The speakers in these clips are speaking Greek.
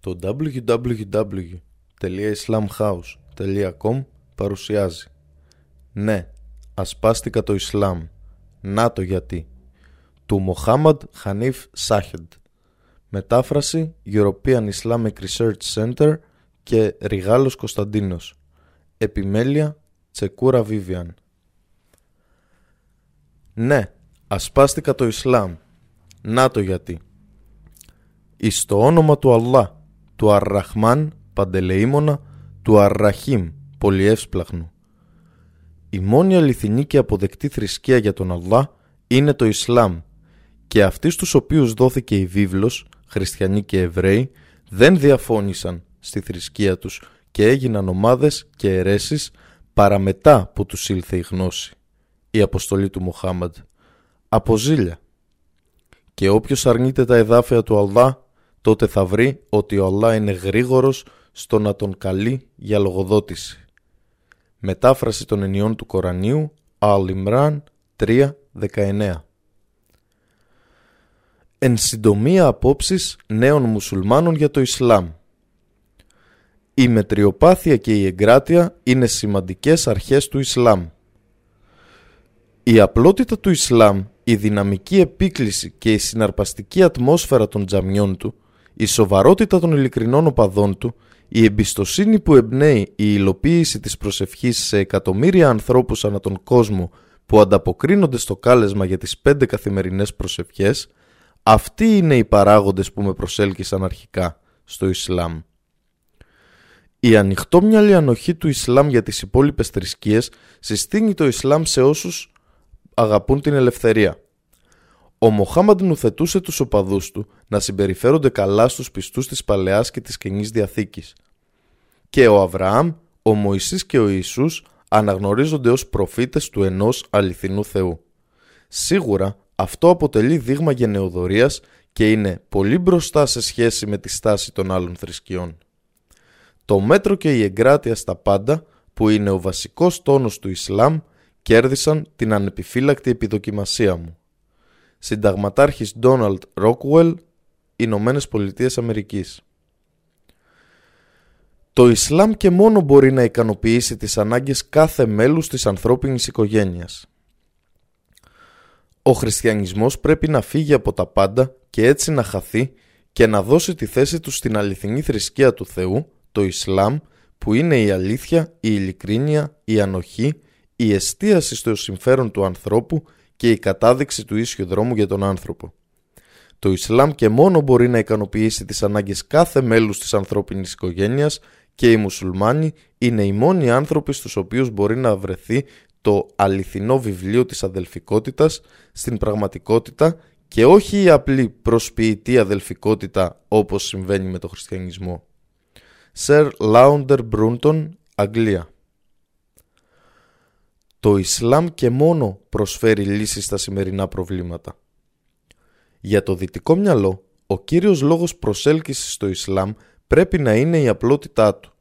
Το www.islamhouse.com παρουσιάζει Ναι, ασπάστηκα το Ισλάμ. Να το γιατί. Του Μοχάμαντ Χανίφ Σάχεντ. Μετάφραση European Islamic Research Center και Ριγάλος Κωνσταντίνος. Επιμέλεια Τσεκούρα Βίβιαν. Ναι, ασπάστηκα το Ισλάμ. Να το γιατί. Εις το όνομα του Allah, του Αρραχμάν, παντελεήμονα, του Αρραχίμ, πολυεύσπλαχνου. Η μόνη αληθινή και αποδεκτή θρησκεία για τον Αλλά είναι το Ισλάμ και αυτοί στους οποίους δόθηκε η βίβλος, χριστιανοί και Εβραίοι, δεν διαφώνησαν στη θρησκεία τους και έγιναν ομάδες και αιρέσεις παρά μετά που τους ήλθε η γνώση, η αποστολή του Μοχάμαντ, από ζήλια. Και όποιος αρνείται τα εδάφια του Αλλά τότε θα βρει ότι ο Αλλά είναι γρήγορος στο να τον καλεί για λογοδότηση. Μετάφραση των ενιών του Κορανίου, Al Imran 3.19 Εν συντομία απόψεις νέων μουσουλμάνων για το Ισλάμ. Η μετριοπάθεια και η εγκράτεια είναι σημαντικές αρχές του Ισλάμ. Η απλότητα του Ισλάμ, η δυναμική επίκληση και η συναρπαστική ατμόσφαιρα των τζαμιών του η σοβαρότητα των ειλικρινών οπαδών του, η εμπιστοσύνη που εμπνέει η υλοποίηση της προσευχής σε εκατομμύρια ανθρώπους ανά τον κόσμο που ανταποκρίνονται στο κάλεσμα για τις πέντε καθημερινές προσευχές, αυτοί είναι οι παράγοντες που με προσέλκυσαν αρχικά στο Ισλάμ. Η ανοιχτόμυαλη ανοχή του Ισλάμ για τις υπόλοιπες θρησκείες συστήνει το Ισλάμ σε όσους αγαπούν την ελευθερία. Ο Μοχάμαντ νουθετούσε τους οπαδούς του να συμπεριφέρονται καλά στους πιστούς της Παλαιάς και της Καινής Διαθήκης. Και ο Αβραάμ, ο Μωυσής και ο Ιησούς αναγνωρίζονται ως προφήτες του ενός αληθινού Θεού. Σίγουρα αυτό αποτελεί δείγμα γενεοδορίας και είναι πολύ μπροστά σε σχέση με τη στάση των άλλων θρησκειών. Το μέτρο και η εγκράτεια στα πάντα, που είναι ο βασικός τόνος του Ισλάμ, κέρδισαν την ανεπιφύλακτη επιδοκιμασία μου. Συνταγματάρχης Donald Rockwell, Ηνωμένες Πολιτείες Αμερικής. Το Ισλάμ και μόνο μπορεί να ικανοποιήσει τις ανάγκες κάθε μέλους της ανθρώπινης οικογένειας. Ο χριστιανισμός πρέπει να φύγει από τα πάντα και έτσι να χαθεί και να δώσει τη θέση του στην αληθινή θρησκεία του Θεού, το Ισλάμ, που είναι η αλήθεια, η ειλικρίνεια, η ανοχή, η εστίαση στο συμφέρον του ανθρώπου και η κατάδειξη του ίσιου δρόμου για τον άνθρωπο. Το Ισλάμ και μόνο μπορεί να ικανοποιήσει τις ανάγκες κάθε μέλους της ανθρώπινης οικογένειας και οι μουσουλμάνοι είναι οι μόνοι άνθρωποι στους οποίους μπορεί να βρεθεί το αληθινό βιβλίο της αδελφικότητας στην πραγματικότητα και όχι η απλή προσποιητή αδελφικότητα όπως συμβαίνει με το χριστιανισμό. Σερ Λάουντερ Μπρούντον, Αγγλία το Ισλάμ και μόνο προσφέρει λύσεις στα σημερινά προβλήματα. Για το δυτικό μυαλό, ο κύριος λόγος προσέλκυσης στο Ισλάμ πρέπει να είναι η απλότητά του.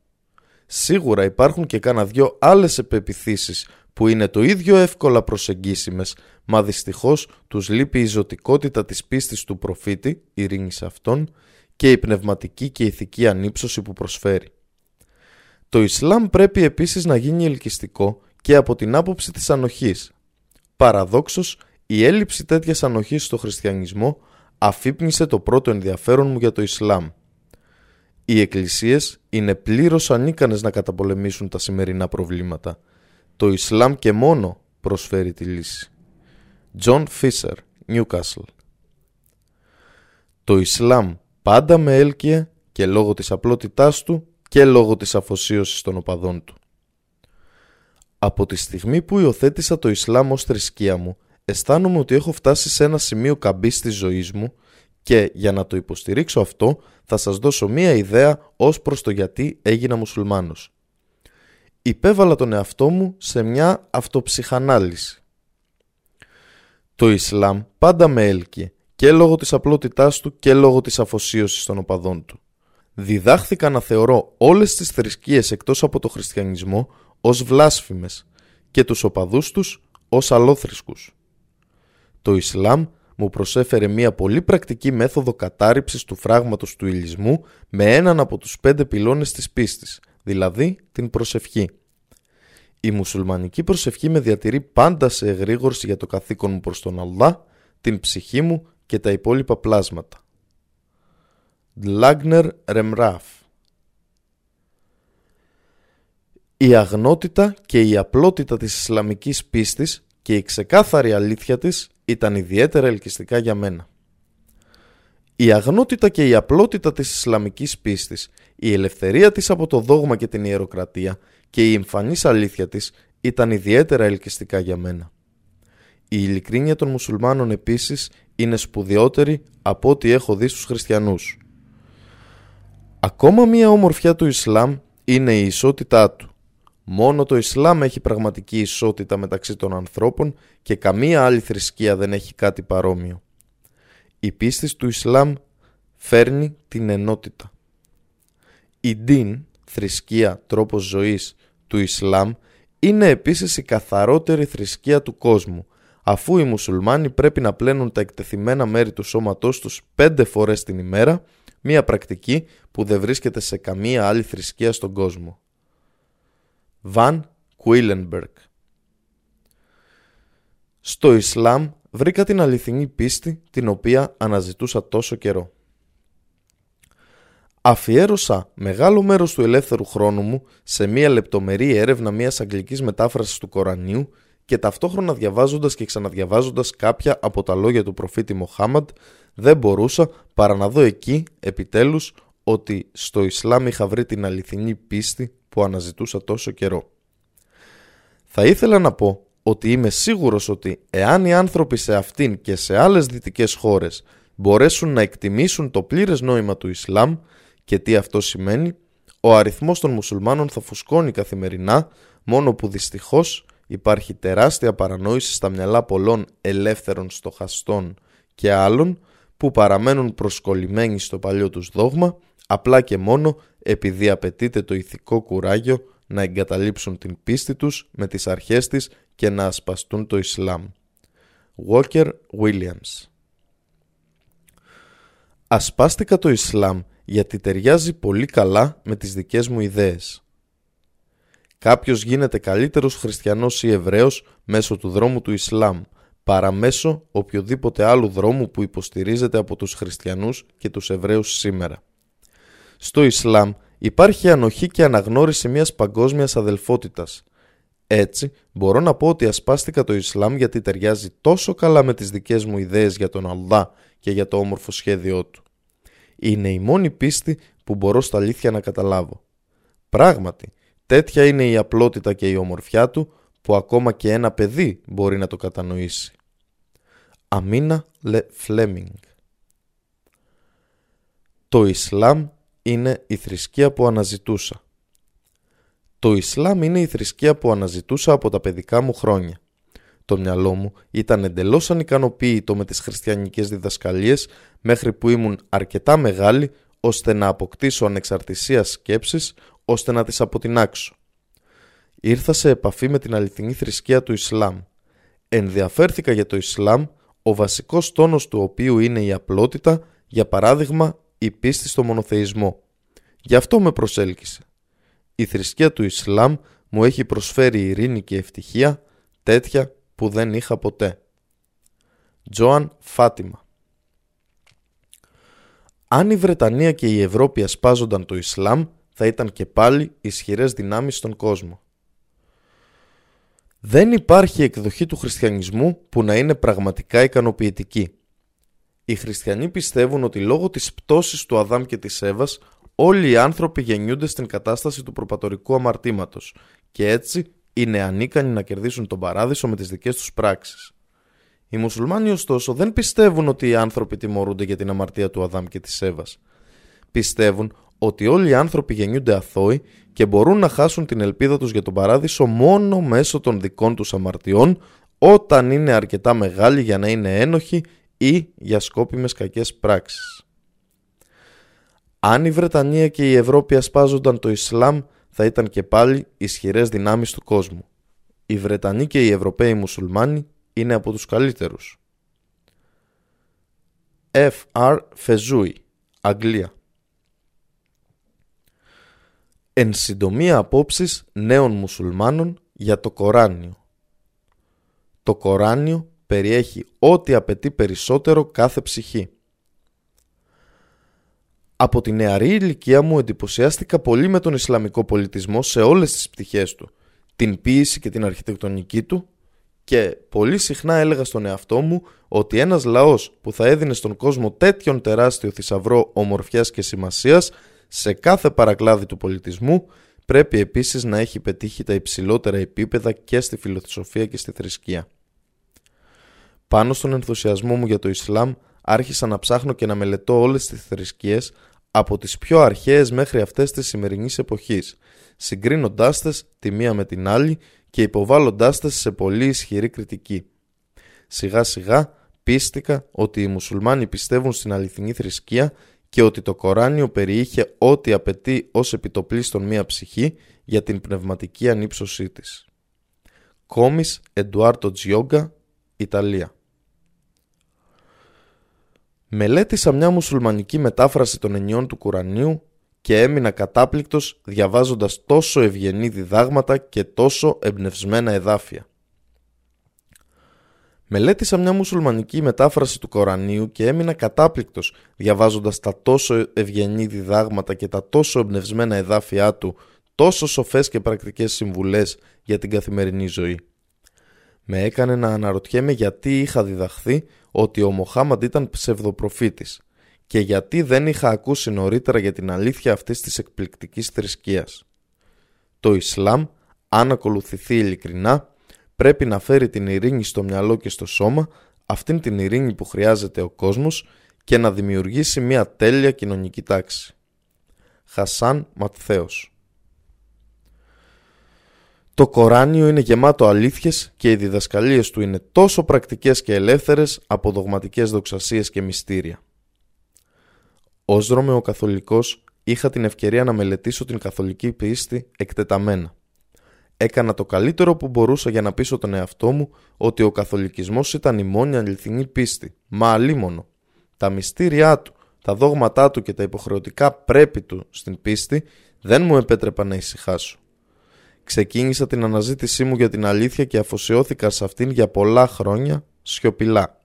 Σίγουρα υπάρχουν και κάνα δυο άλλες επεπιθήσεις που είναι το ίδιο εύκολα προσεγγίσιμες, μα δυστυχώς τους λείπει η ζωτικότητα της πίστης του προφήτη, ειρήνης σε αυτόν, και η πνευματική και ηθική ανύψωση που προσφέρει. Το Ισλάμ πρέπει επίσης να γίνει ελκυστικό και από την άποψη της ανοχής. Παραδόξως, η έλλειψη τέτοιας ανοχής στο χριστιανισμό αφύπνισε το πρώτο ενδιαφέρον μου για το Ισλάμ. Οι εκκλησίες είναι πλήρως ανίκανες να καταπολεμήσουν τα σημερινά προβλήματα. Το Ισλάμ και μόνο προσφέρει τη λύση. John Fisher, Newcastle Το Ισλάμ πάντα με έλκυε και λόγω της απλότητάς του και λόγω της αφοσίωσης των οπαδών του. Από τη στιγμή που υιοθέτησα το Ισλάμ ως θρησκεία μου, αισθάνομαι ότι έχω φτάσει σε ένα σημείο καμπής της ζωής μου και για να το υποστηρίξω αυτό θα σας δώσω μία ιδέα ως προς το γιατί έγινα μουσουλμάνος. Υπέβαλα τον εαυτό μου σε μια αυτοψυχανάλυση. Το Ισλάμ πάντα με έλκυε και λόγω της απλότητάς του και λόγω της αφοσίωσης των οπαδών του. Διδάχθηκα να θεωρώ όλες τις θρησκείες εκτός από το χριστιανισμό ως βλάσφημες και τους οπαδούς τους ως αλόθρησκους. Το Ισλάμ μου προσέφερε μια πολύ πρακτική μέθοδο κατάρριψης του φράγματος του ηλισμού με έναν από τους πέντε πυλώνες της πίστης, δηλαδή την προσευχή. Η μουσουλμανική προσευχή με διατηρεί πάντα σε εγρήγορση για το καθήκον μου προς τον Αλλά, την ψυχή μου και τα υπόλοιπα πλάσματα. Dlagner Remraf Η αγνότητα και η απλότητα της Ισλαμικής πίστης και η ξεκάθαρη αλήθεια της ήταν ιδιαίτερα ελκυστικά για μένα. Η αγνότητα και η απλότητα της Ισλαμικής πίστης, η ελευθερία της από το δόγμα και την ιεροκρατία και η εμφανής αλήθεια της ήταν ιδιαίτερα ελκυστικά για μένα. Η ειλικρίνεια των μουσουλμάνων επίσης είναι σπουδαιότερη από ό,τι έχω δει στους χριστιανούς. Ακόμα μία ομορφιά του Ισλάμ είναι η ισότητά του. Μόνο το Ισλάμ έχει πραγματική ισότητα μεταξύ των ανθρώπων και καμία άλλη θρησκεία δεν έχει κάτι παρόμοιο. Η πίστη του Ισλάμ φέρνει την ενότητα. Η Ντίν, θρησκεία, τρόπος ζωής του Ισλάμ είναι επίσης η καθαρότερη θρησκεία του κόσμου αφού οι μουσουλμάνοι πρέπει να πλένουν τα εκτεθειμένα μέρη του σώματός τους πέντε φορές την ημέρα μια πρακτική που δεν βρίσκεται σε καμία άλλη θρησκεία στον κόσμο. Βαν Κουίλενμπεργκ Στο Ισλάμ βρήκα την αληθινή πίστη την οποία αναζητούσα τόσο καιρό. Αφιέρωσα μεγάλο μέρος του ελεύθερου χρόνου μου σε μια λεπτομερή έρευνα μιας αγγλικής μετάφρασης του Κορανίου και ταυτόχρονα διαβάζοντας και ξαναδιαβάζοντας κάποια από τα λόγια του προφήτη Μοχάμαντ δεν μπορούσα παρά να δω εκεί επιτέλους ότι στο Ισλάμ είχα βρει την αληθινή πίστη που αναζητούσα τόσο καιρό. Θα ήθελα να πω ότι είμαι σίγουρος ότι εάν οι άνθρωποι σε αυτήν και σε άλλες δυτικές χώρες μπορέσουν να εκτιμήσουν το πλήρες νόημα του Ισλάμ και τι αυτό σημαίνει, ο αριθμός των μουσουλμάνων θα φουσκώνει καθημερινά, μόνο που δυστυχώς υπάρχει τεράστια παρανόηση στα μυαλά πολλών ελεύθερων στοχαστών και άλλων που παραμένουν προσκολλημένοι στο παλιό τους δόγμα απλά και μόνο επειδή απαιτείται το ηθικό κουράγιο να εγκαταλείψουν την πίστη τους με τις αρχές της και να ασπαστούν το Ισλάμ. Walker Williams Ασπάστηκα το Ισλάμ γιατί ταιριάζει πολύ καλά με τις δικές μου ιδέες. Κάποιος γίνεται καλύτερος χριστιανός ή Εβραίος μέσω του δρόμου του Ισλάμ, παρά μέσω οποιοδήποτε άλλου δρόμου που υποστηρίζεται από τους χριστιανούς και τους Εβραίους σήμερα. Στο Ισλάμ υπάρχει ανοχή και αναγνώριση μιας παγκόσμιας αδελφότητας. Έτσι, μπορώ να πω ότι ασπάστηκα το Ισλάμ γιατί ταιριάζει τόσο καλά με τις δικές μου ιδέες για τον Αλλά και για το όμορφο σχέδιό του. Είναι η μόνη πίστη που μπορώ στα αλήθεια να καταλάβω. Πράγματι, τέτοια είναι η απλότητα και η ομορφιά του που ακόμα και ένα παιδί μπορεί να το κατανοήσει. Αμίνα Λε Φλέμινγκ Το Ισλάμ είναι η θρησκεία που αναζητούσα. Το Ισλάμ είναι η θρησκεία που αναζητούσα από τα παιδικά μου χρόνια. Το μυαλό μου ήταν εντελώς ανικανοποίητο με τις χριστιανικές διδασκαλίες μέχρι που ήμουν αρκετά μεγάλη ώστε να αποκτήσω ανεξαρτησία σκέψης ώστε να τις αποτινάξω. Ήρθα σε επαφή με την αληθινή θρησκεία του Ισλάμ. Ενδιαφέρθηκα για το Ισλάμ, ο βασικός τόνος του οποίου είναι η απλότητα, για παράδειγμα η πίστη στο μονοθεϊσμό. Γι' αυτό με προσέλκυσε. Η θρησκεία του Ισλάμ μου έχει προσφέρει ειρήνη και ευτυχία τέτοια που δεν είχα ποτέ. Τζόαν Φάτιμα Αν η Βρετανία και η Ευρώπη ασπάζονταν το Ισλάμ, θα ήταν και πάλι ισχυρές δυνάμεις στον κόσμο. Δεν υπάρχει εκδοχή του χριστιανισμού που να είναι πραγματικά ικανοποιητική. Οι χριστιανοί πιστεύουν ότι λόγω της πτώσης του Αδάμ και της Εύας όλοι οι άνθρωποι γεννιούνται στην κατάσταση του προπατορικού αμαρτήματος και έτσι είναι ανίκανοι να κερδίσουν τον παράδεισο με τις δικές τους πράξεις. Οι μουσουλμάνοι ωστόσο δεν πιστεύουν ότι οι άνθρωποι τιμωρούνται για την αμαρτία του Αδάμ και της Εύας. Πιστεύουν ότι όλοι οι άνθρωποι γεννιούνται αθώοι και μπορούν να χάσουν την ελπίδα τους για τον παράδεισο μόνο μέσω των δικών τους αμαρτιών όταν είναι αρκετά μεγάλοι για να είναι ένοχοι ή για σκόπιμες κακές πράξεις. Αν η Βρετανία και η Ευρώπη ασπάζονταν το Ισλάμ θα ήταν και πάλι ισχυρές δυνάμεις του κόσμου. Οι Βρετανοί και οι Ευρωπαίοι μουσουλμάνοι είναι από τους καλύτερους. F.R. Φεζούι, Αγγλία. Εν συντομία απόψεις νέων μουσουλμάνων για το Κοράνιο. Το Κοράνιο περιέχει ό,τι απαιτεί περισσότερο κάθε ψυχή. Από τη νεαρή ηλικία μου εντυπωσιάστηκα πολύ με τον Ισλαμικό πολιτισμό σε όλες τις πτυχές του, την ποίηση και την αρχιτεκτονική του και πολύ συχνά έλεγα στον εαυτό μου ότι ένας λαός που θα έδινε στον κόσμο τέτοιον τεράστιο θησαυρό ομορφιάς και σημασίας σε κάθε παρακλάδι του πολιτισμού πρέπει επίσης να έχει πετύχει τα υψηλότερα επίπεδα και στη φιλοσοφία και στη θρησκεία. Πάνω στον ενθουσιασμό μου για το Ισλάμ άρχισα να ψάχνω και να μελετώ όλες τις θρησκείες από τις πιο αρχαίες μέχρι αυτές της σημερινής εποχής, συγκρίνοντάς τες τη μία με την άλλη και υποβάλλοντάς τες σε πολύ ισχυρή κριτική. Σιγά σιγά πίστηκα ότι οι μουσουλμάνοι πιστεύουν στην αληθινή θρησκεία και ότι το Κοράνιο περιείχε ό,τι απαιτεί ως επιτοπλίστων μία ψυχή για την πνευματική ανύψωσή της. Κόμις Εντουάρτο Τζιόγκα, Ιταλία Μελέτησα μια μουσουλμανική μετάφραση των ενιών του Κουρανίου και έμεινα κατάπληκτος διαβάζοντας τόσο ευγενή διδάγματα και τόσο εμπνευσμένα εδάφια. Μελέτησα μια μουσουλμανική μετάφραση του Κορανίου και έμεινα κατάπληκτος διαβάζοντας τα τόσο ευγενή διδάγματα και τα τόσο εμπνευσμένα εδάφια του, τόσο σοφές και πρακτικές συμβουλές για την καθημερινή ζωή. Με έκανε να αναρωτιέμαι γιατί είχα διδαχθεί ότι ο Μοχάμαντ ήταν ψευδοπροφήτης και γιατί δεν είχα ακούσει νωρίτερα για την αλήθεια αυτής της εκπληκτικής θρησκείας. Το Ισλάμ, αν ακολουθηθεί ειλικρινά, πρέπει να φέρει την ειρήνη στο μυαλό και στο σώμα, αυτήν την ειρήνη που χρειάζεται ο κόσμος και να δημιουργήσει μια τέλεια κοινωνική τάξη. Χασάν Ματθαίος Το Κοράνιο είναι γεμάτο αλήθειες και οι διδασκαλίες του είναι τόσο πρακτικές και ελεύθερες από δογματικές δοξασίες και μυστήρια. Ως Ρωμαιοκαθολικός καθολικός είχα την ευκαιρία να μελετήσω την καθολική πίστη εκτεταμένα. Έκανα το καλύτερο που μπορούσα για να πείσω τον εαυτό μου ότι ο καθολικισμός ήταν η μόνη αληθινή πίστη, μα αλίμονο. Τα μυστήριά του, τα δόγματά του και τα υποχρεωτικά πρέπει του στην πίστη δεν μου επέτρεπαν να ησυχάσω. Ξεκίνησα την αναζήτησή μου για την αλήθεια και αφοσιώθηκα σε αυτήν για πολλά χρόνια σιωπηλά.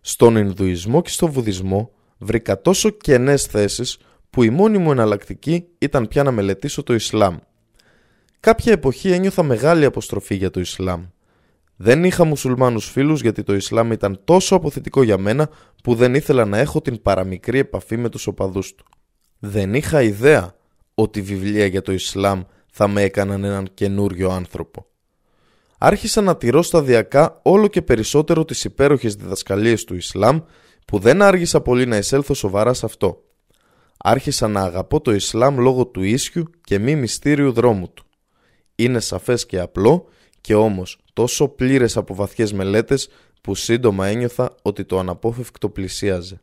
Στον Ινδουισμό και στο Βουδισμό βρήκα τόσο κενές θέσεις που η μόνη μου εναλλακτική ήταν πια να μελετήσω το Ισλάμ. Κάποια εποχή ένιωθα μεγάλη αποστροφή για το Ισλάμ. Δεν είχα μουσουλμάνους φίλους γιατί το Ισλάμ ήταν τόσο αποθετικό για μένα που δεν ήθελα να έχω την παραμικρή επαφή με τους οπαδούς του. Δεν είχα ιδέα ότι βιβλία για το Ισλάμ θα με έκαναν έναν καινούριο άνθρωπο. Άρχισα να τηρώ σταδιακά όλο και περισσότερο τις υπέροχες διδασκαλίες του Ισλάμ που δεν άργησα πολύ να εισέλθω σοβαρά σε αυτό. Άρχισα να αγαπώ το Ισλάμ λόγω του ίσιου και μη μυστήριου δρόμου του. Είναι σαφές και απλό και όμως τόσο πλήρες από βαθιές μελέτες που σύντομα ένιωθα ότι το αναπόφευκτο πλησίαζε.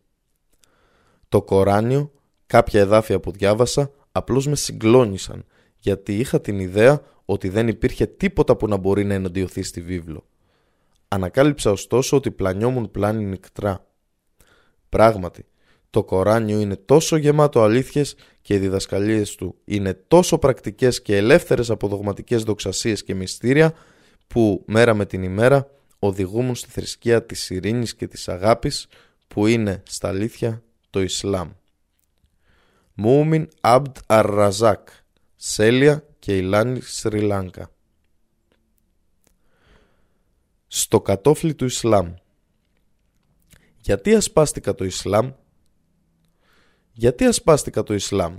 Το Κοράνιο, κάποια εδάφια που διάβασα, απλώς με συγκλώνησαν γιατί είχα την ιδέα ότι δεν υπήρχε τίποτα που να μπορεί να εναντιωθεί στη βίβλο. Ανακάλυψα ωστόσο ότι πλανιόμουν πλάνη νικτρά. Πράγματι, το Κοράνιο είναι τόσο γεμάτο αλήθειες και οι διδασκαλίες του είναι τόσο πρακτικές και ελεύθερες από δογματικές δοξασίες και μυστήρια που μέρα με την ημέρα οδηγούμουν στη θρησκεία της ειρήνης και της αγάπης που είναι στα αλήθεια το Ισλάμ. Μούμιν Αμπτ Αρραζάκ, Σέλια και Ιλάνη Σρι Λάνκα. Στο κατόφλι του Ισλάμ γιατί ασπάστηκα το Ισλάμ; Γιατί ασπάστηκα το Ισλάμ;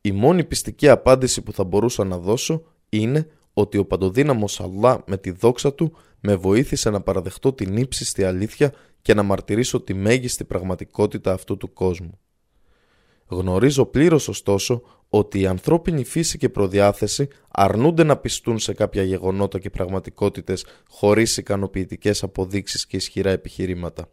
Η μόνη πιστική απάντηση που θα μπορούσα να δώσω είναι ότι ο παντοδύναμος Αλλά με τη δόξα του με βοήθησε να παραδεχτώ την ύψιστη αλήθεια και να μαρτυρήσω τη μέγιστη πραγματικότητα αυτού του κόσμου. Γνωρίζω πλήρως ωστόσο ότι η ανθρώπινη φύση και προδιάθεση αρνούνται να πιστούν σε κάποια γεγονότα και πραγματικότητες χωρίς ικανοποιητικές αποδείξεις και ισχυρά επιχειρήματα.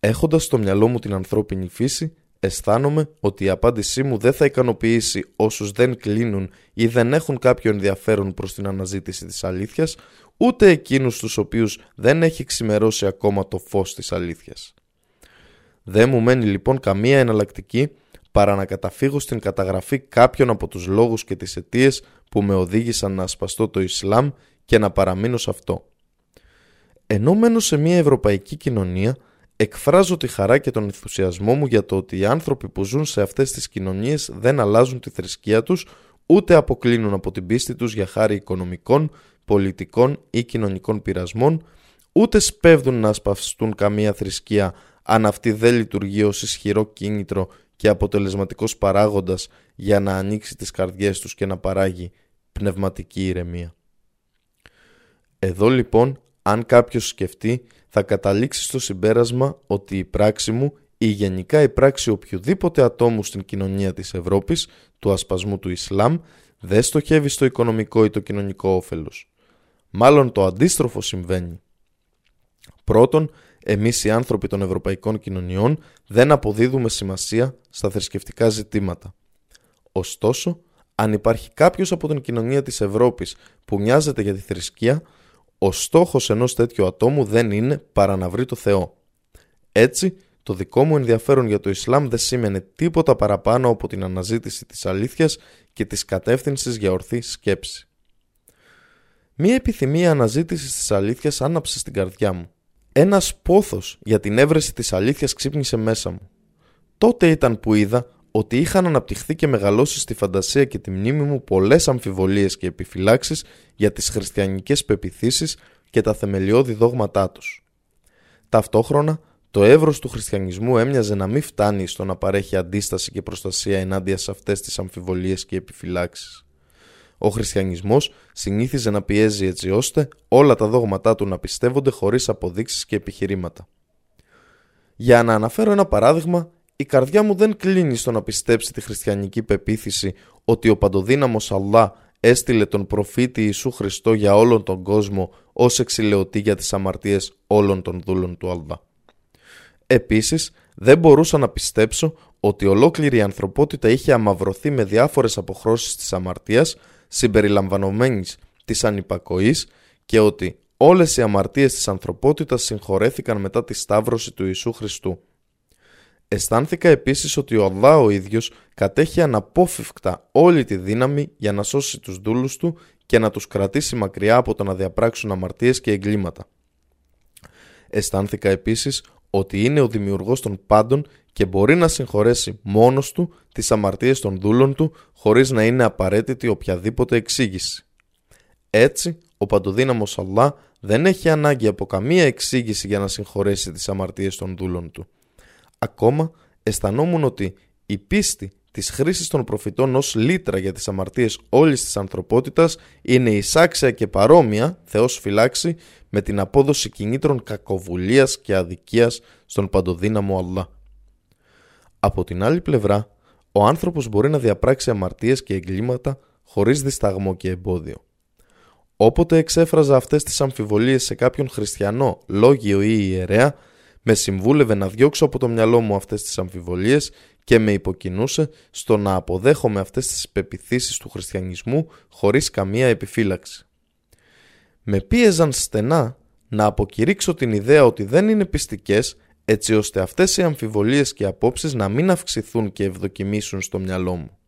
Έχοντας στο μυαλό μου την ανθρώπινη φύση, αισθάνομαι ότι η απάντησή μου δεν θα ικανοποιήσει όσους δεν κλείνουν ή δεν έχουν κάποιο ενδιαφέρον προς την αναζήτηση της αλήθειας, ούτε εκείνους τους οποίους δεν έχει ξημερώσει ακόμα το φως της αλήθειας. Δεν μου μένει λοιπόν καμία εναλλακτική παρά να καταφύγω στην καταγραφή κάποιων από τους λόγους και τις αιτίες που με οδήγησαν να ασπαστώ το Ισλάμ και να παραμείνω σε αυτό. Ενώ μένω σε μια ευρωπαϊκή κοινωνία, εκφράζω τη χαρά και τον ενθουσιασμό μου για το ότι οι άνθρωποι που ζουν σε αυτές τις κοινωνίες δεν αλλάζουν τη θρησκεία τους, ούτε αποκλίνουν από την πίστη τους για χάρη οικονομικών, πολιτικών ή κοινωνικών πειρασμών, ούτε σπέβδουν να ασπαστούν καμία θρησκεία αν αυτή δεν λειτουργεί ως ισχυρό κίνητρο και αποτελεσματικός παράγοντας για να ανοίξει τις καρδιές τους και να παράγει πνευματική ηρεμία. Εδώ λοιπόν, αν κάποιος σκεφτεί, θα καταλήξει στο συμπέρασμα ότι η πράξη μου ή γενικά η πράξη οποιοδήποτε ατόμου στην κοινωνία της Ευρώπης, του ασπασμού του Ισλάμ, δεν στοχεύει στο οικονομικό ή το κοινωνικό όφελος. Μάλλον το αντίστροφο συμβαίνει. Πρώτον, εμείς οι άνθρωποι των ευρωπαϊκών κοινωνιών δεν αποδίδουμε σημασία στα θρησκευτικά ζητήματα. Ωστόσο, αν υπάρχει κάποιος από την κοινωνία της Ευρώπης που μοιάζεται για τη θρησκεία, ο στόχος ενός τέτοιου ατόμου δεν είναι παρά να βρει το Θεό. Έτσι, το δικό μου ενδιαφέρον για το Ισλάμ δεν σήμαινε τίποτα παραπάνω από την αναζήτηση της αλήθειας και της κατεύθυνσης για ορθή σκέψη. Μία επιθυμία αναζήτησης της αλήθειας άναψε στην καρδιά μου. Ένας πόθος για την έβρεση της αλήθειας ξύπνησε μέσα μου. Τότε ήταν που είδα ότι είχαν αναπτυχθεί και μεγαλώσει στη φαντασία και τη μνήμη μου πολλές αμφιβολίες και επιφυλάξεις για τις χριστιανικές πεπιθήσεις και τα θεμελιώδη δόγματά τους. Ταυτόχρονα, το εύρος του χριστιανισμού έμοιαζε να μην φτάνει στο να παρέχει αντίσταση και προστασία ενάντια σε αυτές τις αμφιβολίες και επιφυλάξεις. Ο χριστιανισμός συνήθιζε να πιέζει έτσι ώστε όλα τα δόγματά του να πιστεύονται χωρίς αποδείξεις και επιχειρήματα. Για να αναφέρω ένα παράδειγμα, η καρδιά μου δεν κλείνει στο να πιστέψει τη χριστιανική πεποίθηση ότι ο παντοδύναμος Αλλά έστειλε τον προφήτη Ιησού Χριστό για όλον τον κόσμο ως εξηλαιωτή για τις αμαρτίες όλων των δούλων του Αλλά. Επίσης, δεν μπορούσα να πιστέψω ότι ολόκληρη η ανθρωπότητα είχε αμαυρωθεί με διάφορες αποχρώσεις της αμαρτίας συμπεριλαμβανομένης της ανυπακοής και ότι όλες οι αμαρτίες της ανθρωπότητας συγχωρέθηκαν μετά τη σταύρωση του Ιησού Χριστού. Αισθάνθηκα επίσης ότι ο Αλλά ο ίδιος κατέχει αναπόφευκτα όλη τη δύναμη για να σώσει τους δούλους του και να τους κρατήσει μακριά από το να διαπράξουν αμαρτίες και εγκλήματα. Αισθάνθηκα επίσης ότι είναι ο δημιουργός των πάντων και μπορεί να συγχωρέσει μόνος του τις αμαρτίες των δούλων του χωρίς να είναι απαραίτητη οποιαδήποτε εξήγηση. Έτσι, ο παντοδύναμος Αλλά δεν έχει ανάγκη από καμία εξήγηση για να συγχωρέσει τις αμαρτίες των δούλων του. Ακόμα αισθανόμουν ότι η πίστη της χρήσης των προφητών ως λύτρα για τις αμαρτίες όλης της ανθρωπότητας είναι εισάξια και παρόμοια, Θεός φυλάξει, με την απόδοση κινήτρων κακοβουλίας και αδικίας στον παντοδύναμο Αλλά. Από την άλλη πλευρά, ο άνθρωπος μπορεί να διαπράξει αμαρτίες και εγκλήματα χωρίς δισταγμό και εμπόδιο. Όποτε εξέφραζα αυτές τις αμφιβολίες σε κάποιον χριστιανό, λόγιο ή ιερέα, με συμβούλευε να διώξω από το μυαλό μου αυτές τις αμφιβολίες και με υποκινούσε στο να αποδέχομαι αυτές τις πεπιθήσεις του χριστιανισμού χωρίς καμία επιφύλαξη. Με πίεζαν στενά να αποκηρύξω την ιδέα ότι δεν είναι πιστικές έτσι ώστε αυτές οι αμφιβολίες και απόψεις να μην αυξηθούν και ευδοκιμήσουν στο μυαλό μου.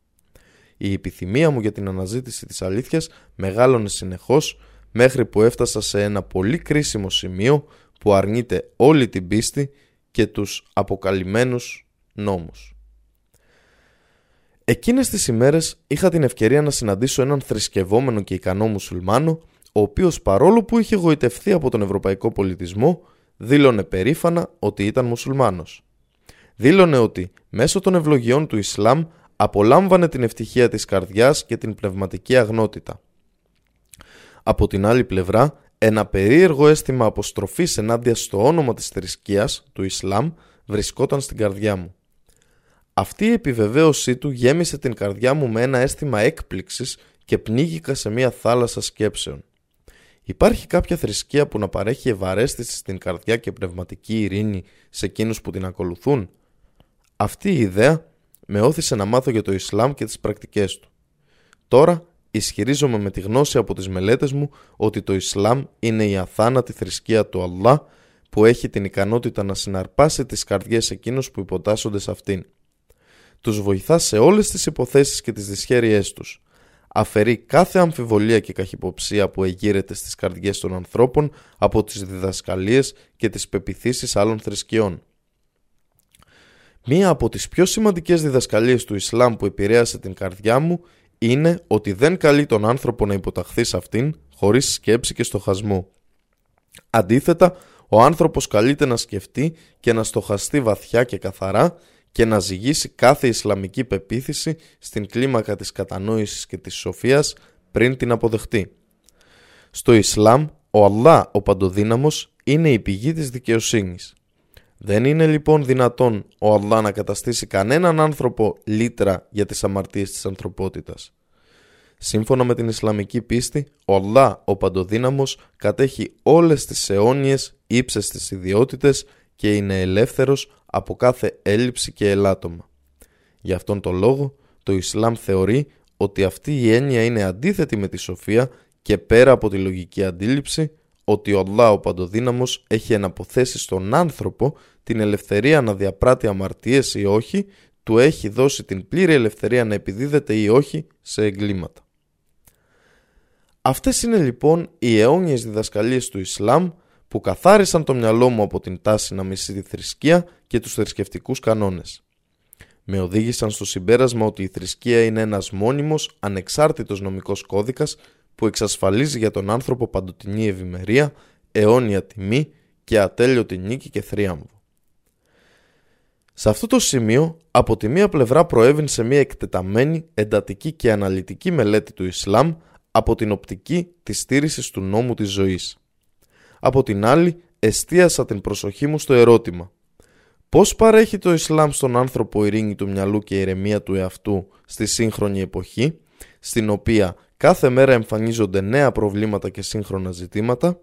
Η επιθυμία μου για την αναζήτηση της αλήθειας μεγάλωνε συνεχώς μέχρι που έφτασα σε ένα πολύ κρίσιμο σημείο που αρνείται όλη την πίστη και τους αποκαλυμμένους νόμους. Εκείνες τις ημέρες είχα την ευκαιρία να συναντήσω έναν θρησκευόμενο και ικανό μουσουλμάνο ο οποίος παρόλο που είχε γοητευθεί από τον ευρωπαϊκό πολιτισμό δήλωνε περήφανα ότι ήταν μουσουλμάνος. Δήλωνε ότι μέσω των ευλογιών του Ισλάμ απολάμβανε την ευτυχία της καρδιάς και την πνευματική αγνότητα. Από την άλλη πλευρά ένα περίεργο αίσθημα αποστροφής ενάντια στο όνομα της θρησκείας, του Ισλάμ, βρισκόταν στην καρδιά μου. Αυτή η επιβεβαίωσή του γέμισε την καρδιά μου με ένα αίσθημα έκπληξης και πνίγηκα σε μια θάλασσα σκέψεων. Υπάρχει κάποια θρησκεία που να παρέχει ευαρέστηση στην καρδιά και πνευματική ειρήνη σε εκείνους που την ακολουθούν; Αυτή η ιδέα με όθησε να μάθω για το Ισλάμ και τις πρακτικές του. Τώρα ισχυρίζομαι με τη γνώση από τις μελέτες μου ότι το Ισλάμ είναι η αθάνατη θρησκεία του Αλλά που έχει την ικανότητα να συναρπάσει τις καρδιές εκείνους που υποτάσσονται σε αυτήν. Τους βοηθά σε όλες τις υποθέσεις και τις δυσχέρειές τους. Αφαιρεί κάθε αμφιβολία και καχυποψία που εγείρεται στις καρδιές των ανθρώπων από τις διδασκαλίες και τις πεπιθήσεις άλλων θρησκειών. Μία από τις πιο σημαντικές διδασκαλίες του Ισλάμ που επηρέασε την καρδιά μου είναι ότι δεν καλεί τον άνθρωπο να υποταχθεί σε αυτήν χωρίς σκέψη και στοχασμό. Αντίθετα, ο άνθρωπος καλείται να σκεφτεί και να στοχαστεί βαθιά και καθαρά και να ζυγίσει κάθε Ισλαμική πεποίθηση στην κλίμακα της κατανόησης και της σοφίας πριν την αποδεχτεί. Στο Ισλάμ, ο Αλλά ο Παντοδύναμος είναι η πηγή της δικαιοσύνης. Δεν είναι λοιπόν δυνατόν ο Αλλά να καταστήσει κανέναν άνθρωπο λύτρα για τις αμαρτίες της ανθρωπότητας. Σύμφωνα με την Ισλαμική πίστη, ο Αλλά ο Παντοδύναμος κατέχει όλες τις αιώνιες ύψες της ιδιότητες και είναι ελεύθερος από κάθε έλλειψη και ελάττωμα. Γι' αυτόν τον λόγο το Ισλάμ θεωρεί ότι αυτή η έννοια είναι αντίθετη με τη σοφία και πέρα από τη λογική αντίληψη ότι ο Αλλά ο Παντοδύναμος έχει εναποθέσει στον άνθρωπο την ελευθερία να διαπράττει αμαρτίες ή όχι, του έχει δώσει την πλήρη ελευθερία να επιδίδεται ή όχι σε εγκλήματα. Αυτές είναι λοιπόν οι αιώνιες διδασκαλίες του Ισλάμ που καθάρισαν το μυαλό μου από την τάση να μισεί τη θρησκεία και τους θρησκευτικούς κανόνες. Με οδήγησαν στο συμπέρασμα ότι η θρησκεία είναι ένας μόνιμος, ανεξάρτητος νομικός κώδικας που εξασφαλίζει για τον άνθρωπο παντοτινή ευημερία, αιώνια τιμή και ατέλειωτη νίκη και θρίαμβο. Σε αυτό το σημείο, από τη μία πλευρά προέβην σε μια εκτεταμένη, εντατική και αναλυτική μελέτη του Ισλάμ από την οπτική της στήρησης του νόμου της ζωής. Από την άλλη, εστίασα την προσοχή μου στο ερώτημα Πώς παρέχει το Ισλάμ στον άνθρωπο ειρήνη του μυαλού και ηρεμία του εαυτού στη σύγχρονη εποχή, στην οποία κάθε μέρα εμφανίζονται νέα προβλήματα και σύγχρονα ζητήματα;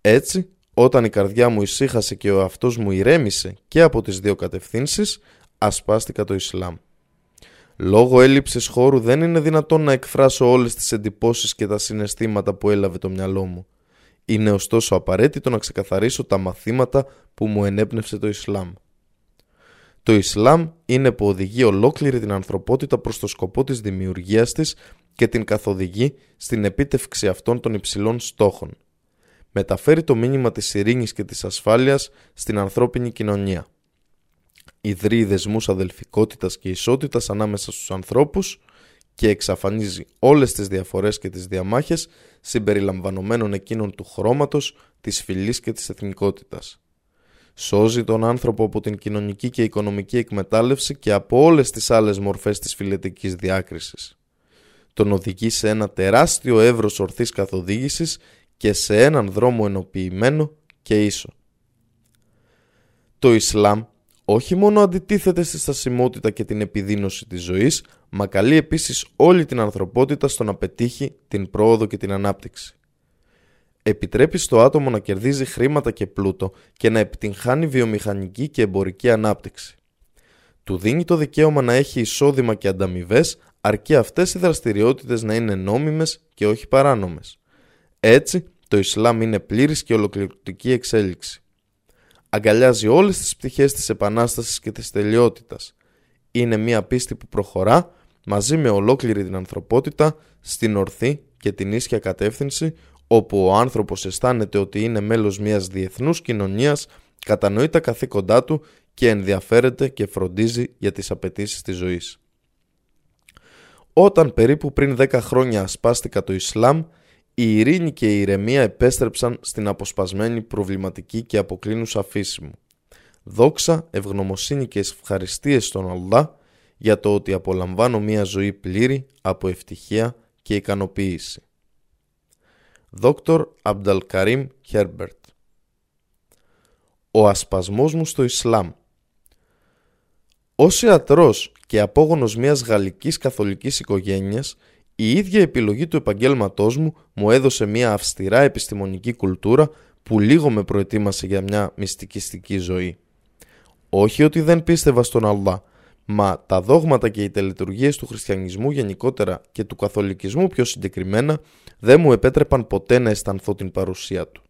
Έτσι, όταν η καρδιά μου ησύχασε και ο αυτός μου ηρέμησε και από τις δύο κατευθύνσεις, ασπάστηκα το Ισλάμ. Λόγω έλλειψης χώρου δεν είναι δυνατόν να εκφράσω όλες τις εντυπώσεις και τα συναισθήματα που έλαβε το μυαλό μου. Είναι ωστόσο απαραίτητο να ξεκαθαρίσω τα μαθήματα που μου ενέπνευσε το Ισλάμ. Το Ισλάμ είναι που οδηγεί ολόκληρη την ανθρωπότητα προς το σκοπό της δημιουργίας της και την καθοδηγεί στην επίτευξη αυτών των υψηλών στόχων. Μεταφέρει το μήνυμα της ειρήνης και της ασφάλειας στην ανθρώπινη κοινωνία. Ιδρύει δεσμούς αδελφικότητας και ισότητας ανάμεσα στους ανθρώπους και εξαφανίζει όλες τις διαφορές και τις διαμάχες συμπεριλαμβανομένων εκείνων του χρώματος, της φυλής και της εθνικότητας. Σώζει τον άνθρωπο από την κοινωνική και οικονομική εκμετάλλευση και από όλες τις άλλες μορφές της φιλετικής διάκρισης. Τον οδηγεί σε ένα τεράστιο εύρος ορθής καθοδήγησης και σε έναν δρόμο ενοποιημένο και ίσο. Το Ισλάμ όχι μόνο αντιτίθεται στη στασιμότητα και την επιδείνωση της ζωής, μα καλεί επίσης όλη την ανθρωπότητα στο να πετύχει την πρόοδο και την ανάπτυξη. Επιτρέπει στο άτομο να κερδίζει χρήματα και πλούτο και να επιτυγχάνει βιομηχανική και εμπορική ανάπτυξη. Του δίνει το δικαίωμα να έχει εισόδημα και ανταμοιβές, αρκεί αυτές οι δραστηριότητες να είναι νόμιμες και όχι παράνομες. Έτσι, το Ισλάμ είναι πλήρης και ολοκληρωτική εξέλιξη αγκαλιάζει όλες τις πτυχές της επανάστασης και της τελειότητας. Είναι μια πίστη που προχωρά μαζί με ολόκληρη την ανθρωπότητα στην ορθή και την ίσια κατεύθυνση όπου ο άνθρωπος αισθάνεται ότι είναι μέλος μιας διεθνούς κοινωνίας, κατανοεί τα καθήκοντά του και ενδιαφέρεται και φροντίζει για τις απαιτήσεις της ζωής. Όταν περίπου πριν 10 χρόνια ασπάστηκα το Ισλάμ, η ειρήνη και η ηρεμία επέστρεψαν στην αποσπασμένη προβληματική και αποκλίνουσα φύση μου. Δόξα, ευγνωμοσύνη και ευχαριστίες στον Αλλά για το ότι απολαμβάνω μια ζωή πλήρη από ευτυχία και ικανοποίηση. Δόκτωρ Αμπταλκαρίμ Χέρμπερτ Ο ασπασμός μου στο Ισλάμ Ως ιατρός και απόγονος μιας γαλλικής καθολικής οικογένειας η ίδια επιλογή του επαγγέλματός μου μου έδωσε μια αυστηρά επιστημονική κουλτούρα που λίγο με προετοίμασε για μια μυστικιστική ζωή. Όχι ότι δεν πίστευα στον Αλλά, μα τα δόγματα και οι τελετουργίες του χριστιανισμού γενικότερα και του καθολικισμού πιο συγκεκριμένα δεν μου επέτρεπαν ποτέ να αισθανθώ την παρουσία του.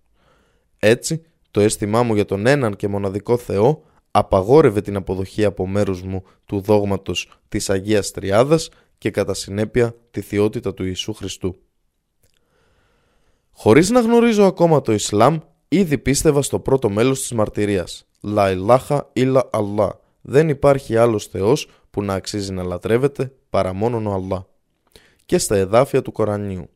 Έτσι, το αίσθημά μου για τον έναν και μοναδικό Θεό απαγόρευε την αποδοχή από μέρους μου του δόγματος της Αγίας Τριάδας και κατά συνέπεια τη θεότητα του Ιησού Χριστού. Χωρίς να γνωρίζω ακόμα το Ισλάμ, ήδη πίστευα στο πρώτο μέλος της μαρτυρίας. Λα ηλάχα ήλα Αλλά. Δεν υπάρχει άλλος Θεός που να αξίζει να λατρεύεται παρά μόνον ο Αλλά. Και στα εδάφια του Κορανίου.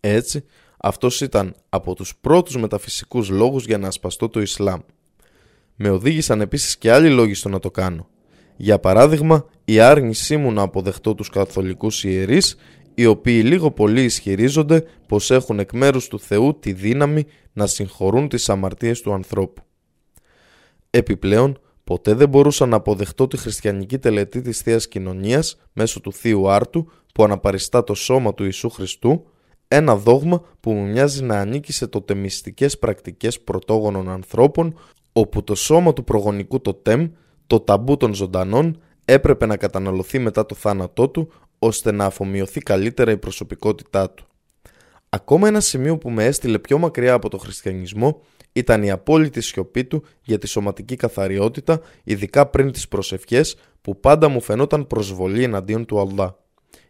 Έτσι, αυτός ήταν από τους πρώτους μεταφυσικούς λόγους για να ασπαστώ το Ισλάμ. Με οδήγησαν επίσης και άλλοι λόγοι στο να το κάνω. Για παράδειγμα, η άρνησή μου να αποδεχτώ τους καθολικούς ιερείς, οι οποίοι λίγο πολύ ισχυρίζονται πως έχουν εκ μέρους του Θεού τη δύναμη να συγχωρούν τις αμαρτίες του ανθρώπου. Επιπλέον, ποτέ δεν μπορούσα να αποδεχτώ τη χριστιανική τελετή της Θείας Κοινωνίας μέσω του Θείου Άρτου που αναπαριστά το σώμα του Ιησού Χριστού, ένα δόγμα που μου μοιάζει να ανήκει σε τοτεμιστικές πρακτικές πρωτόγονων ανθρώπων όπου το σώμα του προγονικού τοτέμ, το ταμπού των ζωντανών, έπρεπε να καταναλωθεί μετά το θάνατό του ώστε να αφομοιωθεί καλύτερα η προσωπικότητά του. Ακόμα ένα σημείο που με έστειλε πιο μακριά από το χριστιανισμό ήταν η απόλυτη σιωπή του για τη σωματική καθαριότητα, ειδικά πριν τις προσευχές που πάντα μου φαινόταν προσβολή εναντίον του Αλλά.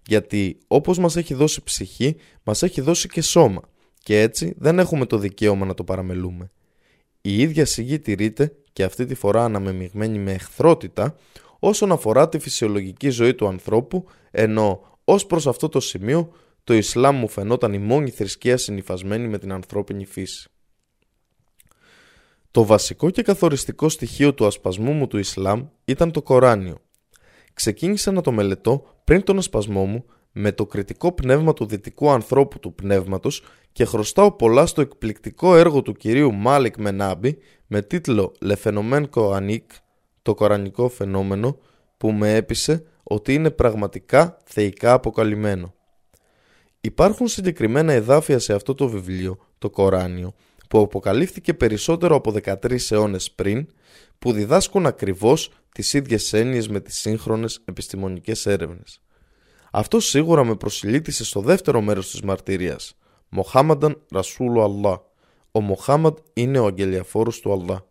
Γιατί όπως μας έχει δώσει ψυχή, μας έχει δώσει και σώμα και έτσι δεν έχουμε το δικαίωμα να το παραμελούμε. Η ίδια σιγή τηρείται και αυτή τη φορά αναμεμειγμένη με εχθρότητα όσον αφορά τη φυσιολογική ζωή του ανθρώπου ενώ ως προς αυτό το σημείο το Ισλάμ μου φαινόταν η μόνη θρησκεία συνυφασμένη με την ανθρώπινη φύση. Το βασικό και καθοριστικό στοιχείο του ασπασμού μου του Ισλάμ ήταν το Κοράνιο. Ξεκίνησα να το μελετώ πριν τον ασπασμό μου με το κριτικό πνεύμα του δυτικού ανθρώπου του πνεύματος και χρωστάω πολλά στο εκπληκτικό έργο του κυρίου Μάλικ Μενάμπη με τίτλο «Le Phénomène Coranique», το κορανικό φαινόμενο που με έπεισε ότι είναι πραγματικά θεϊκά αποκαλυμμένο. Υπάρχουν συγκεκριμένα εδάφια σε αυτό το βιβλίο, το Κοράνιο, που αποκαλύφθηκε περισσότερο από 13 αιώνες πριν, που διδάσκουν ακριβώς τις ίδιες έννοιες με τις σύγχρονες επιστημονικές έρευνες. Αυτό σίγουρα με προσιλήτησε στο δεύτερο μέρος της μαρτυρίας. Μοχάμανταν Ρασούλου Αλλά. Ο Μοχάμαντ είναι ο αγγελιαφόρος του Αλλά.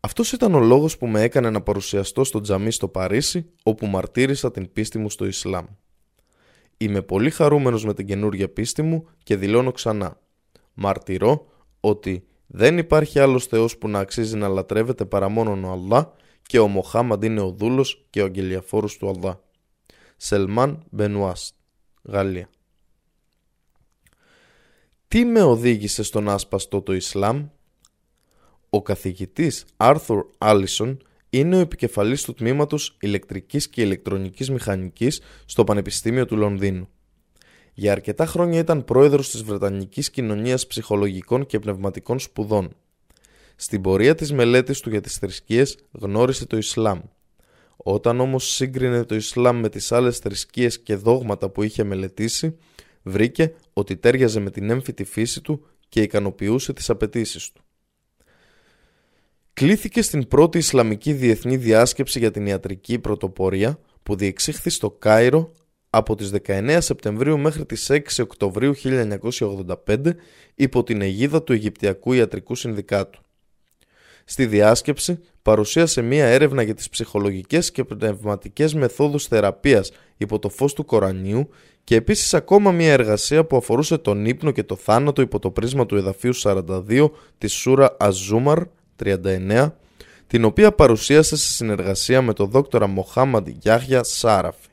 Αυτός ήταν ο λόγος που με έκανε να παρουσιαστώ στο τζαμί στο Παρίσι, όπου μαρτύρησα την πίστη μου στο Ισλάμ. Είμαι πολύ χαρούμενος με την καινούργια πίστη μου και δηλώνω ξανά. Μαρτυρώ ότι δεν υπάρχει άλλος Θεός που να αξίζει να λατρεύεται παρά μόνον ο Αλλά και ο Μοχάμαντ είναι ο δούλος και ο αγγελιαφόρος του Αλλά. Σελμάν Μπενουάστ, Γαλλία. Τι με οδήγησε στον άσπαστο το Ισλάμ; Ο καθηγητής Άρθουρ Άλισον είναι ο επικεφαλής του τμήματος ηλεκτρικής και ηλεκτρονικής μηχανικής στο Πανεπιστήμιο του Λονδίνου. Για αρκετά χρόνια ήταν πρόεδρος της Βρετανικής Κοινωνίας Ψυχολογικών και Πνευματικών Σπουδών. Στην πορεία της μελέτης του για τις θρησκείες γνώρισε το Ισλάμ όταν όμως σύγκρινε το Ισλάμ με τις άλλες θρησκείες και δόγματα που είχε μελετήσει, βρήκε ότι τέριαζε με την έμφυτη φύση του και ικανοποιούσε τις απαιτήσεις του. Κλήθηκε στην πρώτη Ισλαμική Διεθνή Διάσκεψη για την Ιατρική Πρωτοπορία που διεξήχθη στο Κάιρο από τις 19 Σεπτεμβρίου μέχρι τις 6 Οκτωβρίου 1985 υπό την αιγίδα του Αιγυπτιακού Ιατρικού Συνδικάτου. Στη διάσκεψη παρουσίασε μία έρευνα για τις ψυχολογικές και πνευματικές μεθόδους θεραπείας υπό το φως του Κορανίου και επίσης ακόμα μία εργασία που αφορούσε τον ύπνο και το θάνατο υπό το πρίσμα του εδαφίου 42 της Σούρα Αζούμαρ 39 την οποία παρουσίασε σε συνεργασία με τον δόκτορα Μοχάμαντ Γιάχια Σάραφη.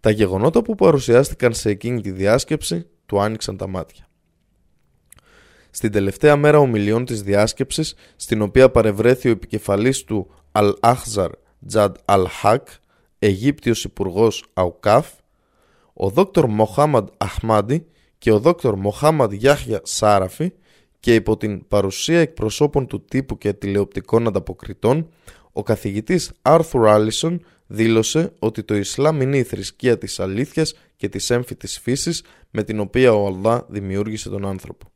Τα γεγονότα που παρουσιάστηκαν σε εκείνη τη διάσκεψη του άνοιξαν τα μάτια. Στην τελευταία μέρα ομιλιών της διάσκεψης, στην οποία παρευρέθη ο επικεφαλής του Al-Ahzar Τζαντ Al-Haq, Αιγύπτιος Υπουργός Αουκάφ, ο δόκτωρ Μοχάμαντ Αχμάντι και ο δόκτωρ Μοχάμαντ Γιάχια Σάραφη και υπό την παρουσία εκπροσώπων του τύπου και τηλεοπτικών ανταποκριτών, ο καθηγητής Άρθουρ Άλισον δήλωσε ότι το Ισλάμ είναι η θρησκεία της αλήθειας και της έμφυτης φύσης με την οποία ο Αλλά δημιούργησε τον άνθρωπο.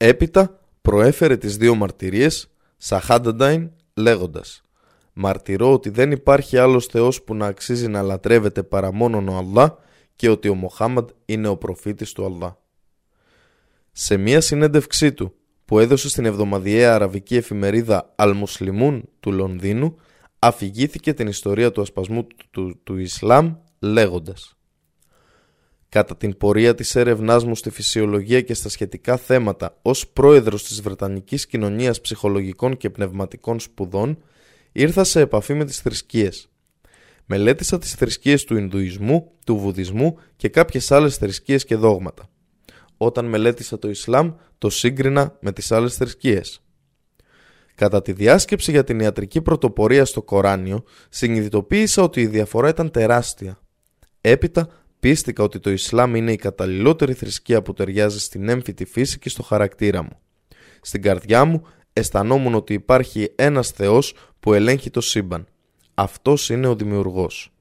Έπειτα προέφερε τις δύο μαρτυρίες Σαχάνταντάιν λέγοντας «Μαρτυρώ ότι δεν υπάρχει άλλος Θεός που να αξίζει να λατρεύεται παρά μόνον ο Αλλά και ότι ο Μοχάμαντ είναι ο προφήτης του Αλλά». Σε μία συνέντευξή του που έδωσε στην εβδομαδιαία αραβική εφημερίδα Al-Muslimun του Λονδίνου αφηγήθηκε την ιστορία του ασπασμού του, του, Ισλάμ λέγοντας Κατά την πορεία της έρευνάς μου στη φυσιολογία και στα σχετικά θέματα ως πρόεδρος της Βρετανικής Κοινωνίας Ψυχολογικών και Πνευματικών Σπουδών ήρθα σε επαφή με τις θρησκείες. Μελέτησα τις θρησκείες του Ινδουισμού, του Βουδισμού και κάποιες άλλες θρησκείες και δόγματα. Όταν μελέτησα το Ισλάμ, το σύγκρινα με τις άλλες θρησκείες. Κατά τη διάσκεψη για την ιατρική πρωτοπορία στο Κοράνιο, συνειδητοποίησα ότι η διαφορά ήταν τεράστια. Έπειτα, πίστηκα ότι το Ισλάμ είναι η καταλληλότερη θρησκεία που ταιριάζει στην έμφυτη φύση και στο χαρακτήρα μου. Στην καρδιά μου αισθανόμουν ότι υπάρχει ένας Θεός που ελέγχει το σύμπαν. Αυτός είναι ο Δημιουργός.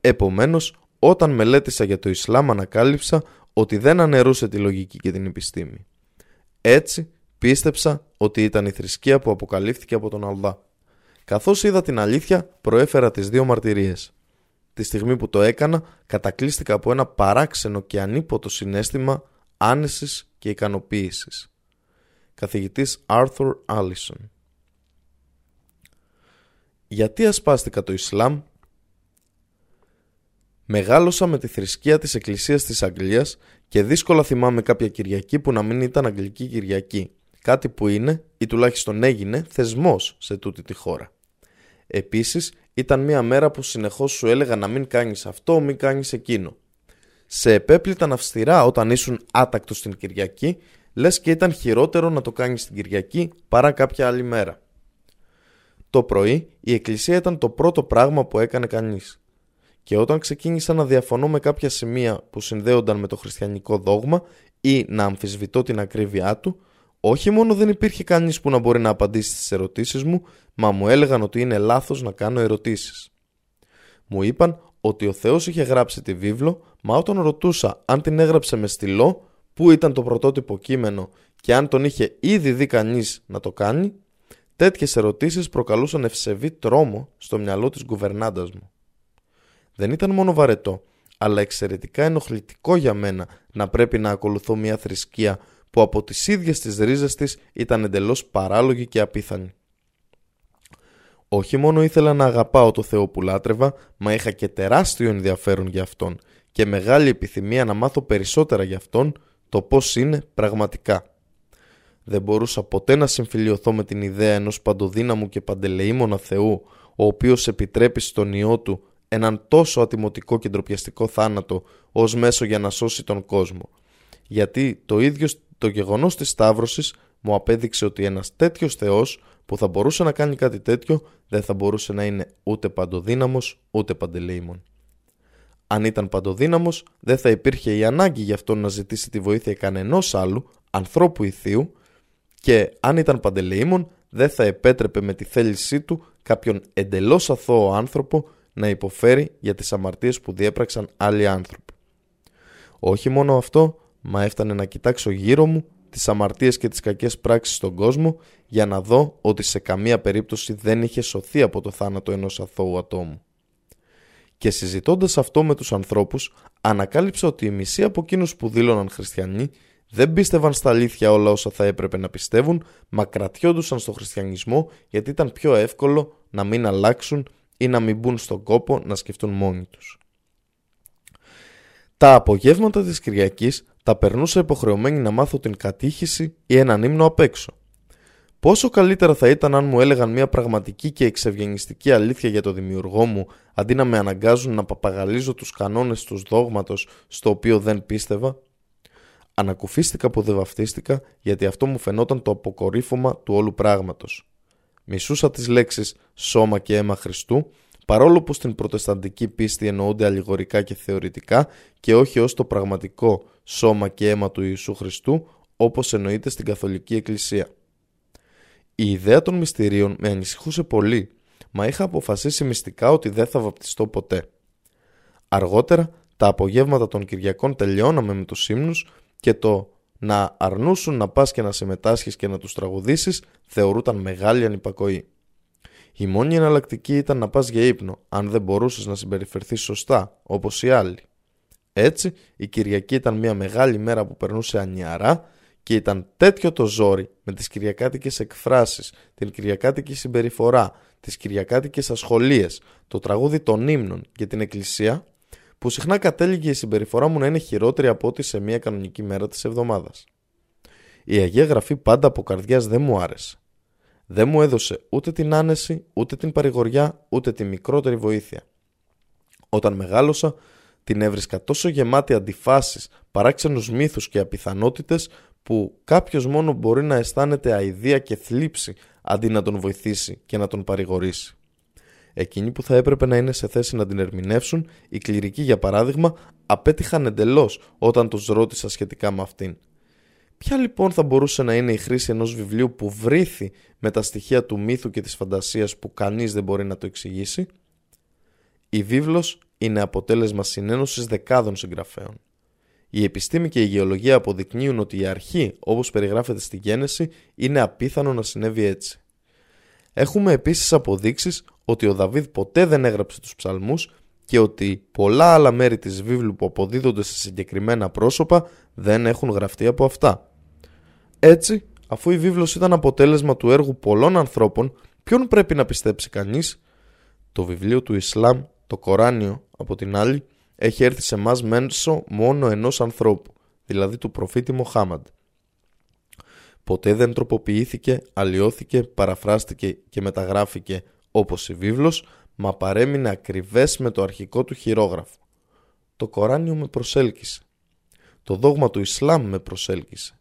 Επομένως, όταν μελέτησα για το Ισλάμ ανακάλυψα ότι δεν αναιρούσε τη λογική και την επιστήμη. Έτσι, πίστεψα ότι ήταν η θρησκεία που αποκαλύφθηκε από τον Αλδά. Καθώς είδα την αλήθεια, προέφερα τις δύο μαρτυρίες. Τη στιγμή που το έκανα, κατακλείστηκα από ένα παράξενο και ανίποτο συνέστημα άνεσης και ικανοποίησης. Καθηγητής Arthur Allison Γιατί ασπάστηκα το Ισλάμ; Μεγάλωσα με τη θρησκεία της Εκκλησίας της Αγγλίας και δύσκολα θυμάμαι κάποια Κυριακή που να μην ήταν Αγγλική Κυριακή. Κάτι που είναι, ή τουλάχιστον έγινε, θεσμός σε τούτη τη χώρα. Επίσης, ήταν μια μέρα που συνεχώς σου έλεγα να μην κάνεις αυτό, μην κάνεις εκείνο. Σε επέπληταν αυστηρά όταν ήσουν άτακτος την Κυριακή, λες και ήταν χειρότερο να το κάνεις την Κυριακή παρά κάποια άλλη μέρα. Το πρωί η εκκλησία ήταν το πρώτο πράγμα που έκανε κανείς και όταν ξεκίνησα να διαφωνώ με κάποια σημεία που συνδέονταν με το χριστιανικό δόγμα ή να αμφισβητώ την ακρίβειά του, όχι μόνο δεν υπήρχε κανείς που να μπορεί να απαντήσει στις ερωτήσεις μου, μα μου έλεγαν ότι είναι λάθος να κάνω ερωτήσεις. Μου είπαν ότι ο Θεός είχε γράψει τη βίβλο, μα όταν ρωτούσα αν την έγραψε με στυλό, που ήταν το πρωτότυπο κείμενο και αν τον είχε ήδη δει κανείς να το κάνει, τέτοιες ερωτήσεις προκαλούσαν ευσεβή τρόμο στο μυαλό της γκουβερνάντας μου δεν ήταν μόνο βαρετό, αλλά εξαιρετικά ενοχλητικό για μένα να πρέπει να ακολουθώ μια θρησκεία που από τις ίδιες τις ρίζες της ήταν εντελώς παράλογη και απίθανη. Όχι μόνο ήθελα να αγαπάω το Θεό που λάτρευα, μα είχα και τεράστιο ενδιαφέρον για Αυτόν και μεγάλη επιθυμία να μάθω περισσότερα για Αυτόν, το πώς είναι πραγματικά. Δεν μπορούσα ποτέ να συμφιλειωθώ με την ιδέα ενός παντοδύναμου και παντελεήμονα Θεού, ο οποίος επιτρέπει στον Υιό Του έναν τόσο ατιμωτικό και ντροπιαστικό θάνατο ως μέσο για να σώσει τον κόσμο. Γιατί το ίδιο το γεγονός της Σταύρωσης μου απέδειξε ότι ένας τέτοιος Θεός που θα μπορούσε να κάνει κάτι τέτοιο δεν θα μπορούσε να είναι ούτε παντοδύναμος ούτε παντελεήμων. Αν ήταν παντοδύναμος δεν θα υπήρχε η ανάγκη για αυτόν να ζητήσει τη βοήθεια κανενός άλλου, ανθρώπου ή θείου και αν ήταν παντελεήμων δεν θα επέτρεπε με τη θέλησή του κάποιον εντελώς αθώο άνθρωπο να υποφέρει για τις αμαρτίες που διέπραξαν άλλοι άνθρωποι. Όχι μόνο αυτό, μα έφτανε να κοιτάξω γύρω μου τις αμαρτίες και τις κακές πράξεις στον κόσμο για να δω ότι σε καμία περίπτωση δεν είχε σωθεί από το θάνατο ενός αθώου ατόμου. Και συζητώντας αυτό με τους ανθρώπους, ανακάλυψα ότι οι μισοί από εκείνους που δήλωναν χριστιανοί δεν πίστευαν στα αλήθεια όλα όσα θα έπρεπε να πιστεύουν, μα κρατιόντουσαν στο χριστιανισμό γιατί ήταν πιο εύκολο να μην αλλάξουν ή να μην μπουν στον κόπο να σκεφτούν μόνοι τους. Τα απογεύματα της Κυριακής τα περνούσα υποχρεωμένη να μάθω την κατήχηση ή έναν ύμνο απ' έξω. Πόσο καλύτερα θα ήταν αν μου έλεγαν μια πραγματική και εξευγενιστική αλήθεια για το δημιουργό μου αντί να με αναγκάζουν να παπαγαλίζω τους κανόνες του δόγματος στο οποίο δεν πίστευα; Ανακουφίστηκα που δεν βαφτίστηκα γιατί αυτό μου φαινόταν το αποκορύφωμα του όλου πράγματος. Μισούσα τις λέξεις «σώμα και αίμα Χριστού» παρόλο που στην προτεσταντική πίστη εννοούνται αλληγορικά και θεωρητικά και όχι ως το πραγματικό σώμα και αίμα του Ιησού Χριστού όπως εννοείται στην Καθολική Εκκλησία. Η ιδέα των μυστηρίων με ανησυχούσε πολύ, μα είχα αποφασίσει μυστικά ότι δεν θα βαπτιστώ ποτέ. Αργότερα, τα απογεύματα των Κυριακών τελειώναμε με τους ύμνους και το να αρνούσουν να πας και να συμμετάσχεις και να τους τραγουδήσεις θεωρούταν μεγάλη ανυπακοή. Η μόνη εναλλακτική ήταν να πας για ύπνο, αν δεν μπορούσες να συμπεριφερθείς σωστά, όπως οι άλλοι. Έτσι, η Κυριακή ήταν μια μεγάλη μέρα που περνούσε ανιαρά και ήταν τέτοιο το ζόρι με τις κυριακάτικες εκφράσεις, την κυριακάτικη συμπεριφορά, τις κυριακάτικες ασχολίες, το τραγούδι των ύμνων και την εκκλησία, που συχνά κατέληγε η συμπεριφορά μου να είναι χειρότερη από ό,τι σε μια κανονική μέρα της εβδομάδας. Η Αγία Γραφή πάντα από καρδιάς δεν μου άρεσε. Δεν μου έδωσε ούτε την άνεση, ούτε την παρηγοριά, ούτε τη μικρότερη βοήθεια. Όταν μεγάλωσα, την έβρισκα τόσο γεμάτη αντιφάσεις, παράξενους μύθους και απιθανότητες που κάποιος μόνο μπορεί να αισθάνεται αηδία και θλίψη αντί να τον βοηθήσει και να τον παρηγορήσει. Εκείνοι που θα έπρεπε να είναι σε θέση να την ερμηνεύσουν, οι κληρικοί για παράδειγμα, απέτυχαν εντελώς όταν τους ρώτησα σχετικά με αυτήν. Ποια λοιπόν θα μπορούσε να είναι η χρήση ενός βιβλίου που βρήθη με τα στοιχεία του μύθου και της φαντασίας που κανείς δεν μπορεί να το εξηγήσει; Η βίβλος είναι αποτέλεσμα συνένωσης δεκάδων συγγραφέων. Η επιστήμη και η γεωλογία αποδεικνύουν ότι η αρχή, όπως περιγράφεται στη γένεση, είναι απίθανο να συνέβη έτσι. Έχουμε επίσης αποδείξεις ότι ο Δαβίδ ποτέ δεν έγραψε τους ψαλμούς και ότι πολλά άλλα μέρη της βίβλου που αποδίδονται σε συγκεκριμένα πρόσωπα δεν έχουν γραφτεί από αυτά. Έτσι, αφού η βίβλος ήταν αποτέλεσμα του έργου πολλών ανθρώπων, ποιον πρέπει να πιστέψει κανείς; Το βιβλίο του Ισλάμ, το Κοράνιο, από την άλλη, έχει έρθει σε μας μέσω μόνο ενός ανθρώπου, δηλαδή του προφήτη Μοχάμαντ. Ποτέ δεν τροποποιήθηκε, αλλοιώθηκε, παραφράστηκε και μεταγράφηκε όπως η βίβλος, μα παρέμεινε ακριβές με το αρχικό του χειρόγραφο. Το Κοράνιο με προσέλκυσε. Το δόγμα του Ισλάμ με προσέλκυσε.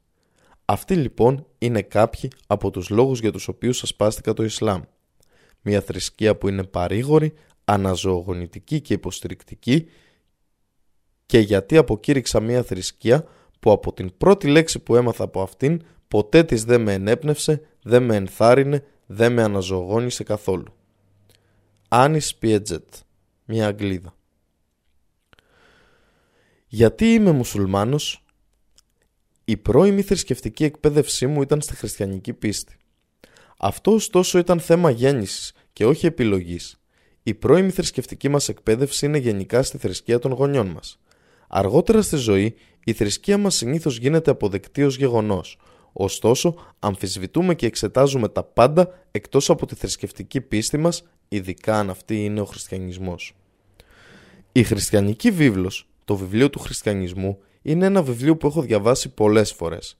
Αυτοί λοιπόν είναι κάποιοι από τους λόγους για τους οποίους ασπάστηκα το Ισλάμ. Μια θρησκεία που είναι παρήγορη, αναζωογονητική και υποστηρικτική και γιατί αποκήρυξα μια θρησκεία που από την πρώτη λέξη που έμαθα από αυτήν ποτέ της δεν με ενέπνευσε, δεν με ενθάρρυνε, δεν με αναζωογόνησε καθόλου. Άνις Πιέτζετ, μια Αγγλίδα. Γιατί είμαι μουσουλμάνος; Η πρώιμη θρησκευτική εκπαίδευσή μου ήταν στη χριστιανική πίστη. Αυτό ωστόσο ήταν θέμα γέννησης και όχι επιλογής. Η πρώιμη θρησκευτική μας εκπαίδευση είναι γενικά στη θρησκεία των γονιών μας. Αργότερα στη ζωή, η θρησκεία μας συνήθως γίνεται αποδεκτή ως γεγονός. Ωστόσο, αμφισβητούμε και εξετάζουμε τα πάντα εκτός από τη θρησκευτική πίστη μας, ειδικά αν αυτή είναι ο χριστιανισμός. Η χριστιανική βίβλος, το βιβλίο του χριστιανισμού, είναι ένα βιβλίο που έχω διαβάσει πολλές φορές.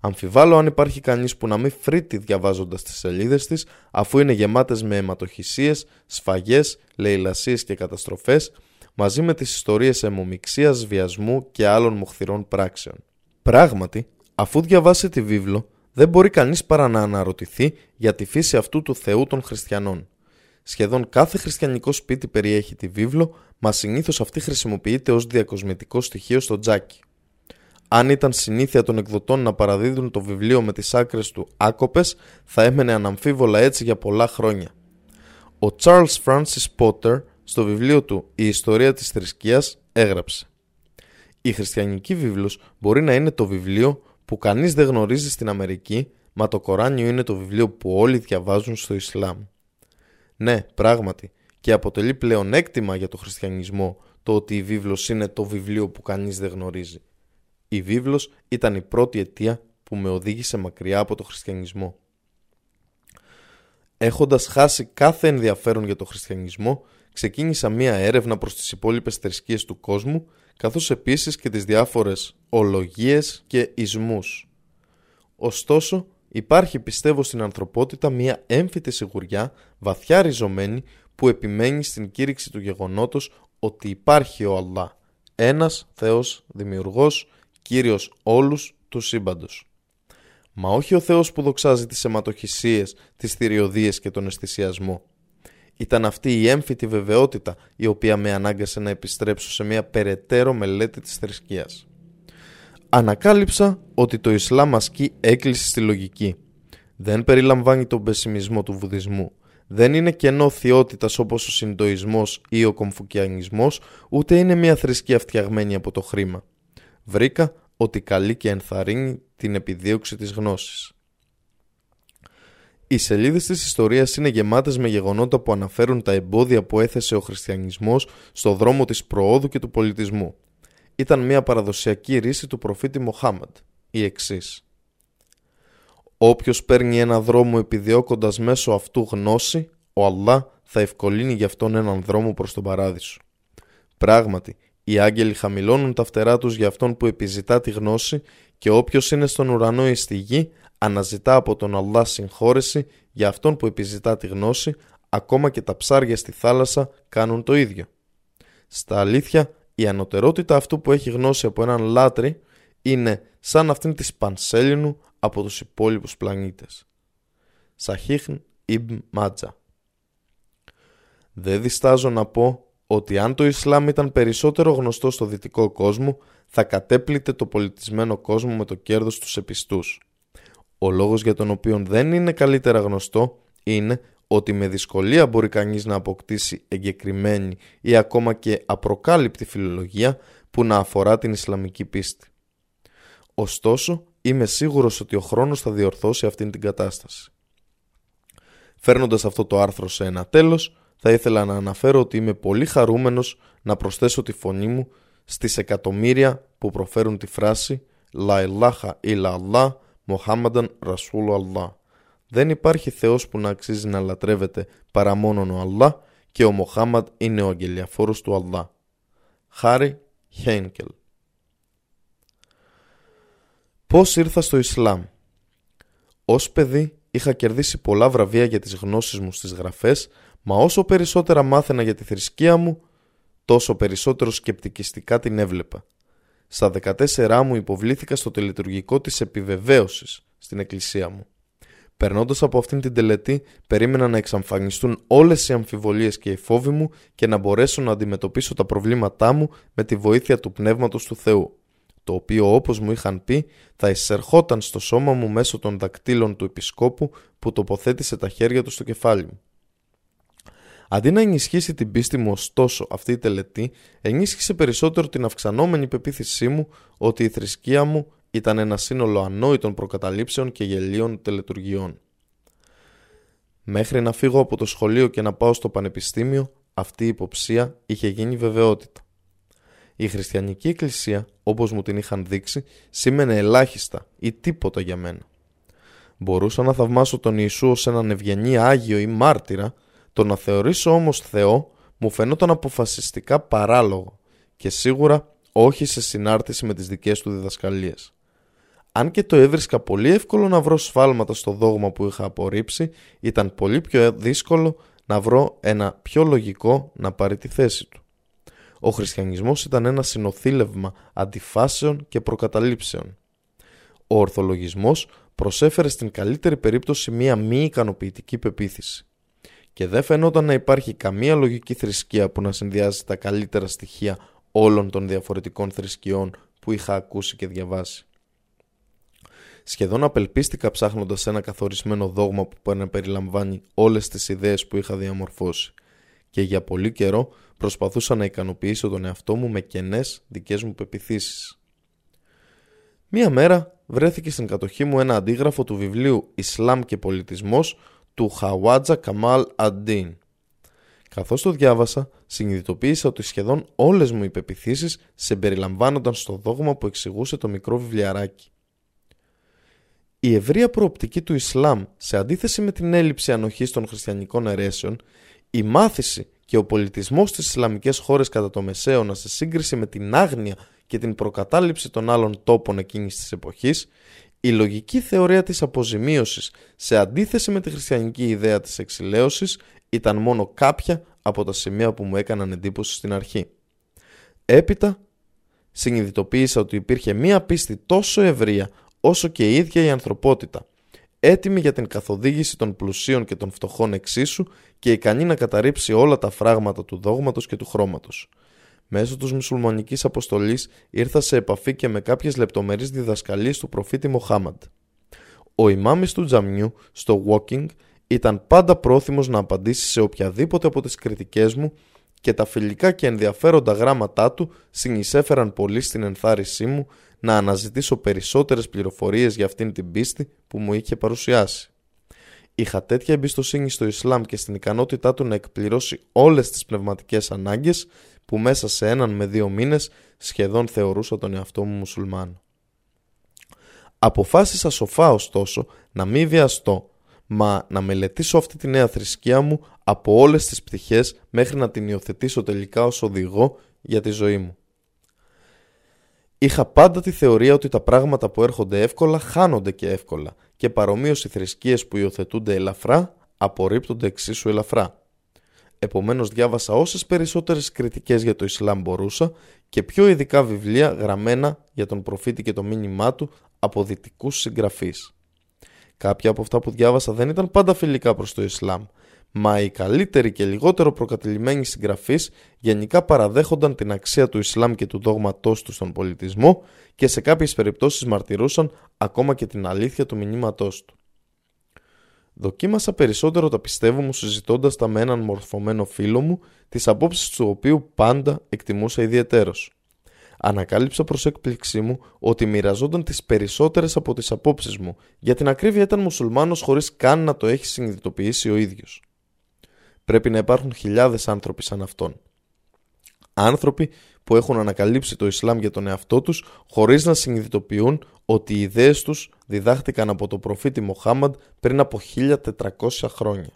Αμφιβάλλω αν υπάρχει κανείς που να μην φρύτει διαβάζοντας τις σελίδες της, αφού είναι γεμάτες με αιματοχυσίες, σφαγές, λαιλασίες και καταστροφές, μαζί με τις ιστορίες αιμομιξίας, βιασμού και άλλων μοχθηρών πράξεων. Πράγματι, αφού διαβάσει τη βίβλο, δεν μπορεί κανείς παρά να αναρωτηθεί για τη φύση αυτού του Θεού των χριστιανών. Σχεδόν κάθε χριστιανικό σπίτι περιέχει τη βίβλο, μα συνήθως αυτή χρησιμοποιείται ως διακοσμητικό στοιχείο στο τζάκι. Αν ήταν συνήθεια των εκδοτών να παραδίδουν το βιβλίο με τις άκρες του άκοπες, θα έμενε αναμφίβολα έτσι για πολλά χρόνια. Ο Charles Francis Potter στο βιβλίο του «Η ιστορία της θρησκείας» έγραψε «Η χριστιανική βίβλος μπορεί να είναι το βιβλίο που κανείς δεν γνωρίζει στην Αμερική, μα το Κοράνιο είναι το βιβλίο που όλοι διαβάζουν στο Ισλάμ». Ναι, πράγματι, και αποτελεί πλεονέκτημα για το χριστιανισμό το ότι η βίβλος είναι το βιβλίο που κανείς δεν γνωρίζει. Η βίβλος ήταν η πρώτη αιτία που με οδήγησε μακριά από το χριστιανισμό. Έχοντας χάσει κάθε ενδιαφέρον για το χριστιανισμό, ξεκίνησα μία έρευνα προς τις υπόλοιπες θρησκείες του κόσμου, καθώς επίσης και τις διάφορες ολογίες και ισμούς. Ωστόσο, υπάρχει πιστεύω στην ανθρωπότητα μία έμφυτη σιγουριά, βαθιά ριζωμένη, που επιμένει στην κήρυξη του γεγονότος ότι υπάρχει ο Αλλά, ένας Θεός δημιουργός, Κύριος όλους του σύμπαντος. Μα όχι ο Θεός που δοξάζει τις αιματοχυσίες, τις θηριωδίες και τον αισθησιασμό. Ήταν αυτή η έμφυτη βεβαιότητα η οποία με ανάγκασε να επιστρέψω σε μια περαιτέρω μελέτη της θρησκείας. Ανακάλυψα ότι το Ισλάμ ασκεί έκκληση στη λογική. Δεν περιλαμβάνει τον πεσημισμό του βουδισμού. Δεν είναι κενό θεότητας όπως ο συντοισμός ή ο κομφουκιανισμός, ούτε είναι μια θρησκεία φτιαγμένη από το χρήμα. Βρήκα ότι καλεί και ενθαρρύνει την επιδίωξη της γνώσης. Οι σελίδες της ιστορίας είναι γεμάτες με γεγονότα που αναφέρουν τα εμπόδια που έθεσε ο χριστιανισμός στο δρόμο της προόδου και του πολιτισμού. Ήταν μια παραδοσιακή ρίση του προφήτη Μοχάμαντ, η εξής. Όποιος παίρνει ένα δρόμο επιδιώκοντας μέσω αυτού γνώση, ο Αλλά θα ευκολύνει γι' αυτόν έναν δρόμο προς τον παράδεισο. Πράγματι, οι άγγελοι χαμηλώνουν τα φτερά τους για αυτόν που επιζητά τη γνώση και όποιος είναι στον ουρανό ή στη γη αναζητά από τον Αλλά συγχώρεση για αυτόν που επιζητά τη γνώση, ακόμα και τα ψάρια στη θάλασσα κάνουν το ίδιο. Στα αλήθεια, η ανωτερότητα αυτού που έχει γνώση από έναν λάτρη είναι σαν αυτήν της Πανσέλινου από τους υπόλοιπους πλανήτες. Σαχίχν Ιμπ Μάτζα Δεν διστάζω να πω ότι αν το Ισλάμ ήταν περισσότερο γνωστό στο δυτικό κόσμο, θα κατέπλητε το πολιτισμένο κόσμο με το κέρδος τους επιστούς. Ο λόγος για τον οποίο δεν είναι καλύτερα γνωστό είναι ότι με δυσκολία μπορεί κανείς να αποκτήσει εγκεκριμένη ή ακόμα και απροκάλυπτη φιλολογία που να αφορά την Ισλαμική πίστη. Ωστόσο, είμαι σίγουρος ότι ο χρόνος θα διορθώσει αυτήν την κατάσταση. Φέρνοντας αυτό το άρθρο σε ένα τέλος, θα ήθελα να αναφέρω ότι είμαι πολύ χαρούμενος να προσθέσω τη φωνή μου στις εκατομμύρια που προφέρουν τη φράση «La ilaha illa Allah, Muhammadan Rasul Allah». Δεν υπάρχει Θεός που να αξίζει να λατρεύεται παρά μόνον ο Αλλά και ο Μοχάμαντ είναι ο αγγελιαφόρος του Αλλά. Χάρη Χέινκελ Πώς ήρθα στο Ισλάμ; Ως παιδί είχα κερδίσει πολλά βραβεία για τις γνώσεις μου στις γραφές μα όσο περισσότερα μάθαινα για τη θρησκεία μου τόσο περισσότερο σκεπτικιστικά την έβλεπα. Στα 14 μου υποβλήθηκα στο τελετουργικό της επιβεβαίωσης στην εκκλησία μου. Περνώντας από αυτήν την τελετή, περίμενα να εξαμφανιστούν όλες οι αμφιβολίες και οι φόβοι μου και να μπορέσω να αντιμετωπίσω τα προβλήματά μου με τη βοήθεια του πνεύματος του Θεού, το οποίο όπως μου είχαν πει θα εισερχόταν στο σώμα μου μέσω των δακτύλων του επισκόπου που τοποθέτησε τα χέρια του στο κεφάλι μου. Αντί να ενισχύσει την πίστη μου, ωστόσο, αυτή η τελετή ενίσχυσε περισσότερο την αυξανόμενη πεποίθησή μου ότι η θρησκεία μου ήταν ένα σύνολο ανόητων προκαταλήψεων και γελίων τελετουργιών. Μέχρι να φύγω από το σχολείο και να πάω στο πανεπιστήμιο, αυτή η υποψία είχε γίνει βεβαιότητα. Η χριστιανική εκκλησία, όπως μου την είχαν δείξει, σήμαινε ελάχιστα ή τίποτα για μένα. Μπορούσα να θαυμάσω τον Ιησού ως έναν ευγενή Άγιο ή μάρτυρα, το να θεωρήσω όμως Θεό μου φαινόταν αποφασιστικά παράλογο και σίγουρα όχι σε συνάρτηση με τις δικές του διδασκαλίες. Αν και το έβρισκα πολύ εύκολο να βρω σφάλματα στο δόγμα που είχα απορρίψει, ήταν πολύ πιο δύσκολο να βρω ένα πιο λογικό να πάρει τη θέση του. Ο χριστιανισμός ήταν ένα συνοθήλευμα αντιφάσεων και προκαταλήψεων. Ο ορθολογισμός προσέφερε στην καλύτερη περίπτωση μία μη ικανοποιητική πεποίθηση. Και δεν φαινόταν να υπάρχει καμία λογική θρησκεία που να συνδυάζει τα καλύτερα στοιχεία όλων των διαφορετικών θρησκειών που είχα ακούσει και διαβάσει. Σχεδόν απελπίστηκα ψάχνοντας ένα καθορισμένο δόγμα που να περιλαμβάνει όλες τις ιδέες που είχα διαμορφώσει, και για πολύ καιρό προσπαθούσα να ικανοποιήσω τον εαυτό μου με κενές δικές μου πεπιθήσεις. Μία μέρα βρέθηκε στην κατοχή μου ένα αντίγραφο του βιβλίου Ισλάμ και Πολιτισμός του Χαουάτζα Καμάλ Αντίν. Καθώς το διάβασα, συνειδητοποίησα ότι σχεδόν όλες μου οι πεπιθήσεις σε περιλαμβάνονταν στο δόγμα που εξηγούσε το μικρό βιβλιαράκι. Η ευρεία προοπτική του Ισλάμ, σε αντίθεση με την έλλειψη ανοχής των χριστιανικών αιρέσεων, η μάθηση και ο πολιτισμός στις Ισλαμικές χώρες κατά το Μεσαίωνα σε σύγκριση με την άγνοια και την προκατάληψη των άλλων τόπων εκείνης της εποχής, η λογική θεωρία της αποζημίωσης σε αντίθεση με τη χριστιανική ιδέα της εξηλαίωσης ήταν μόνο κάποια από τα σημεία που μου έκαναν εντύπωση στην αρχή. Έπειτα συνειδητοποίησα ότι υπήρχε μία πίστη τόσο ευρεία όσο και η ίδια η ανθρωπότητα, έτοιμη για την καθοδήγηση των πλουσίων και των φτωχών εξίσου και ικανή να καταρρύψει όλα τα φράγματα του δόγματος και του χρώματος. Μέσω της μουσουλμανικής αποστολής ήρθα σε επαφή και με κάποιες λεπτομερείς διδασκαλίες του προφήτη Μοχάμαντ. Ο ημάμις του τζαμιού στο walking ήταν πάντα πρόθυμος να απαντήσει σε οποιαδήποτε από τις κριτικές μου και τα φιλικά και ενδιαφέροντα γράμματά του συνεισέφεραν πολύ στην ενθάρρυνσή μου να αναζητήσω περισσότερες πληροφορίες για αυτήν την πίστη που μου είχε παρουσιάσει. Είχα τέτοια εμπιστοσύνη στο Ισλάμ και στην ικανότητά του να εκπληρώσει όλες τις πνευματικές ανάγκες που μέσα σε έναν με δύο μήνες σχεδόν θεωρούσα τον εαυτό μου μουσουλμάνο. Αποφάσισα σοφά ωστόσο να μην βιαστώ, μα να μελετήσω αυτή τη νέα θρησκεία μου από όλες τις πτυχές μέχρι να την υιοθετήσω τελικά ως οδηγό για τη ζωή μου. Είχα πάντα τη θεωρία ότι τα πράγματα που έρχονται εύκολα χάνονται και εύκολα και παρομοίως οι θρησκείες που υιοθετούνται ελαφρά απορρίπτονται εξίσου ελαφρά. Επομένως διάβασα όσες περισσότερες κριτικές για το Ισλάμ μπορούσα και πιο ειδικά βιβλία γραμμένα για τον προφήτη και το μήνυμά του από δυτικούς συγγραφείς. Κάποια από αυτά που διάβασα δεν ήταν πάντα φιλικά προς το Ισλάμ, μα οι καλύτεροι και λιγότερο προκατηλημένοι συγγραφείς γενικά παραδέχονταν την αξία του Ισλάμ και του δόγματός τους στον πολιτισμό και σε κάποιες περιπτώσεις μαρτυρούσαν ακόμα και την αλήθεια του μηνύματός του. Δοκίμασα περισσότερο τα πιστεύω μου συζητώντας τα με έναν μορφωμένο φίλο μου, τις απόψεις του οποίου πάντα εκτιμούσα ιδιαιτέρως. Ανακάλυψα προς έκπληξή μου ότι μοιραζόταν τις περισσότερες από τις απόψεις μου, για την ακρίβεια ήταν μουσουλμάνος χωρίς καν να το έχει συνειδητοποιήσει ο ίδιος. Πρέπει να υπάρχουν χιλιάδες άνθρωποι σαν αυτόν. Άνθρωποι που έχουν ανακαλύψει το Ισλάμ για τον εαυτό τους χωρίς να συνειδητοποιούν ότι οι ιδέες τους διδάχτηκαν από τον προφήτη Μοχάμαντ πριν από 1400 χρόνια.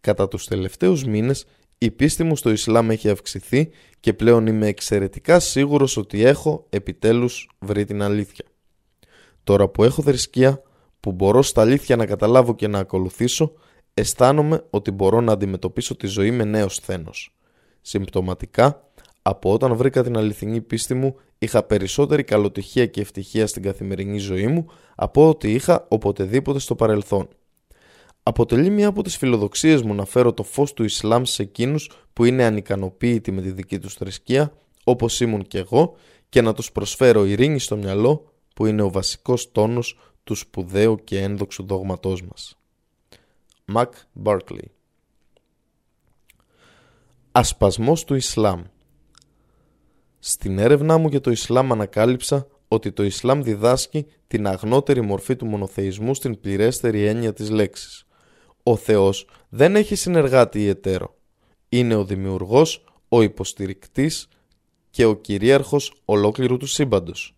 Κατά τους τελευταίους μήνες η πίστη μου στο Ισλάμ έχει αυξηθεί και πλέον είμαι εξαιρετικά σίγουρος ότι έχω επιτέλους βρει την αλήθεια. Τώρα που έχω θρησκεία, που μπορώ στα αλήθεια να καταλάβω και να ακολουθήσω, αισθάνομαι ότι μπορώ να αντιμετωπίσω τη ζωή με νέο σθένος. Συμπτωματικά, από όταν βρήκα την αληθινή πίστη μου, είχα περισσότερη καλοτυχία και ευτυχία στην καθημερινή ζωή μου από ό,τι είχα οποτεδήποτε στο παρελθόν. Αποτελεί μία από τις φιλοδοξίες μου να φέρω το φως του Ισλάμ σε εκείνους που είναι ανικανοποίητοι με τη δική τους θρησκεία, όπως ήμουν και εγώ, και να τους προσφέρω ειρήνη στο μυαλό, που είναι ο βασικός τόνος του σπουδαίου και ένδοξου δόγματός μας. Μακ Μπάρκλι Ασπασμός του Ισλάμ στην έρευνά μου για το Ισλάμ ανακάλυψα ότι το Ισλάμ διδάσκει την αγνότερη μορφή του μονοθεϊσμού στην πληρέστερη έννοια της λέξης. Ο Θεός δεν έχει συνεργάτη ή εταίρο. Είναι ο δημιουργός, ο υποστηρικτής και ο κυρίαρχος ολόκληρου του σύμπαντος.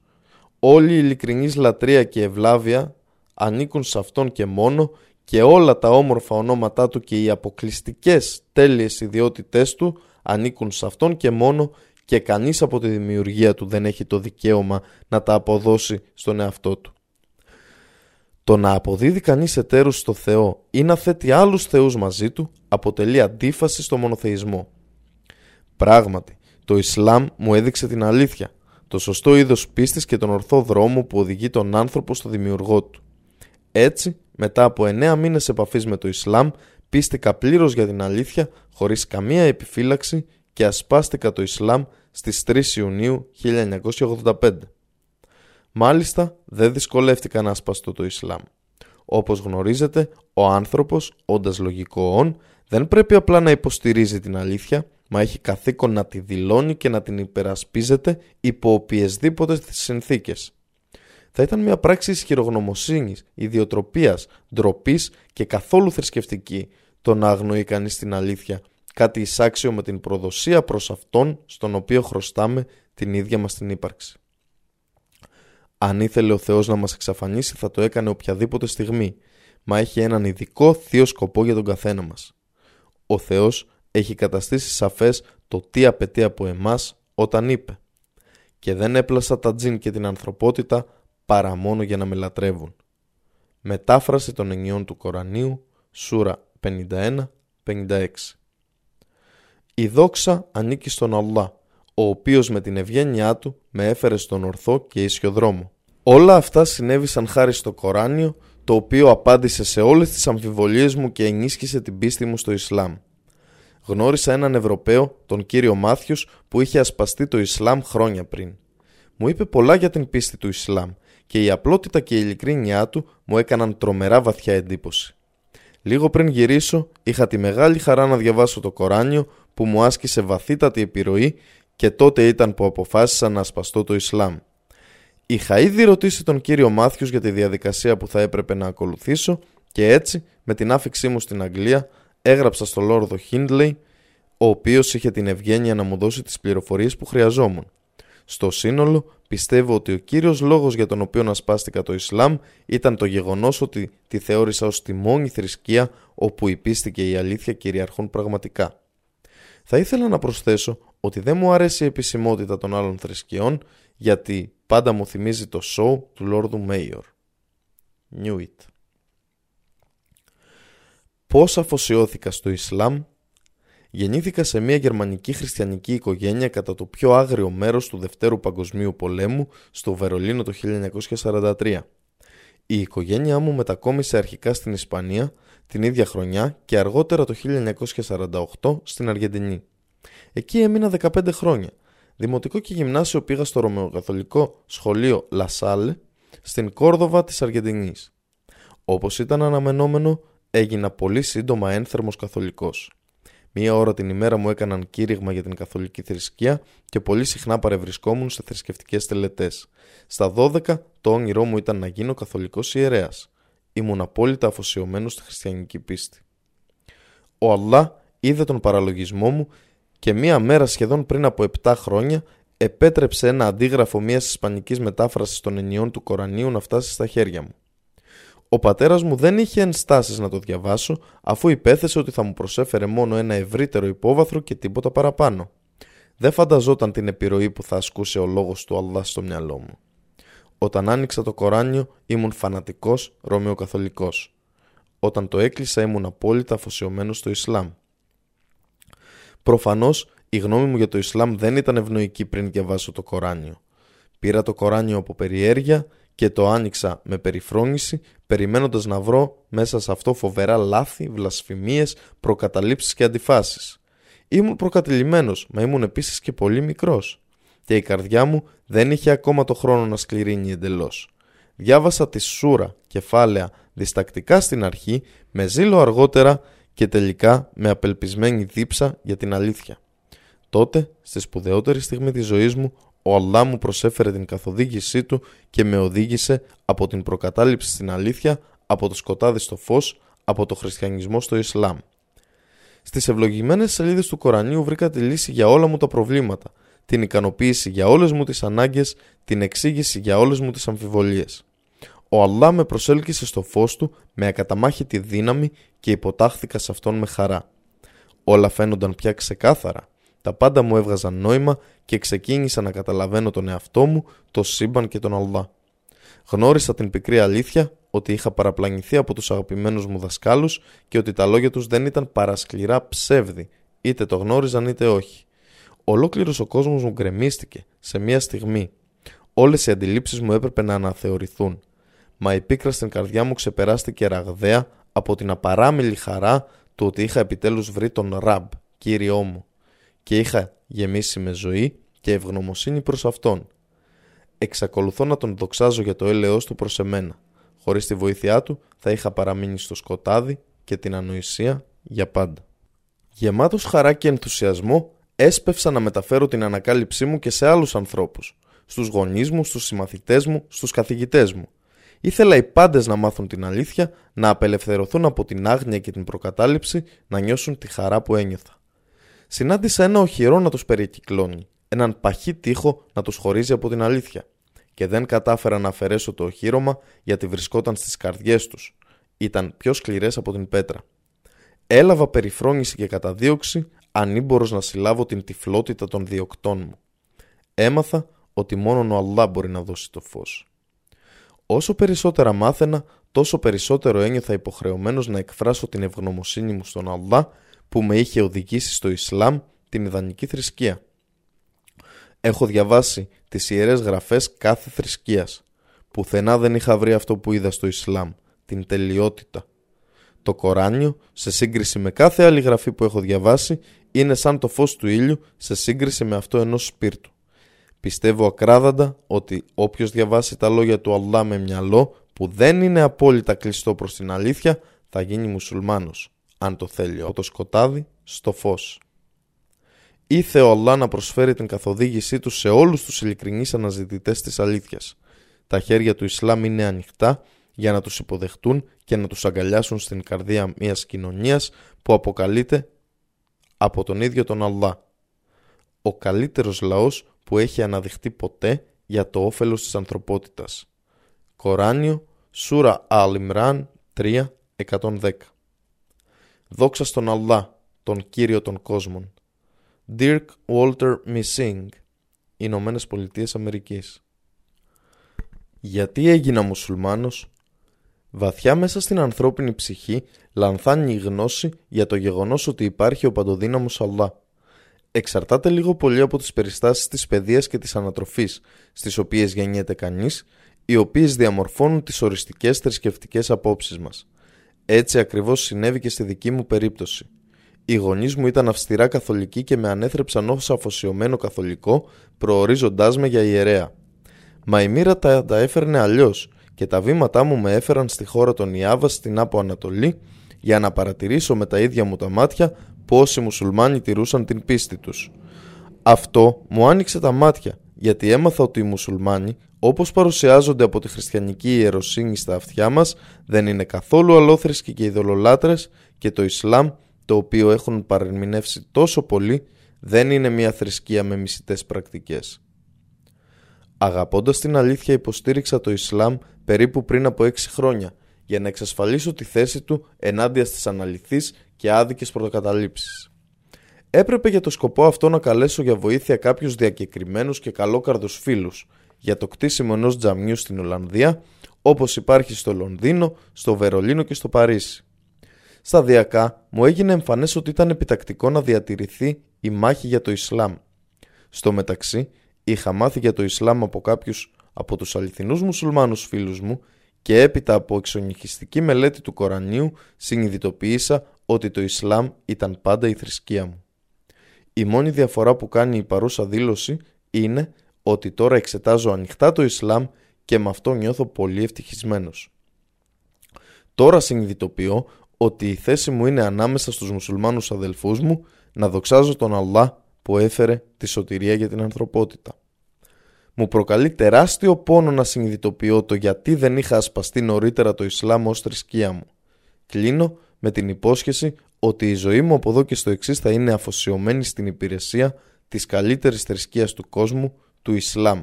Όλη η ειλικρινής λατρεία και ευλάβεια ανήκουν σε Αυτόν και μόνο και όλα τα όμορφα ονόματά Του και οι αποκλειστικές τέλειες ιδιότητές Του ανήκουν σε Αυτόν και μόνο και κανείς από τη δημιουργία του δεν έχει το δικαίωμα να τα αποδώσει στον εαυτό του. Το να αποδίδει κανείς εταίρους στο Θεό ή να θέτει άλλους θεούς μαζί του αποτελεί αντίφαση στο μονοθεϊσμό. Πράγματι, το Ισλάμ μου έδειξε την αλήθεια, το σωστό είδος πίστης και τον ορθό δρόμο που οδηγεί τον άνθρωπο στο δημιουργό του. Έτσι, μετά από εννέα μήνες επαφής με το Ισλάμ, πίστηκα πλήρως για την αλήθεια, χωρίς καμία επιφύλαξη και ασπάστηκα το Ισλάμ στις 3 Ιουνίου 1985. Μάλιστα δεν δυσκολεύτηκα να ασπαστώ το Ισλάμ. Όπως γνωρίζετε, ο άνθρωπος, όντας λογικό όν, δεν πρέπει απλά να υποστηρίζει την αλήθεια, μα έχει καθήκον να τη δηλώνει και να την υπερασπίζεται υπό οποιασδήποτε συνθήκες. Θα ήταν μια πράξη ισχυρογνωμοσύνης, ιδιοτροπίας, ντροπής και καθόλου θρησκευτική το να αγνοεί κανείς την αλήθεια κάτι εισάξιο με την προδοσία προς Αυτόν στον οποίο χρωστάμε την ίδια μας την ύπαρξη. Αν ήθελε ο Θεός να μας εξαφανίσει θα το έκανε οποιαδήποτε στιγμή, μα έχει έναν ειδικό θείο σκοπό για τον καθένα μας. Ο Θεός έχει καταστήσει σαφές το τι απαιτεί από εμάς όταν είπε «Και δεν έπλασα τα τζιν και την ανθρωπότητα παρά μόνο για να με λατρεύουν». Μετάφραση των ενιών του Κορανίου, Σούρα 51-56 η δόξα ανήκει στον Αλλά, ο οποίος με την ευγένειά του με έφερε στον ορθό και ίσιο δρόμο. Όλα αυτά συνέβησαν χάρη στο Κοράνιο, το οποίο απάντησε σε όλες τις αμφιβολίες μου και ενίσχυσε την πίστη μου στο Ισλάμ. Γνώρισα έναν Ευρωπαίο, τον κύριο Μάθιους, που είχε ασπαστεί το Ισλάμ χρόνια πριν. Μου είπε πολλά για την πίστη του Ισλάμ και η απλότητα και η ειλικρίνειά του μου έκαναν τρομερά βαθιά εντύπωση. Λίγο πριν γυρίσω, είχα τη μεγάλη χαρά να διαβάσω το Κοράνιο που μου άσκησε βαθύτατη επιρροή και τότε ήταν που αποφάσισα να ασπαστώ το Ισλάμ. Είχα ήδη ρωτήσει τον κύριο Μάθιους για τη διαδικασία που θα έπρεπε να ακολουθήσω και έτσι, με την άφηξή μου στην Αγγλία, έγραψα στο Λόρδο Χίντλεϊ, ο οποίος είχε την ευγένεια να μου δώσει τις πληροφορίες που χρειαζόμουν. Στο σύνολο, πιστεύω ότι ο κύριος λόγος για τον οποίο ασπάστηκα το Ισλάμ ήταν το γεγονός ότι τη θεώρησα ως τη μόνη θρησκεία όπου η πίστη και η αλήθεια κυριαρχούν πραγματικά. Θα ήθελα να προσθέσω ότι δεν μου αρέσει η επισημότητα των άλλων θρησκειών γιατί πάντα μου θυμίζει το show του Λόρδου Μέιορ. Knew it. Πώς αφοσιώθηκα στο Ισλάμ Γεννήθηκα σε μια γερμανική χριστιανική οικογένεια κατά το πιο άγριο μέρος του Δευτέρου Παγκοσμίου Πολέμου στο Βερολίνο το 1943. Η οικογένειά μου μετακόμισε αρχικά στην Ισπανία την ίδια χρονιά και αργότερα το 1948 στην Αργεντινή. Εκεί έμεινα 15 χρόνια. Δημοτικό και γυμνάσιο πήγα στο Ρωμαιοκαθολικό σχολείο Λασάλε στην Κόρδοβα της Αργεντινής. Όπως ήταν αναμενόμενο, έγινα πολύ σύντομα ένθερμος καθολικός. Μία ώρα την ημέρα μου έκαναν κήρυγμα για την καθολική θρησκεία και πολύ συχνά παρευρισκόμουν σε θρησκευτικές τελετές. Στα 12 το όνειρό μου ήταν να γίνω καθολικός ιερέας. Ήμουν απόλυτα αφοσιωμένος στη χριστιανική πίστη. Ο Αλλά είδε τον παραλογισμό μου και μία μέρα σχεδόν πριν από 7 χρόνια επέτρεψε ένα αντίγραφο μιας ισπανικής μετάφρασης των ενιών του Κορανίου να φτάσει στα χέρια μου. Ο πατέρας μου δεν είχε ενστάσεις να το διαβάσω αφού υπέθεσε ότι θα μου προσέφερε μόνο ένα ευρύτερο υπόβαθρο και τίποτα παραπάνω. Δεν φανταζόταν την επιρροή που θα ασκούσε ο λόγος του Αλλά στο μυαλό μου. Όταν άνοιξα το Κοράνιο ήμουν φανατικός ρωμαιοκαθολικός. Όταν το έκλεισα ήμουν απόλυτα αφοσιωμένος στο Ισλάμ. Προφανώς η γνώμη μου για το Ισλάμ δεν ήταν ευνοϊκή πριν διαβάσω το Κοράνιο. Πήρα το Κοράνιο από περιέργεια και το άνοιξα με περιφρόνηση περιμένοντας να βρω μέσα σε αυτό φοβερά λάθη, βλασφημίες, προκαταλήψεις και αντιφάσεις. Ήμουν προκατηλημένος, μα ήμουν επίσης και πολύ μικρός και η καρδιά μου δεν είχε ακόμα το χρόνο να σκληρύνει εντελώς. Διάβασα τη σούρα, κεφάλαια, διστακτικά στην αρχή, με ζήλο αργότερα και τελικά με απελπισμένη δίψα για την αλήθεια. Τότε, στη σπουδαιότερη στιγμή της ζωής μου, ο Αλλά μου προσέφερε την καθοδήγησή του και με οδήγησε από την προκατάληψη στην αλήθεια, από το σκοτάδι στο φως, από το χριστιανισμό στο Ισλάμ. Στις ευλογημένες σελίδες του Κορανίου βρήκα τη λύση για όλα μου τα προβλήματα, την ικανοποίηση για όλες μου τις ανάγκες, την εξήγηση για όλες μου τις αμφιβολίες. Ο Αλλά με προσέλκυσε στο φως του με ακαταμάχητη δύναμη και υποτάχθηκα σε αυτόν με χαρά. Όλα φαίνονταν πια ξεκάθαρα. Τα πάντα μου έβγαζαν νόημα και ξεκίνησα να καταλαβαίνω τον εαυτό μου, το σύμπαν και τον Αλδά. Γνώρισα την πικρή αλήθεια ότι είχα παραπλανηθεί από τους αγαπημένους μου δασκάλους και ότι τα λόγια τους δεν ήταν παρασκληρά ψεύδι, είτε το γνώριζαν είτε όχι. Ολόκληρος ο κόσμος μου γκρεμίστηκε σε μία στιγμή. Όλες οι αντιλήψεις μου έπρεπε να αναθεωρηθούν. Μα η πίκρα στην καρδιά μου ξεπεράστηκε ραγδαία από την απαράμιλη χαρά του ότι είχα επιτέλους βρει τον Ραμπ, κύριό μου και είχα γεμίσει με ζωή και ευγνωμοσύνη προς Αυτόν. Εξακολουθώ να τον δοξάζω για το έλεος του προς εμένα. Χωρίς τη βοήθειά του θα είχα παραμείνει στο σκοτάδι και την ανοησία για πάντα. Γεμάτος χαρά και ενθουσιασμό έσπευσα να μεταφέρω την ανακάλυψή μου και σε άλλους ανθρώπους. Στους γονείς μου, στους συμμαθητές μου, στους καθηγητές μου. Ήθελα οι πάντες να μάθουν την αλήθεια, να απελευθερωθούν από την άγνοια και την προκατάληψη, να νιώσουν τη χαρά που ένιωθα συνάντησα ένα οχυρό να τους περικυκλώνει, έναν παχύ τείχο να τους χωρίζει από την αλήθεια και δεν κατάφερα να αφαιρέσω το οχύρωμα γιατί βρισκόταν στις καρδιές τους. Ήταν πιο σκληρές από την πέτρα. Έλαβα περιφρόνηση και καταδίωξη ανήμπορος να συλλάβω την τυφλότητα των διοκτών μου. Έμαθα ότι μόνο ο Αλλά μπορεί να δώσει το φως. Όσο περισσότερα μάθαινα, τόσο περισσότερο ένιωθα υποχρεωμένος να εκφράσω την ευγνωμοσύνη μου στον Αλλά που με είχε οδηγήσει στο Ισλάμ την ιδανική θρησκεία. Έχω διαβάσει τις ιερές γραφές κάθε θρησκείας. Πουθενά δεν είχα βρει αυτό που είδα στο Ισλάμ, την τελειότητα. Το Κοράνιο, σε σύγκριση με κάθε άλλη γραφή που έχω διαβάσει, είναι σαν το φως του ήλιου σε σύγκριση με αυτό ενός σπίρτου. Πιστεύω ακράδαντα ότι όποιος διαβάσει τα λόγια του Αλλά με μυαλό που δεν είναι απόλυτα κλειστό προς την αλήθεια θα γίνει μουσουλμάνος αν το θέλει, από το σκοτάδι στο φως. Ήθε ο Αλλά να προσφέρει την καθοδήγησή του σε όλους τους ειλικρινείς αναζητητές της αλήθειας. Τα χέρια του Ισλάμ είναι ανοιχτά για να τους υποδεχτούν και να τους αγκαλιάσουν στην καρδία μιας κοινωνίας που αποκαλείται από τον ίδιο τον Αλλά. Ο καλύτερος λαός που έχει αναδειχτεί ποτέ για το όφελος της ανθρωπότητας. Κοράνιο, Σούρα Αλ-Ιμράν 3.110 Δόξα στον Αλλά, τον Κύριο των κόσμων. Dirk Walter Missing, Ηνωμένες Πολιτείες Αμερικής. Γιατί έγινα μουσουλμάνος; Βαθιά μέσα στην ανθρώπινη ψυχή λανθάνει η γνώση για το γεγονός ότι υπάρχει ο παντοδύναμος Αλλά. Εξαρτάται λίγο πολύ από τις περιστάσεις της παιδείας και της ανατροφής, στις οποίες γεννιέται κανείς, οι οποίες διαμορφώνουν τις οριστικές θρησκευτικές απόψεις μας. Έτσι ακριβώς συνέβη και στη δική μου περίπτωση. Οι γονείς μου ήταν αυστηρά καθολικοί και με ανέθρεψαν ως αφοσιωμένο καθολικό, προορίζοντάς με για ιερέα. Μα η μοίρα τα, τα έφερνε αλλιώς και τα βήματά μου με έφεραν στη χώρα των Ιάβας στην Άπο Ανατολή για να παρατηρήσω με τα ίδια μου τα μάτια πώς οι μουσουλμάνοι τηρούσαν την πίστη τους. Αυτό μου άνοιξε τα μάτια γιατί έμαθα ότι οι μουσουλμάνοι όπως παρουσιάζονται από τη χριστιανική ιεροσύνη στα αυτιά μας δεν είναι καθόλου αλόθρησκοι και ειδωλολάτρες και το Ισλάμ το οποίο έχουν παρεμεινεύσει τόσο πολύ δεν είναι μια θρησκεία με μισητές πρακτικές. Αγαπώντας την αλήθεια υποστήριξα το Ισλάμ περίπου πριν από 6 χρόνια για να εξασφαλίσω τη θέση του ενάντια στις αναλυθείς και άδικες πρωτοκαταλήψεις. Έπρεπε για το σκοπό αυτό να καλέσω για βοήθεια κάποιους διακεκριμένους και καλόκαρδους φίλους για το κτίσιμο ενός τζαμιού στην Ολλανδία όπως υπάρχει στο Λονδίνο, στο Βερολίνο και στο Παρίσι. Σταδιακά μου έγινε εμφανές ότι ήταν επιτακτικό να διατηρηθεί η μάχη για το Ισλάμ. Στο μεταξύ είχα μάθει για το Ισλάμ από κάποιους από τους αληθινούς μουσουλμάνους φίλους μου και έπειτα από εξονυχιστική μελέτη του Κορανίου συνειδητοποίησα ότι το Ισλάμ ήταν πάντα η θρησκεία μου. Η μόνη διαφορά που κάνει η παρούσα δήλωση είναι ότι τώρα εξετάζω ανοιχτά το Ισλάμ και με αυτό νιώθω πολύ ευτυχισμένος. Τώρα συνειδητοποιώ ότι η θέση μου είναι ανάμεσα στους μουσουλμάνους αδελφούς μου να δοξάζω τον Αλλά που έφερε τη σωτηρία για την ανθρωπότητα. Μου προκαλεί τεράστιο πόνο να συνειδητοποιώ το γιατί δεν είχα ασπαστεί νωρίτερα το Ισλάμ ως θρησκεία μου. Κλείνω με την υπόσχεση ότι η ζωή μου από εδώ και στο εξής θα είναι αφοσιωμένη στην υπηρεσία της καλύτερης θρησκείας του κόσμου, του Ισλάμ.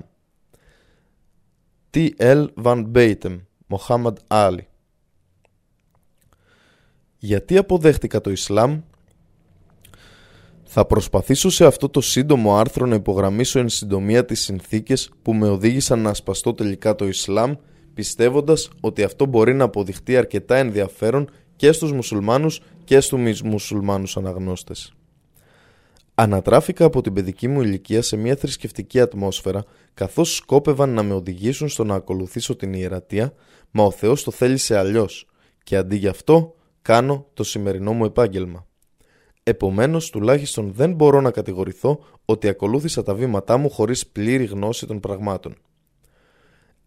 T.L. Van Beitem, Mohammed Ali Γιατί αποδέχτηκα το Ισλάμ; Θα προσπαθήσω σε αυτό το σύντομο άρθρο να υπογραμμίσω εν συντομία τις συνθήκες που με οδήγησαν να ασπαστώ τελικά το Ισλάμ πιστεύοντας ότι αυτό μπορεί να αποδειχτεί αρκετά ενδιαφέρον και στους μουσουλμάνους και στους μουσουλμάνους αναγνώστες. Ανατράφηκα από την παιδική μου ηλικία σε μια θρησκευτική ατμόσφαιρα καθώς σκόπευαν να με οδηγήσουν στο να ακολουθήσω την ιερατεία μα ο Θεός το θέλησε αλλιώς και αντί γι' αυτό κάνω το σημερινό μου επάγγελμα. Επομένως, τουλάχιστον δεν μπορώ να κατηγορηθώ ότι ακολούθησα τα βήματά μου χωρίς πλήρη γνώση των πραγμάτων.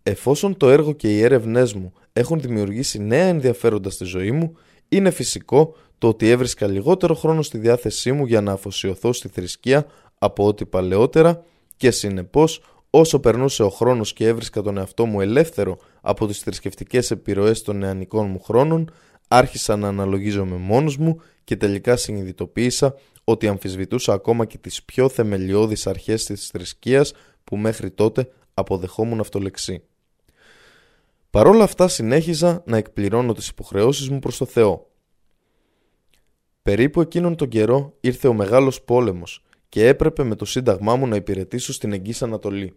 Εφόσον το έργο και οι έρευνές μου έχουν δημιουργήσει νέα ενδιαφέροντα στη ζωή μου, είναι φυσικό το ότι έβρισκα λιγότερο χρόνο στη διάθεσή μου για να αφοσιωθώ στη θρησκεία από ό,τι παλαιότερα και συνεπώς, όσο περνούσε ο χρόνος και έβρισκα τον εαυτό μου ελεύθερο από τις θρησκευτικές επιρροές των νεανικών μου χρόνων, άρχισα να αναλογίζομαι μόνος μου και τελικά συνειδητοποίησα ότι αμφισβητούσα ακόμα και τις πιο θεμελιώδεις αρχές της θρησκείας που μέχρι τότε αποδεχόμουν αυτολεξή. Παρόλα αυτά συνέχιζα να εκπληρώνω τις υποχρεώσεις μου προς το Θεό. Περίπου εκείνον τον καιρό ήρθε ο μεγάλος πόλεμος και έπρεπε με το σύνταγμά μου να υπηρετήσω στην Εγγύς Ανατολή.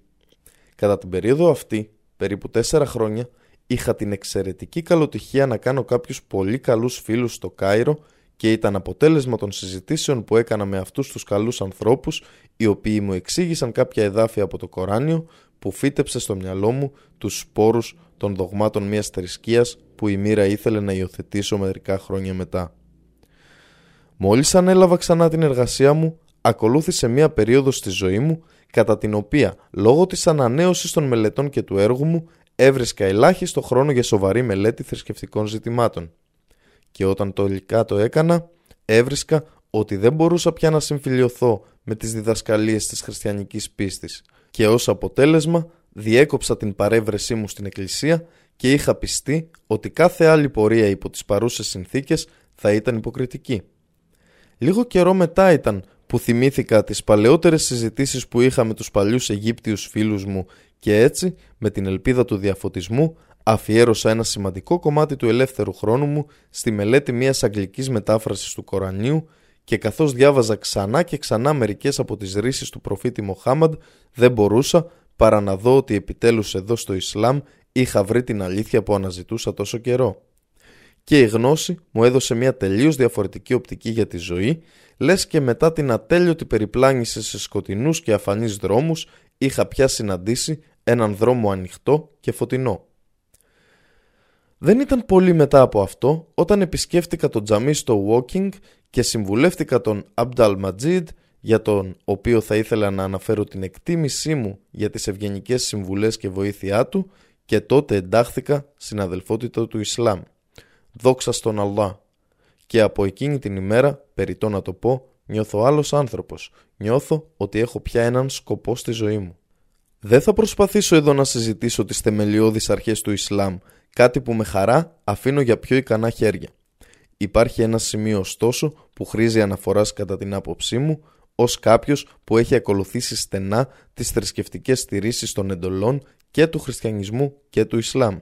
Κατά την περίοδο αυτή, περίπου τέσσερα χρόνια, είχα την εξαιρετική καλοτυχία να κάνω κάποιους πολύ καλούς φίλους στο Κάιρο και ήταν αποτέλεσμα των συζητήσεων που έκανα με αυτούς τους καλούς ανθρώπους οι οποίοι μου εξήγησαν κάποια εδάφια από το Κοράνιο που φύτεψε στο μυαλό μου τους σπόρους των δογμάτων μιας θρησκείας που η μοίρα ήθελε να υιοθετήσω μερικά χρόνια μετά. Μόλις ανέλαβα ξανά την εργασία μου, ακολούθησε μια περίοδος στη ζωή μου κατά την οποία λόγω της ανανέωσης των μελετών και του έργου μου έβρισκα ελάχιστο χρόνο για σοβαρή μελέτη θρησκευτικών ζητημάτων. Και όταν τελικά το έκανα, έβρισκα ότι δεν μπορούσα πια να συμφιλειωθώ με τις διδασκαλίες της χριστιανικής πίστης και ως αποτέλεσμα διέκοψα την παρέβρεσή μου στην εκκλησία και είχα πιστεί ότι κάθε άλλη πορεία υπό τις παρούσες συνθήκες θα ήταν υποκριτική. Λίγο καιρό μετά ήταν που θυμήθηκα τις παλαιότερες συζητήσεις που είχα με τους παλιούς Αιγύπτιους φίλους μου και έτσι, με την ελπίδα του διαφωτισμού, αφιέρωσα ένα σημαντικό κομμάτι του ελεύθερου χρόνου μου στη μελέτη μιας αγγλικής μετάφρασης του Κορανίου και καθώς διάβαζα ξανά και ξανά μερικές από τις ρίσεις του προφήτη Μοχάμαντ δεν μπορούσα παρά να δω ότι επιτέλους εδώ στο Ισλάμ είχα βρει την αλήθεια που αναζητούσα τόσο καιρό. Και η γνώση μου έδωσε μια τελείως διαφορετική οπτική για τη ζωή, λες και μετά την ατέλειωτη περιπλάνηση σε σκοτεινούς και αφανείς δρόμους είχα πια συναντήσει έναν δρόμο ανοιχτό και φωτεινό. Δεν ήταν πολύ μετά από αυτό όταν επισκέφτηκα το τζαμί στο Walking και συμβουλεύτηκα τον Abdal Majid για τον οποίο θα ήθελα να αναφέρω την εκτίμησή μου για τις ευγενικές συμβουλές και βοήθειά του και τότε εντάχθηκα στην αδελφότητα του Ισλάμ. Δόξα στον Αλλά. Και από εκείνη την ημέρα, περιττό να το πω, νιώθω άλλος άνθρωπος. Νιώθω ότι έχω πια έναν σκοπό στη ζωή μου. Δεν θα προσπαθήσω εδώ να συζητήσω τις θεμελιώδεις αρχές του Ισλάμ, κάτι που με χαρά αφήνω για πιο ικανά χέρια. Υπάρχει ένα σημείο ωστόσο που χρήζει αναφοράς κατά την άποψή μου, ως κάποιος που έχει ακολουθήσει στενά τις θρησκευτικές στηρίσεις των εντολών και του χριστιανισμού και του Ισλάμ.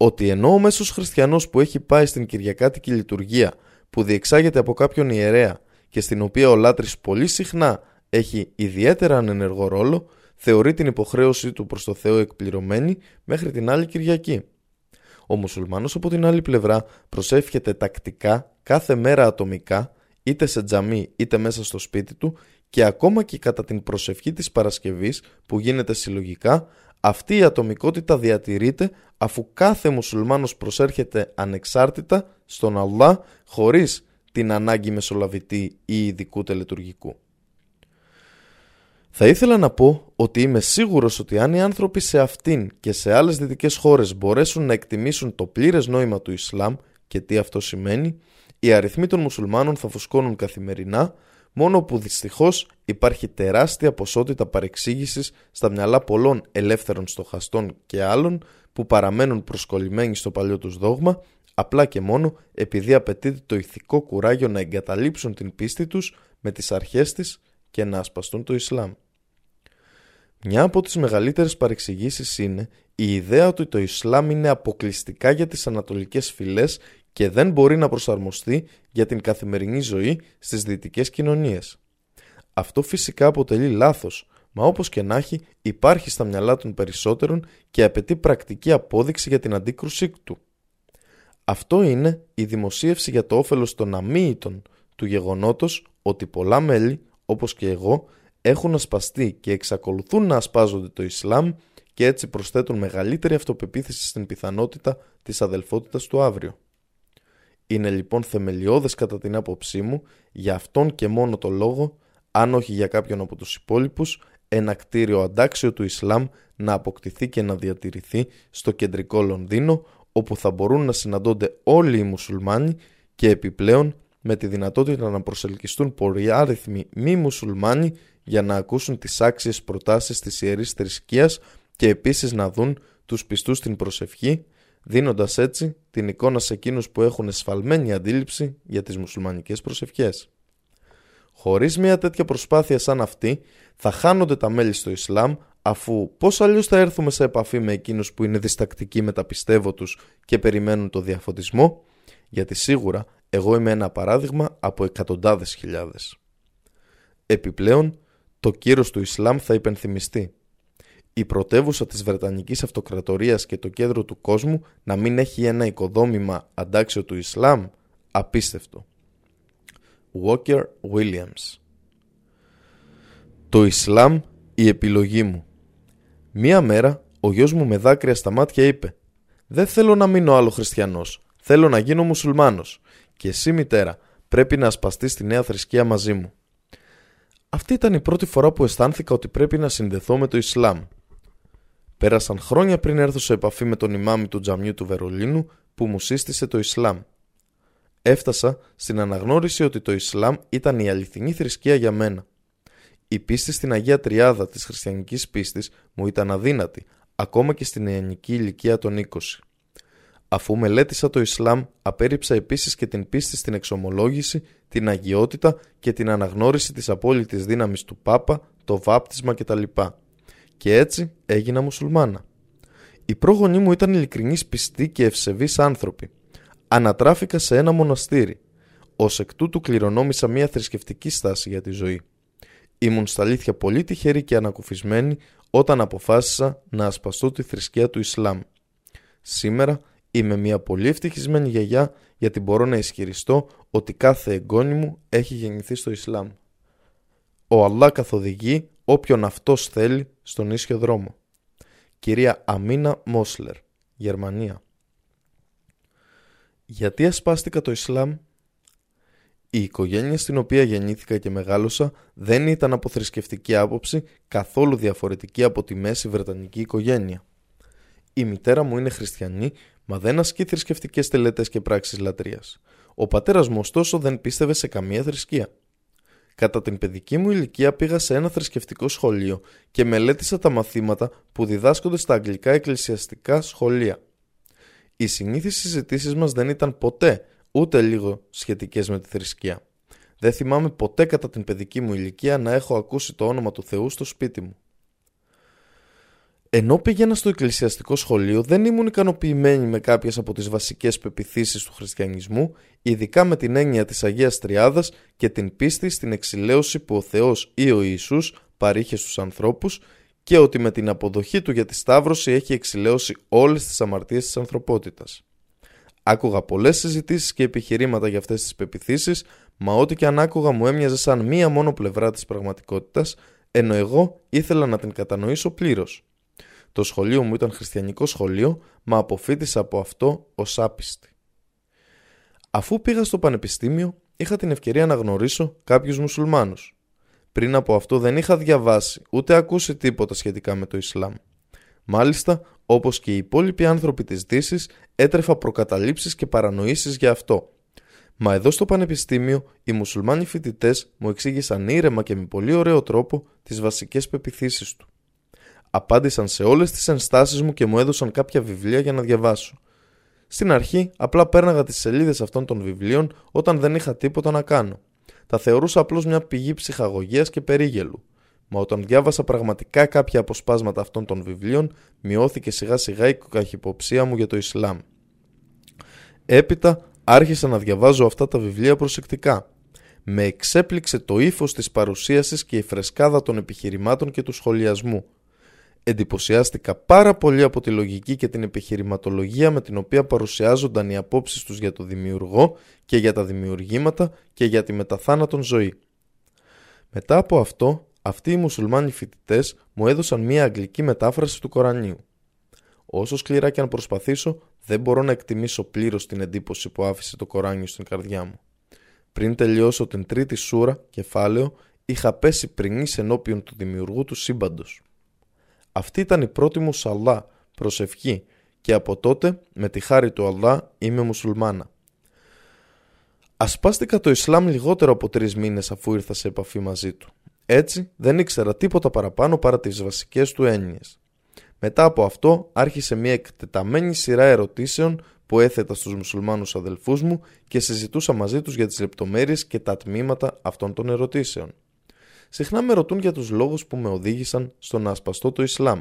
Ότι ενώ ο μέσος χριστιανός που έχει πάει στην Κυριακάτικη λειτουργία που διεξάγεται από κάποιον ιερέα και στην οποία ο λάτρης πολύ συχνά έχει ιδιαίτερα ανενεργό ρόλο, θεωρεί την υποχρέωσή του προς το Θεό εκπληρωμένη μέχρι την άλλη Κυριακή. Ο μουσουλμάνος από την άλλη πλευρά προσεύχεται τακτικά κάθε μέρα ατομικά είτε σε τζαμί είτε μέσα στο σπίτι του και ακόμα και κατά την προσευχή της Παρασκευής που γίνεται συλλογικά αυτή η ατομικότητα διατηρείται αφού κάθε μουσουλμάνος προσέρχεται ανεξάρτητα στον Αλλά χωρίς την ανάγκη μεσολαβητή ή ειδικού τελετουργικού. Θα ήθελα να πω ότι είμαι σίγουρος ότι αν οι άνθρωποι σε αυτήν και σε άλλες δυτικές χώρες μπορέσουν να εκτιμήσουν το πλήρες νόημα του Ισλάμ και τι αυτό σημαίνει, οι αριθμοί των μουσουλμάνων θα φουσκώνουν καθημερινά, μόνο που δυστυχώς υπάρχει τεράστια ποσότητα παρεξήγησης στα μυαλά πολλών ελεύθερων στοχαστών και άλλων που παραμένουν προσκολλημένοι στο παλιό τους δόγμα, απλά και μόνο επειδή απαιτείται το ηθικό κουράγιο να εγκαταλείψουν την πίστη τους με τις αρχές της και να ασπαστούν το Ισλάμ. Μια από τις μεγαλύτερες παρεξηγήσεις είναι η ιδέα ότι το Ισλάμ είναι αποκλειστικά για τις ανατολικές φυλές και δεν μπορεί να προσαρμοστεί για την καθημερινή ζωή στις δυτικές κοινωνίες. Αυτό φυσικά αποτελεί λάθος, μα όπως και να έχει υπάρχει στα μυαλά των περισσότερων και απαιτεί πρακτική απόδειξη για την αντίκρουσή του. Αυτό είναι η δημοσίευση για το όφελος των αμύητων του γεγονότος ότι πολλά μέλη, όπως και εγώ, έχουν ασπαστεί και εξακολουθούν να ασπάζονται το Ισλάμ και έτσι προσθέτουν μεγαλύτερη αυτοπεποίθηση στην πιθανότητα της αδελφότητας του αύριο. Είναι λοιπόν θεμελιώδες κατά την άποψή μου για αυτόν και μόνο το λόγο, αν όχι για κάποιον από τους υπόλοιπους, ένα κτίριο αντάξιο του Ισλάμ να αποκτηθεί και να διατηρηθεί στο κεντρικό Λονδίνο, όπου θα μπορούν να συναντώνται όλοι οι μουσουλμάνοι και επιπλέον με τη δυνατότητα να προσελκυστούν πολυάριθμοι μη μουσουλμάνοι για να ακούσουν τις άξιες προτάσεις της Ιερής Θρησκείας και επίσης να δουν τους πιστούς στην προσευχή, δίνοντας έτσι την εικόνα σε εκείνους που έχουν εσφαλμένη αντίληψη για τις μουσουλμανικές προσευχές. Χωρίς μια τέτοια προσπάθεια σαν αυτή, θα χάνονται τα μέλη στο Ισλάμ, αφού πώς αλλιώς θα έρθουμε σε επαφή με εκείνους που είναι διστακτικοί με τα πιστεύω τους και περιμένουν το διαφωτισμό, γιατί σίγουρα εγώ είμαι ένα παράδειγμα από εκατοντάδες χιλιάδες. Επιπλέον, το κύρος του Ισλάμ θα υπενθυμιστεί. Η πρωτεύουσα της Βρετανικής Αυτοκρατορίας και το κέντρο του κόσμου να μην έχει ένα οικοδόμημα αντάξιο του Ισλάμ, απίστευτο. Walker Williams Το Ισλάμ η επιλογή μου Μία μέρα ο γιος μου με δάκρυα στα μάτια είπε «Δεν θέλω να μείνω άλλο χριστιανός, θέλω να γίνω μουσουλμάνος και εσύ μητέρα πρέπει να ασπαστείς τη νέα θρησκεία μαζί μου». Αυτή ήταν η πρώτη φορά που αισθάνθηκα ότι πρέπει να συνδεθώ με το Ισλάμ. Πέρασαν χρόνια πριν έρθω σε επαφή με τον ημάμι του τζαμιού του Βερολίνου που μου σύστησε το Ισλάμ. Έφτασα στην αναγνώριση ότι το Ισλάμ ήταν η αληθινή θρησκεία για μένα. Η πίστη στην Αγία Τριάδα της χριστιανικής πίστης μου ήταν αδύνατη, ακόμα και στην νεανική ηλικία των 20. Αφού μελέτησα το Ισλάμ, απέρριψα επίσης και την πίστη στην εξομολόγηση, την αγιότητα και την αναγνώριση της απόλυτης δύναμης του Πάπα, το βάπτισμα κτλ. Και έτσι έγινα μουσουλμάνα. Οι πρόγονοί μου ήταν ειλικρινείς πιστοί και ευσεβείς άνθρωποι. Ανατράφηκα σε ένα μοναστήρι. Ω εκ τούτου κληρονόμησα μια θρησκευτική στάση για τη ζωή. Ήμουν στα αλήθεια πολύ τυχερή και ανακουφισμένη όταν αποφάσισα να ασπαστώ τη θρησκεία του Ισλάμ. Σήμερα είμαι μια πολύ ευτυχισμένη γιαγιά γιατί μπορώ να ισχυριστώ ότι κάθε εγγόνι μου έχει γεννηθεί στο Ισλάμ. Ο Αλλά καθοδηγεί όποιον αυτός θέλει στον ίσιο δρόμο. Κυρία Αμίνα Μόσλερ, Γερμανία. Γιατί ασπάστηκα το Ισλάμ; Η οικογένεια στην οποία γεννήθηκα και μεγάλωσα δεν ήταν από θρησκευτική άποψη καθόλου διαφορετική από τη μέση βρετανική οικογένεια. Η μητέρα μου είναι χριστιανή, μα δεν ασκεί θρησκευτικές τελετές και πράξεις λατρείας. Ο πατέρας μου, ωστόσο, δεν πίστευε σε καμία θρησκεία. Κατά την παιδική μου ηλικία πήγα σε ένα θρησκευτικό σχολείο και μελέτησα τα μαθήματα που διδάσκονται στα αγγλικά εκκλησιαστικά σχολεία. Οι συνήθεις συζητήσεις μας δεν ήταν ποτέ ούτε λίγο σχετικές με τη θρησκεία. Δεν θυμάμαι ποτέ κατά την παιδική μου ηλικία να έχω ακούσει το όνομα του Θεού στο σπίτι μου. Ενώ πήγαινα στο εκκλησιαστικό σχολείο δεν ήμουν ικανοποιημένη με κάποιες από τις βασικές πεπιθήσεις του χριστιανισμού, ειδικά με την έννοια της Αγίας Τριάδας και την πίστη στην εξηλαίωση που ο Θεός ή ο Ιησούς παρήχε στους ανθρώπους και ότι με την αποδοχή του για τη Σταύρωση έχει εξηλαίωσει όλες τις αμαρτίες της ανθρωπότητας. Άκουγα πολλές συζητήσεις και επιχειρήματα για αυτές τις πεπιθήσεις, μα ό,τι και αν άκουγα μου έμοιαζε σαν μία μόνο πλευρά της πραγματικότητας, ενώ εγώ ήθελα να την κατανοήσω πλήρως. Το σχολείο μου ήταν χριστιανικό σχολείο, μα αποφύτησα από αυτό ως άπιστη. Αφού πήγα στο πανεπιστήμιο, είχα την ευκαιρία να γνωρίσω κάποιους μουσουλμάνους. Πριν από αυτό δεν είχα διαβάσει ούτε ακούσει τίποτα σχετικά με το Ισλάμ. Μάλιστα, όπως και οι υπόλοιποι άνθρωποι της Δύσης, έτρεφα προκαταλήψεις και παρανοήσεις για αυτό. Μα εδώ στο Πανεπιστήμιο, οι μουσουλμάνοι φοιτητές μου εξήγησαν ήρεμα και με πολύ ωραίο τρόπο τις βασικές πεπιθήσεις του. Απάντησαν σε όλες τις ενστάσεις μου και μου έδωσαν κάποια βιβλία για να διαβάσω. Στην αρχή, απλά πέρναγα τις σελίδες αυτών των βιβλίων όταν δεν είχα τίποτα να κάνω. Τα θεωρούσα απλώς μια πηγή ψυχαγωγίας και περίγελου. Μα όταν διάβασα πραγματικά κάποια αποσπάσματα αυτών των βιβλίων, μειώθηκε σιγά σιγά η καχυποψία μου για το Ισλάμ. Έπειτα άρχισα να διαβάζω αυτά τα βιβλία προσεκτικά. Με εξέπληξε το ύφος της παρουσίασης και η φρεσκάδα των επιχειρημάτων και του σχολιασμού. Εντυπωσιάστηκα πάρα πολύ από τη λογική και την επιχειρηματολογία με την οποία παρουσιάζονταν οι απόψεις τους για το δημιουργό και για τα δημιουργήματα και για τη μεταθάνατον ζωή. Μετά από αυτό, αυτοί οι μουσουλμάνοι φοιτητές μου έδωσαν μία αγγλική μετάφραση του Κορανίου. Όσο σκληρά και αν προσπαθήσω, δεν μπορώ να εκτιμήσω πλήρως την εντύπωση που άφησε το Κοράνιο στην καρδιά μου. Πριν τελειώσω την τρίτη σούρα, κεφάλαιο, είχα πέσει πριν ενώπιον του δημιουργού του σύμπαντος. Αυτή ήταν η πρώτη μου σαλά, προσευχή και από τότε με τη χάρη του Αλλά είμαι μουσουλμάνα. Ασπάστηκα το Ισλάμ λιγότερο από τρεις μήνες αφού ήρθα σε επαφή μαζί του. Έτσι δεν ήξερα τίποτα παραπάνω παρά τις βασικές του έννοιες. Μετά από αυτό άρχισε μια εκτεταμένη σειρά ερωτήσεων που έθετα στους μουσουλμάνους αδελφούς μου και συζητούσα μαζί τους για τις λεπτομέρειες και τα τμήματα αυτών των ερωτήσεων συχνά με ρωτούν για τους λόγους που με οδήγησαν στο να ασπαστώ το Ισλάμ.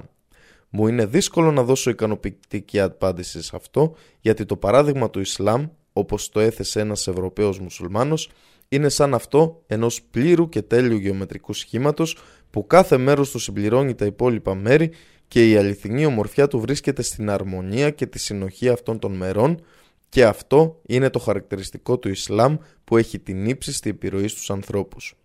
Μου είναι δύσκολο να δώσω ικανοποιητική απάντηση σε αυτό, γιατί το παράδειγμα του Ισλάμ, όπως το έθεσε ένας Ευρωπαίος μουσουλμάνος, είναι σαν αυτό ενός πλήρου και τέλειου γεωμετρικού σχήματος που κάθε μέρος του συμπληρώνει τα υπόλοιπα μέρη και η αληθινή ομορφιά του βρίσκεται στην αρμονία και τη συνοχή αυτών των μερών και αυτό είναι το χαρακτηριστικό του Ισλάμ που έχει την ύψιστη επιρροή στους ανθρώπους.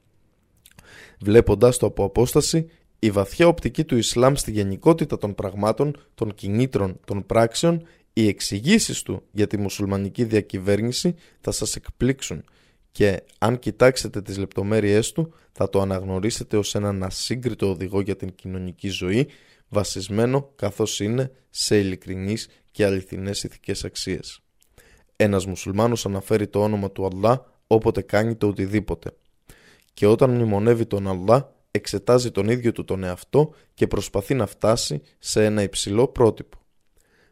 Βλέποντας το από απόσταση, η βαθιά οπτική του Ισλάμ στη γενικότητα των πραγμάτων, των κινήτρων, των πράξεων, οι εξηγήσεις του για τη μουσουλμανική διακυβέρνηση θα σας εκπλήξουν και αν κοιτάξετε τις λεπτομέρειές του θα το αναγνωρίσετε ως έναν ασύγκριτο οδηγό για την κοινωνική ζωή βασισμένο καθώς είναι σε ειλικρινείς και αληθινές ηθικές αξίες. Ένας μουσουλμάνος αναφέρει το όνομα του Αλλά όποτε κάνει το οτιδήποτε και όταν μνημονεύει τον Αλλά εξετάζει τον ίδιο του τον εαυτό και προσπαθεί να φτάσει σε ένα υψηλό πρότυπο.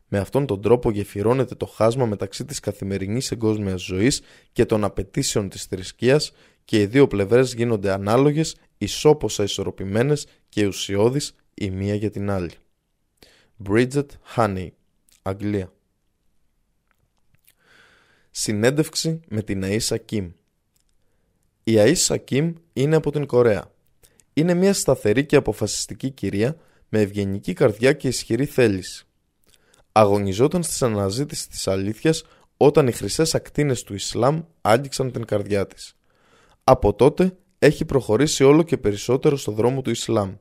Με αυτόν τον τρόπο γεφυρώνεται το χάσμα μεταξύ της καθημερινής εγκόσμιας ζωής και των απαιτήσεων της θρησκείας και οι δύο πλευρές γίνονται ανάλογες, ισόποσα ισορροπημένες και ουσιώδεις η μία για την άλλη. Bridget Honey, Αγγλία Συνέντευξη με την Αΐσα Κιμ Η Αΐσα Κιμ είναι από την Κορέα. Είναι μια σταθερή και αποφασιστική κυρία με ευγενική καρδιά και ισχυρή θέληση. Αγωνιζόταν στη αναζήτηση της αλήθειας όταν οι χρυσές ακτίνες του Ισλάμ άγγιξαν την καρδιά της. Από τότε έχει προχωρήσει όλο και περισσότερο στο δρόμο του Ισλάμ.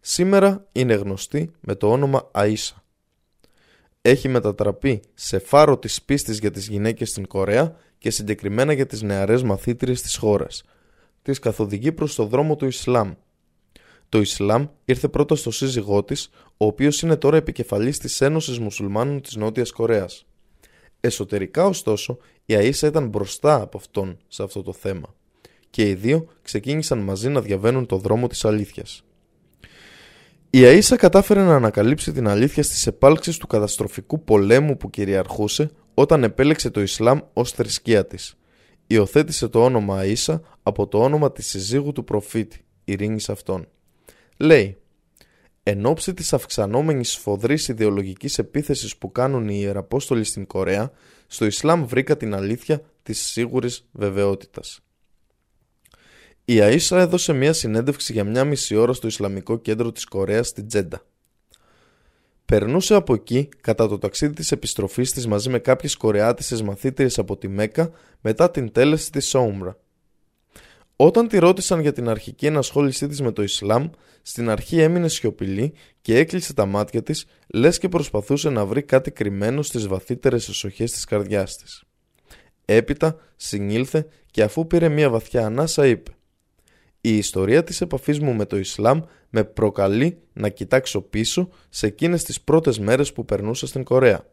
Σήμερα είναι γνωστή με το όνομα Αΐσα. Έχει μετατραπεί σε φάρο της πίστης για τις γυναίκες στην Κορέα και συγκεκριμένα για τις νεαρές μαθήτριες της χώρας. Τις καθοδηγεί προς το δρόμο του Ισλάμ. Το Ισλάμ ήρθε πρώτα στο σύζυγό της, ο οποίος είναι τώρα επικεφαλής της Ένωσης Μουσουλμάνων της Νότιας Κορέας. Εσωτερικά ωστόσο, η Αΐσα ήταν μπροστά από αυτόν σε αυτό το θέμα και οι δύο ξεκίνησαν μαζί να διαβαίνουν το δρόμο της αλήθειας. Η Αΐσα κατάφερε να ανακαλύψει την αλήθεια στις επάλξεις του καταστροφικού πολέμου που κυριαρχούσε όταν επέλεξε το Ισλάμ ως θρησκεία της. Υιοθέτησε το όνομα Αΐσα από το όνομα της συζύγου του προφήτη, ειρήνης αυτών. Λέει Εν ώψη της αυξανόμενης σφοδρής ιδεολογικής επίθεσης που κάνουν οι Ιεραπόστολοι στην Κορέα, στο Ισλάμ βρήκα την αλήθεια της σίγουρης βεβαιότητας. Η Αΐσα έδωσε μια συνέντευξη για μια μισή ώρα στο Ισλαμικό κέντρο της Κορέας στην Τζέντα. Περνούσε από εκεί κατά το ταξίδι της επιστροφής της μαζί με κάποιες Κορεάτισες μαθήτριες από τη Μέκα μετά την τέλεση της Σόουμρα. Όταν τη ρώτησαν για την αρχική ενασχόλησή της με το Ισλάμ, στην αρχή έμεινε σιωπηλή και έκλεισε τα μάτια της, λες και προσπαθούσε να βρει κάτι κρυμμένο στις βαθύτερες εσοχές της καρδιάς της. Έπειτα συνήλθε και αφού πήρε μια βαθιά ανάσα είπε η ιστορία της επαφής μου με το Ισλάμ με προκαλεί να κοιτάξω πίσω σε εκείνες τις πρώτες μέρες που περνούσα στην Κορέα.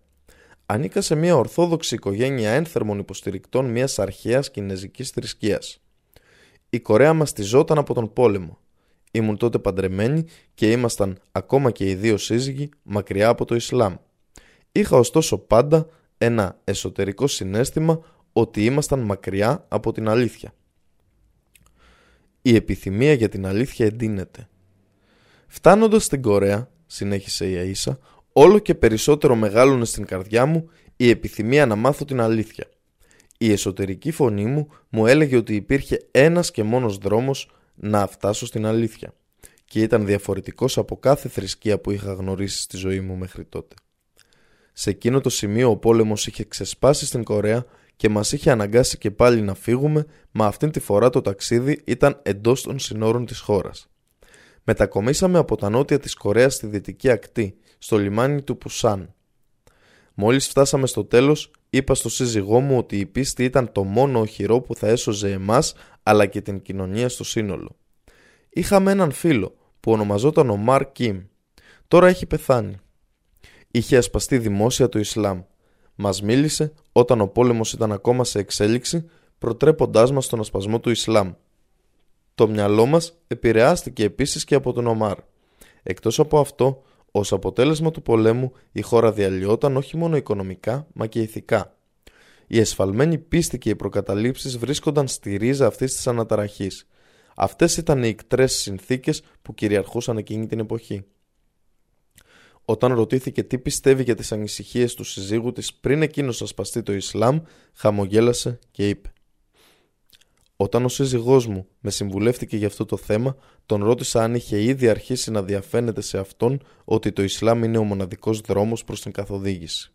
Ανήκα σε μια ορθόδοξη οικογένεια ένθερμων υποστηρικτών μιας αρχαίας κινέζικης θρησκείας. Η Κορέα μαστιζόταν από τον πόλεμο. Ήμουν τότε παντρεμένοι και ήμασταν ακόμα και οι δύο σύζυγοι μακριά από το Ισλάμ. Είχα ωστόσο πάντα ένα εσωτερικό συνέστημα ότι ήμασταν μακριά από την αλήθεια. Η επιθυμία για την αλήθεια εντείνεται. Φτάνοντας στην Κορέα, συνέχισε η Αΐσα, όλο και περισσότερο μεγάλωνε στην καρδιά μου η επιθυμία να μάθω την αλήθεια. Η εσωτερική φωνή μου μου έλεγε ότι υπήρχε ένας και μόνος δρόμος να φτάσω στην αλήθεια και ήταν διαφορετικός από κάθε θρησκεία που είχα γνωρίσει στη ζωή μου μέχρι τότε. Σε εκείνο το σημείο ο πόλεμος είχε ξεσπάσει στην Κορέα και μας είχε αναγκάσει και πάλι να φύγουμε, μα αυτήν τη φορά το ταξίδι ήταν εντός των συνόρων της χώρας. Μετακομίσαμε από τα νότια της Κορέας στη δυτική ακτή, στο λιμάνι του Πουσάν. Μόλις φτάσαμε στο τέλος, είπα στο σύζυγό μου ότι η πίστη ήταν το μόνο οχυρό που θα έσωζε εμάς, αλλά και την κοινωνία στο σύνολο. Είχαμε έναν φίλο, που ονομαζόταν ο Μαρ Κιμ. Τώρα έχει πεθάνει. Είχε ασπαστεί δημόσια το Ισλάμ μας μίλησε όταν ο πόλεμος ήταν ακόμα σε εξέλιξη, προτρέποντάς μας τον ασπασμό του Ισλάμ. Το μυαλό μας επηρεάστηκε επίσης και από τον Ομάρ. Εκτός από αυτό, ως αποτέλεσμα του πολέμου η χώρα διαλυόταν όχι μόνο οικονομικά, μα και ηθικά. Η εσφαλμένη πίστη και οι προκαταλήψεις βρίσκονταν στη ρίζα αυτής της αναταραχής. Αυτές ήταν οι ικτρές συνθήκες που κυριαρχούσαν εκείνη την εποχή. Όταν ρωτήθηκε τι πιστεύει για τις ανησυχίες του συζύγου της πριν εκείνος ασπαστεί το Ισλάμ, χαμογέλασε και είπε «Όταν ο σύζυγός μου με συμβουλεύτηκε για αυτό το θέμα, τον ρώτησα αν είχε ήδη αρχίσει να διαφαίνεται σε αυτόν ότι το Ισλάμ είναι ο μοναδικός δρόμος προς την καθοδήγηση.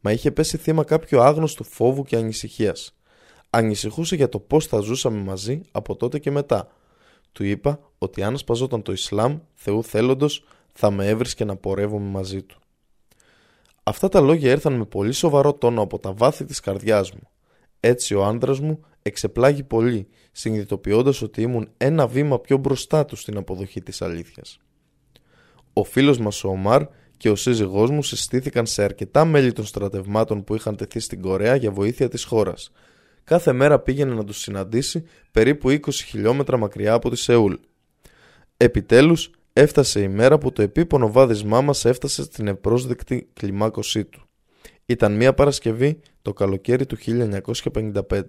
Μα είχε πέσει θύμα κάποιο άγνωστο φόβου και ανησυχίας. Ανησυχούσε για το πώς θα ζούσαμε μαζί από τότε και μετά. Του είπα ότι αν σπαζόταν το Ισλάμ, Θεού θέλοντος, θα με έβρισκε να πορεύομαι μαζί του. Αυτά τα λόγια ήρθαν με πολύ σοβαρό τόνο από τα βάθη της καρδιάς μου. Έτσι ο άντρας μου εξεπλάγει πολύ, συνειδητοποιώντας ότι ήμουν ένα βήμα πιο μπροστά του στην αποδοχή της αλήθειας. Ο φίλος μας ο Ομάρ και ο σύζυγός μου συστήθηκαν σε αρκετά μέλη των στρατευμάτων που είχαν τεθεί στην Κορέα για βοήθεια της χώρας. Κάθε μέρα πήγαινε να τους συναντήσει περίπου 20 χιλιόμετρα μακριά από τη Σεούλ. Επιτέλους έφτασε η μέρα που το επίπονο βάδισμά μας έφτασε στην επρόσδεκτη κλιμάκωσή του. Ήταν μια Παρασκευή το καλοκαίρι του 1955.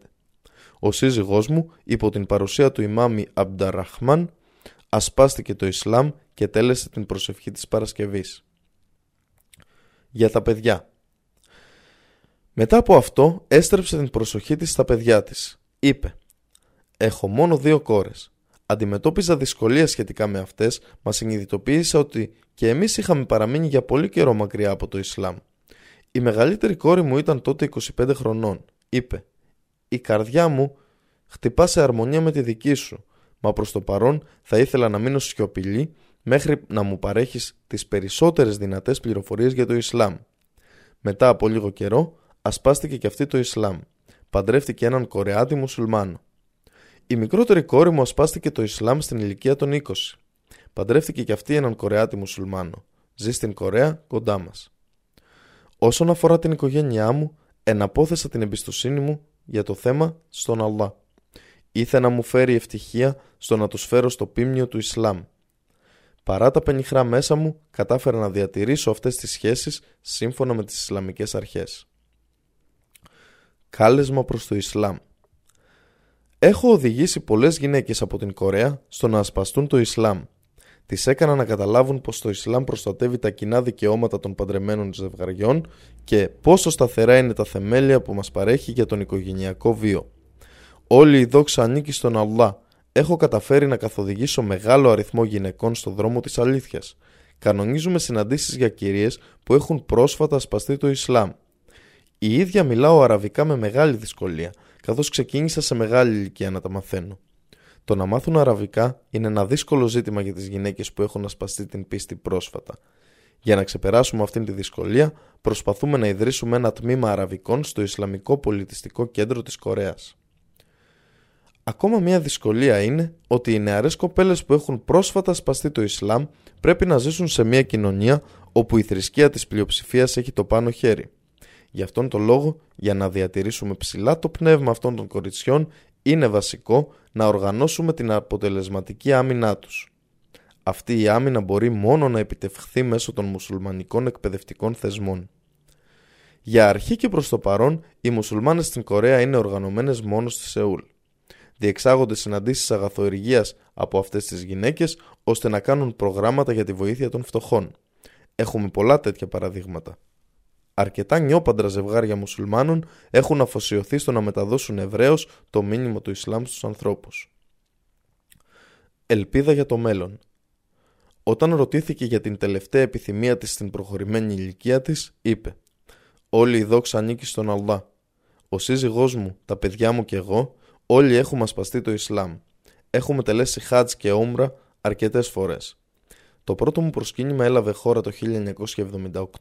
Ο σύζυγός μου, υπό την παρουσία του ημάμι Αμπνταραχμάν, ασπάστηκε το Ισλάμ και τέλεσε την προσευχή της Παρασκευής. Για τα παιδιά Μετά από αυτό έστρεψε την προσοχή της στα παιδιά της. Είπε «Έχω μόνο δύο κόρες. Αντιμετώπιζα δυσκολία σχετικά με αυτές, μα συνειδητοποίησα ότι και εμείς είχαμε παραμείνει για πολύ καιρό μακριά από το Ισλάμ. Η μεγαλύτερη κόρη μου ήταν τότε 25 χρονών. Είπε «Η καρδιά μου χτυπά σε αρμονία με τη δική σου, μα προς το παρόν θα ήθελα να μείνω σιωπηλή μέχρι να μου παρέχεις τις περισσότερες δυνατές πληροφορίες για το Ισλάμ. Μετά από λίγο καιρό ασπάστηκε και αυτή το Ισλάμ. Παντρεύτηκε έναν Κορεάτη μουσουλμάνο. Η μικρότερη κόρη μου ασπάστηκε το Ισλάμ στην ηλικία των 20. Παντρεύτηκε και αυτή έναν Κορεάτη μουσουλμάνο. Ζει στην Κορέα κοντά μας. Όσον αφορά την οικογένειά μου, εναπόθεσα την εμπιστοσύνη μου για το θέμα στον Αλλά. Ήθελα να μου φέρει ευτυχία στο να τους φέρω στο πίμνιο του Ισλάμ. Παρά τα πενιχρά μέσα μου, κατάφερα να διατηρήσω αυτές τις σχέσεις σύμφωνα με τις Ισλαμικές αρχές. Κάλεσμα προς το Ισλάμ Έχω οδηγήσει πολλές γυναίκες από την Κορέα στο να ασπαστούν το Ισλάμ. Τις έκανα να καταλάβουν πως το Ισλάμ προστατεύει τα κοινά δικαιώματα των παντρεμένων ζευγαριών και πόσο σταθερά είναι τα θεμέλια που μας παρέχει για τον οικογενειακό βίο. Όλη η δόξα ανήκει στον Αλλά. Έχω καταφέρει να καθοδηγήσω μεγάλο αριθμό γυναικών στο δρόμο της αλήθειας. Κανονίζουμε συναντήσεις για κυρίες που έχουν πρόσφατα ασπαστεί το Ισλάμ. Η ίδια μιλάω αραβικά με μεγάλη δυσκολία, καθώς ξεκίνησα σε μεγάλη ηλικία να τα μαθαίνω. Το να μάθουν αραβικά είναι ένα δύσκολο ζήτημα για τις γυναίκες που έχουν ασπαστεί την πίστη πρόσφατα. Για να ξεπεράσουμε αυτήν τη δυσκολία, προσπαθούμε να ιδρύσουμε ένα τμήμα αραβικών στο Ισλαμικό Πολιτιστικό Κέντρο της Κορέας. Ακόμα μια δυσκολία είναι ότι οι νεαρές κοπέλες που έχουν πρόσφατα σπαστεί το Ισλάμ πρέπει να ζήσουν σε μια κοινωνία όπου η θρησκεία της πλειοψηφίας έχει το πάνω χέρι. Γι' αυτόν τον λόγο, για να διατηρήσουμε ψηλά το πνεύμα αυτών των κοριτσιών, είναι βασικό να οργανώσουμε την αποτελεσματική άμυνά τους. Αυτή η άμυνα μπορεί μόνο να επιτευχθεί μέσω των μουσουλμανικών εκπαιδευτικών θεσμών. Για αρχή και προς το παρόν, οι μουσουλμάνες στην Κορέα είναι οργανωμένες μόνο στη Σεούλ. Διεξάγονται συναντήσεις αγαθοεργίας από αυτές τις γυναίκες ώστε να κάνουν προγράμματα για τη βοήθεια των φτωχών. Έχουμε πολλά τέτοια παραδείγματα. Αρκετά νιόπαντρα ζευγάρια μουσουλμάνων έχουν αφοσιωθεί στο να μεταδώσουν ευρέως το μήνυμα του Ισλάμ στους ανθρώπους. Ελπίδα για το μέλλον Όταν ρωτήθηκε για την τελευταία επιθυμία της στην προχωρημένη ηλικία της, είπε «Όλη η δόξα ανήκει στον Αλλά. Ο σύζυγός μου, τα παιδιά μου και εγώ, όλοι έχουμε ασπαστεί το Ισλάμ. Έχουμε τελέσει χάτς και όμρα αρκετές φορές. Το πρώτο μου προσκύνημα έλαβε χώρα το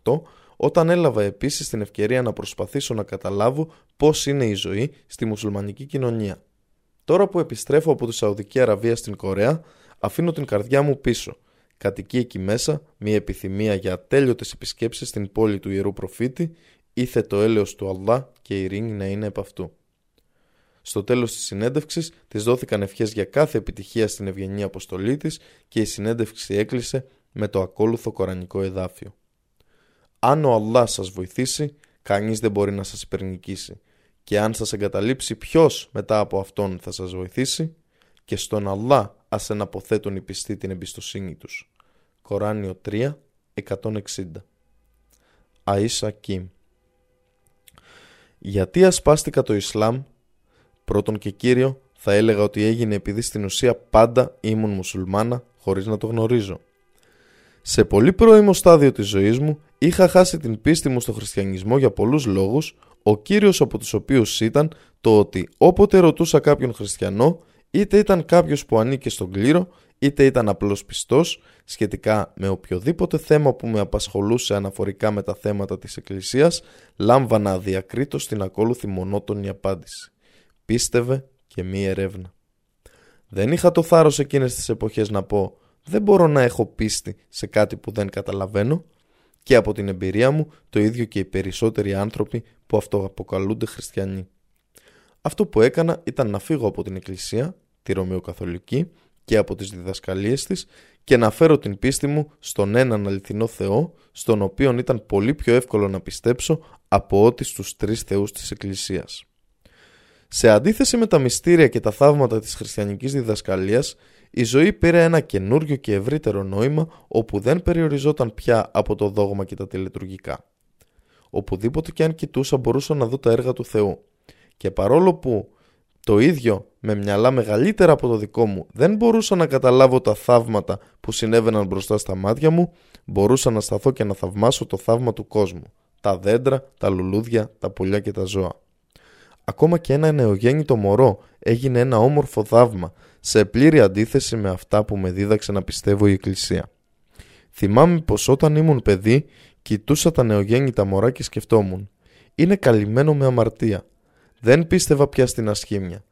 1978 όταν έλαβα επίσης την ευκαιρία να προσπαθήσω να καταλάβω πώς είναι η ζωή στη μουσουλμανική κοινωνία. Τώρα που επιστρέφω από τη Σαουδική Αραβία στην Κορέα, αφήνω την καρδιά μου πίσω. Κατοικεί εκεί μέσα μια επιθυμία για ατέλειωτες επισκέψεις στην πόλη του Ιερού Προφήτη, ήθε το έλεος του Αλλά και η ειρήνη να είναι επ' αυτού. Στο τέλος της συνέντευξης της δόθηκαν ευχές για κάθε επιτυχία στην ευγενή αποστολή της και η συνέντευξη έκλεισε με το ακόλουθο κορανικό εδάφιο. Αν ο Allah σας βοηθήσει, κανείς δεν μπορεί να σας υπερνικήσει. Και αν σας εγκαταλείψει ποιος μετά από αυτόν θα σας βοηθήσει, και στον Allah ας εναποθέτουν οι πιστοί την εμπιστοσύνη τους. Κοράνιο 3, 160 Αΐσα Κιμ Γιατί ασπάστηκα το Ισλάμ, πρώτον και κύριο, θα έλεγα ότι έγινε επειδή στην ουσία πάντα ήμουν μουσουλμάνα χωρίς να το γνωρίζω. Σε πολύ πρώιμο στάδιο της ζωής μου είχα χάσει την πίστη μου στο χριστιανισμό για πολλούς λόγους, ο κύριος από τους οποίους ήταν το ότι όποτε ρωτούσα κάποιον χριστιανό, είτε ήταν κάποιος που ανήκε στον κλήρο, είτε ήταν απλός πιστός, σχετικά με οποιοδήποτε θέμα που με απασχολούσε αναφορικά με τα θέματα της Εκκλησίας, λάμβανα αδιακρίτως την ακόλουθη μονότονη απάντηση. Πίστευε και μη ερεύνα. Δεν είχα το θάρρος εκείνες τις εποχές να πω δεν μπορώ να έχω πίστη σε κάτι που δεν καταλαβαίνω και από την εμπειρία μου το ίδιο και οι περισσότεροι άνθρωποι που αυτοαποκαλούνται χριστιανοί. Αυτό που έκανα ήταν να φύγω από την εκκλησία, τη Ρωμαιοκαθολική και από τις διδασκαλίες της και να φέρω την πίστη μου στον έναν αληθινό Θεό, στον οποίο ήταν πολύ πιο εύκολο να πιστέψω από ό,τι στους τρεις θεούς της Εκκλησίας. Σε αντίθεση με τα μυστήρια και τα θαύματα της χριστιανικής διδασκαλίας, η ζωή πήρε ένα καινούριο και ευρύτερο νόημα όπου δεν περιοριζόταν πια από το δόγμα και τα τελετουργικά. Οπουδήποτε και αν κοιτούσα μπορούσα να δω τα έργα του Θεού. Και παρόλο που το ίδιο με μυαλά μεγαλύτερα από το δικό μου δεν μπορούσα να καταλάβω τα θαύματα που συνέβαιναν μπροστά στα μάτια μου, μπορούσα να σταθώ και να θαυμάσω το θαύμα του κόσμου. Τα δέντρα, τα λουλούδια, τα πουλιά και τα ζώα. Ακόμα και ένα νεογέννητο μωρό έγινε ένα όμορφο θαύμα, σε πλήρη αντίθεση με αυτά που με δίδαξε να πιστεύω η Εκκλησία. Θυμάμαι πως όταν ήμουν παιδί, κοιτούσα τα νεογέννητα μωρά και σκεφτόμουν «Είναι καλυμμένο με αμαρτία. Δεν πίστευα πια στην ασχήμια.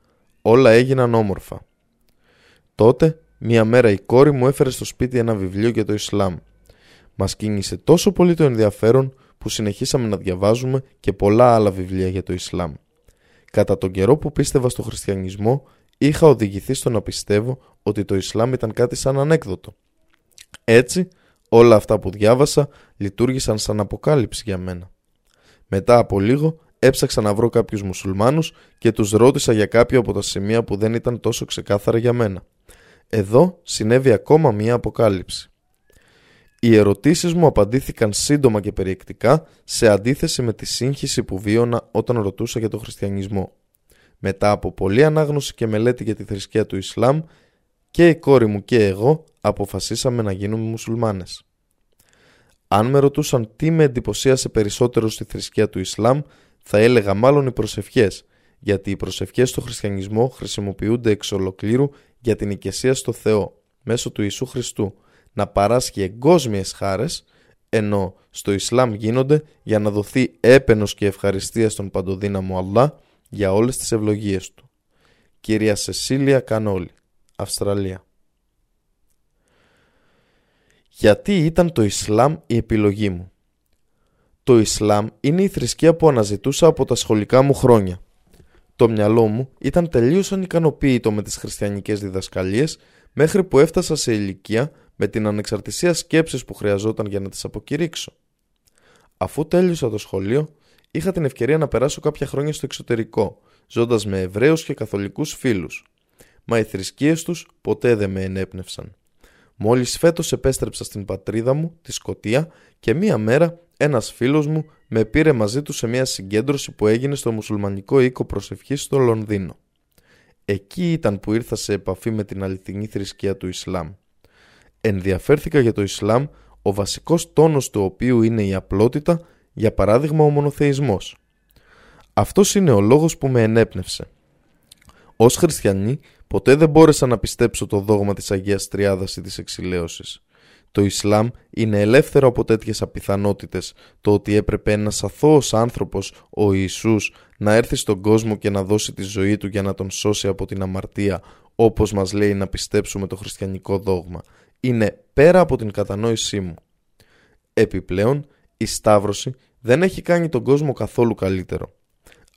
Όλα έγιναν όμορφα». Τότε, μία μέρα η κόρη μου έφερε στο σπίτι ένα βιβλίο για το Ισλάμ. Μας κίνησε τόσο πολύ το ενδιαφέρον που συνεχίσαμε να διαβάζουμε και πολλά άλλα βιβλία για το Ισλάμ. Κατά τον καιρό που πίστευα στο χριστιανισμό, είχα οδηγηθεί στο να πιστεύω ότι το Ισλάμ ήταν κάτι σαν ανέκδοτο. Έτσι, όλα αυτά που διάβασα λειτουργήσαν σαν αποκάλυψη για μένα. Μετά από λίγο έψαξα να βρω κάποιους μουσουλμάνους και τους ρώτησα για κάποια από τα σημεία που δεν ήταν τόσο ξεκάθαρα για μένα. Εδώ συνέβη ακόμα μία αποκάλυψη. Οι ερωτήσεις μου απαντήθηκαν σύντομα και περιεκτικά σε αντίθεση με τη σύγχυση που βίωνα όταν ρωτούσα για τον χριστιανισμό. Μετά από πολλή ανάγνωση και μελέτη για τη θρησκεία του Ισλάμ και η κόρη μου και εγώ αποφασίσαμε να γίνουμε μουσουλμάνες. Αν με ρωτούσαν τι με εντυπωσίασε περισσότερο στη θρησκεία του Ισλάμ θα έλεγα μάλλον οι προσευχές γιατί οι προσευχές στο χριστιανισμό χρησιμοποιούνται εξ ολοκλήρου για την οικεσία στο Θεό μέσω του Ιησού Χριστού να παράσχει εγκόσμιες χάρες ενώ στο Ισλάμ γίνονται για να δοθεί έπαινος και ευχαριστία στον παντοδύναμο Αλλά για όλες τις ευλογίες του. Κυρία Σεσίλια Κανόλη, Αυστραλία. Γιατί ήταν το Ισλάμ η επιλογή μου; Το Ισλάμ είναι η θρησκεία που αναζητούσα από τα σχολικά μου χρόνια. Το μυαλό μου ήταν τελείως ανικανοποίητο με τις χριστιανικές διδασκαλίες μέχρι που έφτασα σε ηλικία με την ανεξαρτησία σκέψης που χρειαζόταν για να τις αποκηρύξω. Αφού τέλειωσα το σχολείο, είχα την ευκαιρία να περάσω κάποια χρόνια στο εξωτερικό, ζώντας με Εβραίους και Καθολικούς φίλους. Μα οι θρησκείες τους ποτέ δεν με ενέπνευσαν. Μόλις φέτος επέστρεψα στην πατρίδα μου, τη Σκοτία, και μία μέρα ένας φίλος μου με πήρε μαζί του σε μια συγκέντρωση που έγινε στο μουσουλμανικό οίκο προσευχής στο Λονδίνο. Εκεί ήταν που ήρθα σε επαφή με την αληθινή θρησκεία του Ισλάμ. Ενδιαφέρθηκα για το Ισλάμ, ο βασικός τόνος του οποίου είναι η απλότητα, για παράδειγμα ο μονοθεϊσμός. Αυτός είναι ο λόγος που με ενέπνευσε. Ως χριστιανή, ποτέ δεν μπόρεσα να πιστέψω το δόγμα της Αγίας Τριάδας ή της Εξηλαίωσης. Το Ισλάμ είναι ελεύθερο από τέτοιες απιθανότητες, το ότι έπρεπε ένας αθώος άνθρωπος, ο Ιησούς, να έρθει στον κόσμο και να δώσει τη ζωή του για να τον σώσει από την αμαρτία, όπως μας λέει να πιστέψουμε το χριστιανικό δόγμα είναι πέρα από την κατανόησή μου. Επιπλέον, η Σταύρωση δεν έχει κάνει τον κόσμο καθόλου καλύτερο.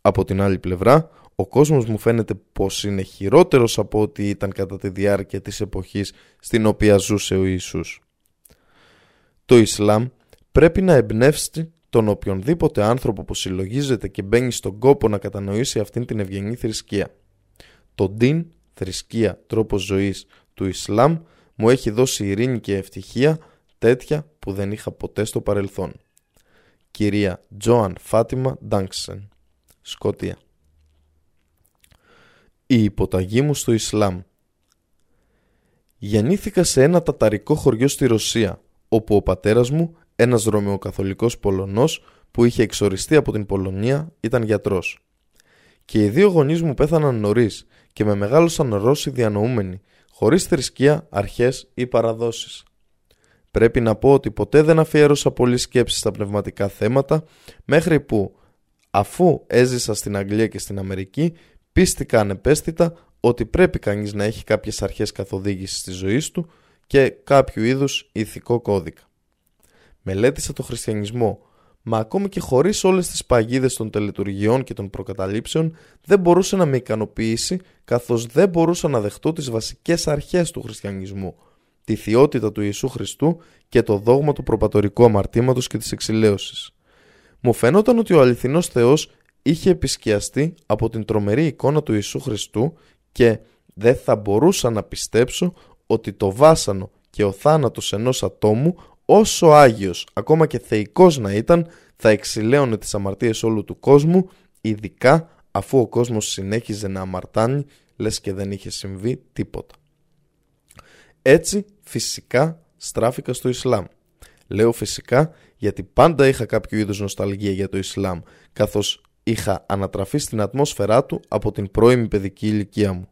Από την άλλη πλευρά, ο κόσμος μου φαίνεται πως είναι χειρότερος από ό,τι ήταν κατά τη διάρκεια της εποχής στην οποία ζούσε ο Ιησούς. Το Ισλάμ πρέπει να εμπνεύσει τον οποιονδήποτε άνθρωπο που συλλογίζεται και μπαίνει στον κόπο να κατανοήσει αυτήν την ευγενή θρησκεία. Το ντίν, θρησκεία, τρόπος ζωής του Ισλάμ μου έχει δώσει ειρήνη και ευτυχία τέτοια που δεν είχα ποτέ στο παρελθόν. Κυρία Τζόαν Φάτιμα Ντάνξεν, Σκοτία. Η υποταγή μου στο Ισλάμ Γεννήθηκα σε ένα ταταρικό χωριό στη Ρωσία, όπου ο πατέρας μου, ένας ρωμαιοκαθολικός Πολωνός που είχε εξοριστεί από την Πολωνία, ήταν γιατρός. Και οι δύο γονείς μου πέθαναν νωρίς και με μεγάλωσαν Ρώσοι διανοούμενοι χωρίς θρησκεία, αρχές ή παραδόσεις. Πρέπει να πω ότι ποτέ δεν αφιέρωσα πολύ σκέψη στα πνευματικά θέματα, μέχρι που, αφού έζησα στην Αγγλία και στην Αμερική, πίστηκα ανεπαίσθητα ότι πρέπει κανείς να έχει κάποιες αρχές καθοδήγησης της ζωής του και κάποιο είδους ηθικό κώδικα. Μελέτησα το χριστιανισμό, μα ακόμη και χωρίς όλες τις παγίδες των τελετουργιών και των προκαταλήψεων δεν μπορούσε να με ικανοποιήσει καθώς δεν μπορούσα να δεχτώ τις βασικές αρχές του χριστιανισμού, τη θειότητα του Ιησού Χριστού και το δόγμα του προπατορικού αμαρτήματος και της εξηλαίωσης. Μου φαινόταν ότι ο αληθινός Θεός είχε επισκιαστεί από την τρομερή εικόνα του Ιησού Χριστού και δεν θα μπορούσα να πιστέψω ότι το βάσανο και ο θάνατος ενός ατόμου όσο Άγιος ακόμα και θεϊκός να ήταν θα εξηλαίωνε τις αμαρτίες όλου του κόσμου ειδικά αφού ο κόσμος συνέχιζε να αμαρτάνει λες και δεν είχε συμβεί τίποτα. Έτσι φυσικά στράφηκα στο Ισλάμ. Λέω φυσικά γιατί πάντα είχα κάποιο είδους νοσταλγία για το Ισλάμ καθώς είχα ανατραφεί στην ατμόσφαιρά του από την πρώιμη παιδική ηλικία μου.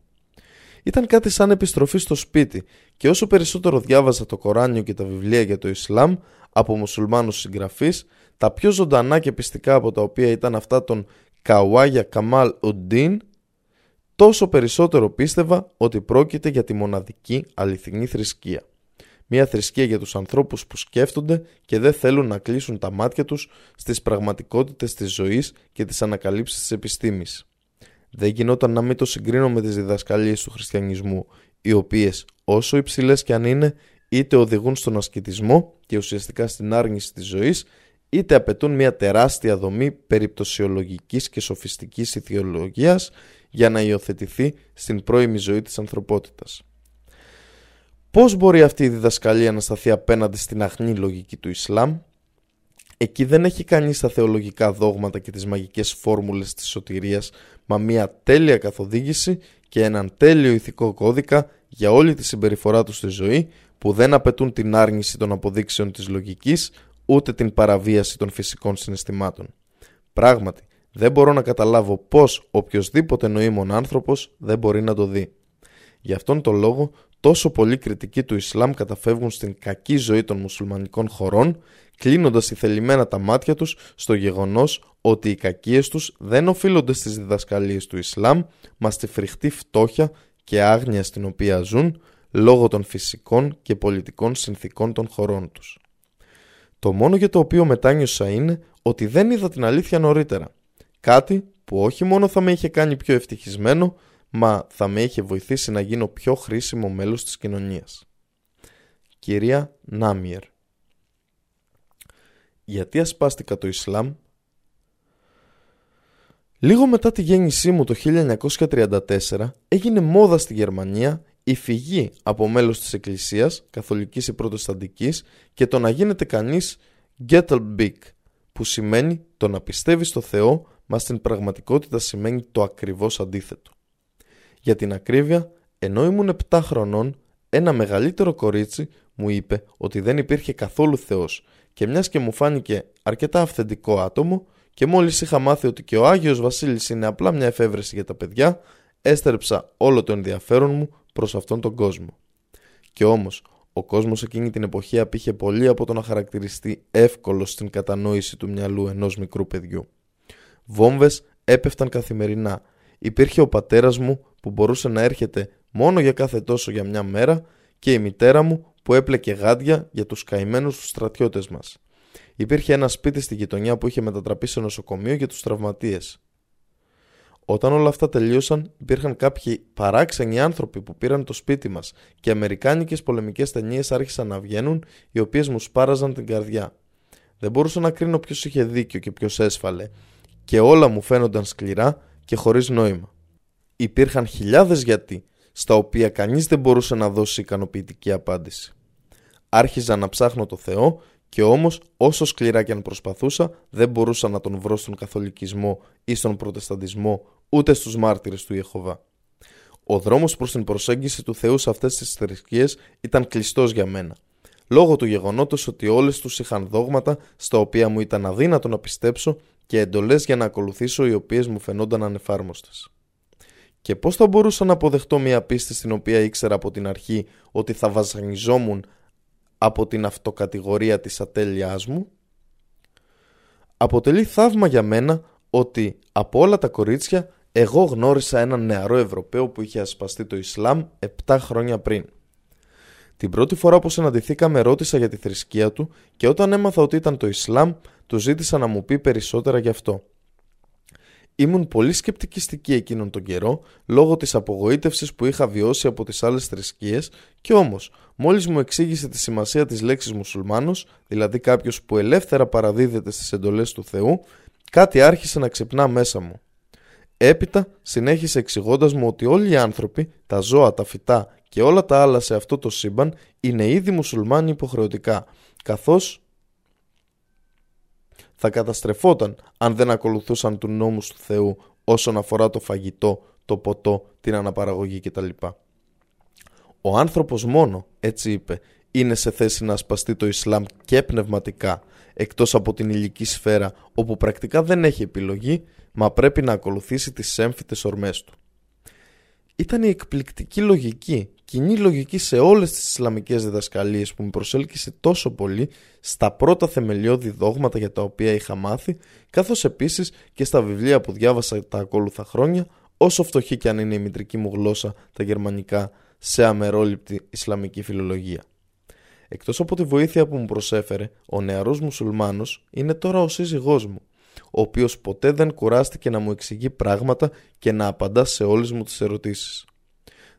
Ήταν κάτι σαν επιστροφή στο σπίτι και όσο περισσότερο διάβαζα το Κοράνιο και τα βιβλία για το Ισλάμ από μουσουλμάνους συγγραφείς, τα πιο ζωντανά και πιστικά από τα οποία ήταν αυτά των Καουάγια Καμάλ Ουντίν, τόσο περισσότερο πίστευα ότι πρόκειται για τη μοναδική αληθινή θρησκεία. Μια θρησκεία για τους ανθρώπους που σκέφτονται και δεν θέλουν να κλείσουν τα μάτια τους στις πραγματικότητες της ζωής και τις ανακαλύψεις της επιστήμης. Δεν γινόταν να μην το συγκρίνω με τις διδασκαλίες του χριστιανισμού, οι οποίες όσο υψηλές και αν είναι, είτε οδηγούν στον ασκητισμό και ουσιαστικά στην άρνηση της ζωής, είτε απαιτούν μια τεράστια δομή περιπτωσιολογικής και σοφιστικής ηθιολογίας για να υιοθετηθεί στην πρώιμη ζωή της ανθρωπότητας. Πώς μπορεί αυτή η διδασκαλία να σταθεί απέναντι στην αχνή λογική του Ισλάμ, Εκεί δεν έχει κανείς τα θεολογικά δόγματα και τις μαγικές φόρμουλες της σωτηρίας, μα μια τέλεια καθοδήγηση και έναν τέλειο ηθικό κώδικα για όλη τη συμπεριφορά τους στη ζωή που δεν απαιτούν την άρνηση των αποδείξεων της λογικής ούτε την παραβίαση των φυσικών συναισθημάτων. Πράγματι, δεν μπορώ να καταλάβω πώς οποιοδήποτε νοήμων άνθρωπος δεν μπορεί να το δει. Γι' αυτόν τον λόγο τόσο πολλοί κριτικοί του Ισλάμ καταφεύγουν στην κακή ζωή των μουσουλμανικών χωρών, κλείνοντας θελημένα τα μάτια τους στο γεγονός ότι οι κακίες τους δεν οφείλονται στις διδασκαλίες του Ισλάμ, μα στη φρικτή φτώχεια και άγνοια στην οποία ζουν, λόγω των φυσικών και πολιτικών συνθήκων των χωρών τους. Το μόνο για το οποίο μετάνιωσα είναι ότι δεν είδα την αλήθεια νωρίτερα. Κάτι που όχι μόνο θα με είχε κάνει πιο ευτυχισμένο, μα θα με είχε βοηθήσει να γίνω πιο χρήσιμο μέλος της κοινωνίας. Κυρία Νάμιερ Γιατί ασπάστηκα το Ισλάμ; Λίγο μετά τη γέννησή μου το 1934 έγινε μόδα στη Γερμανία η φυγή από μέλος της Εκκλησίας, καθολικής ή προτεσταντικής και το να γίνεται κανείς Gettelbig, που σημαίνει το να πιστεύεις στο Θεό, μα στην πραγματικότητα σημαίνει το ακριβώς αντίθετο. Για την ακρίβεια, ενώ ήμουν 7 χρονών, ένα μεγαλύτερο κορίτσι μου είπε ότι δεν υπήρχε καθόλου Θεός και μιας και μου φάνηκε αρκετά αυθεντικό άτομο και μόλις είχα μάθει ότι και ο Άγιος Βασίλης είναι απλά μια εφεύρεση για τα παιδιά, έστρεψα όλο το ενδιαφέρον μου προς αυτόν τον κόσμο. Και όμως, ο κόσμος εκείνη την εποχή απήχε πολύ από το να χαρακτηριστεί εύκολο στην κατανόηση του μυαλού ενός μικρού παιδιού. Βόμβες έπεφταν καθημερινά. Υπήρχε ο πατέρας μου που μπορούσε να έρχεται μόνο για κάθε τόσο για μια μέρα και η μητέρα μου που έπλεκε γάντια για τους καημένους τους στρατιώτες μας. Υπήρχε ένα σπίτι στη γειτονιά που είχε μετατραπεί σε νοσοκομείο για τους τραυματίες. Όταν όλα αυτά τελείωσαν, υπήρχαν κάποιοι παράξενοι άνθρωποι που πήραν το σπίτι μας και αμερικάνικες πολεμικές ταινίες άρχισαν να βγαίνουν, οι οποίες μου σπάραζαν την καρδιά. Δεν μπορούσα να κρίνω ποιος είχε δίκιο και ποιος έσφαλε, και όλα μου φαίνονταν σκληρά και χωρίς νόημα. Υπήρχαν χιλιάδες γιατί, στα οποία κανείς δεν μπορούσε να δώσει ικανοποιητική απάντηση. Άρχιζα να ψάχνω το Θεό και όμως όσο σκληρά και αν προσπαθούσα δεν μπορούσα να τον βρω στον καθολικισμό ή στον προτεσταντισμό ούτε στους μάρτυρες του Ιεχωβά. Ο δρόμος προς την προσέγγιση του Θεού σε αυτές τις θρησκείες ήταν κλειστός για μένα. Λόγω του γεγονότος ότι όλες τους είχαν δόγματα στα οποία μου ήταν αδύνατο να πιστέψω και εντολές για να ακολουθήσω οι οποίες μου φαινόταν ανεφάρμοστες. Και πώς θα μπορούσα να αποδεχτώ μια πίστη στην οποία ήξερα από την αρχή ότι θα βασανιζόμουν από την αυτοκατηγορία της ατέλειάς μου; Αποτελεί θαύμα για μένα ότι από όλα τα κορίτσια εγώ γνώρισα έναν νεαρό Ευρωπαίο που είχε ασπαστεί το Ισλάμ 7 χρόνια πριν. Την πρώτη φορά που συναντηθήκαμε ρώτησα για τη θρησκεία του και όταν έμαθα ότι ήταν το Ισλάμ του ζήτησα να μου πει περισσότερα γι' αυτό. Ήμουν πολύ σκεπτικιστική εκείνον τον καιρό λόγω της απογοήτευσης που είχα βιώσει από τις άλλες θρησκείες και όμως μόλις μου εξήγησε τη σημασία της λέξης μουσουλμάνος, δηλαδή κάποιος που ελεύθερα παραδίδεται στις εντολές του Θεού, κάτι άρχισε να ξυπνά μέσα μου. Έπειτα συνέχισε εξηγώντας μου ότι όλοι οι άνθρωποι, τα ζώα, τα φυτά και όλα τα άλλα σε αυτό το σύμπαν είναι ήδη μουσουλμάνοι υποχρεωτικά, καθώς θα καταστρεφόταν αν δεν ακολουθούσαν του νόμους του Θεού όσον αφορά το φαγητό, το ποτό, την αναπαραγωγή κτλ. Ο άνθρωπος μόνο, έτσι είπε, είναι σε θέση να ασπαστεί το Ισλάμ και πνευματικά, εκτός από την ηλική σφαίρα όπου πρακτικά δεν έχει επιλογή, μα πρέπει να ακολουθήσει τις έμφυτες ορμές του. Ήταν η εκπληκτική λογική, κοινή λογική σε όλες τις Ισλαμικές διδασκαλίες που με προσέλκυσε τόσο πολύ στα πρώτα θεμελιώδη δόγματα για τα οποία είχα μάθει, καθώς επίσης και στα βιβλία που διάβασα τα ακόλουθα χρόνια, όσο φτωχή και αν είναι η μητρική μου γλώσσα, τα γερμανικά, σε αμερόληπτη Ισλαμική φιλολογία. Εκτός από τη βοήθεια που μου προσέφερε, ο νεαρός μουσουλμάνος είναι τώρα ο σύζυγός μου, ο οποίος ποτέ δεν κουράστηκε να μου εξηγεί πράγματα και να απαντά σε όλες μου τις ερωτήσεις.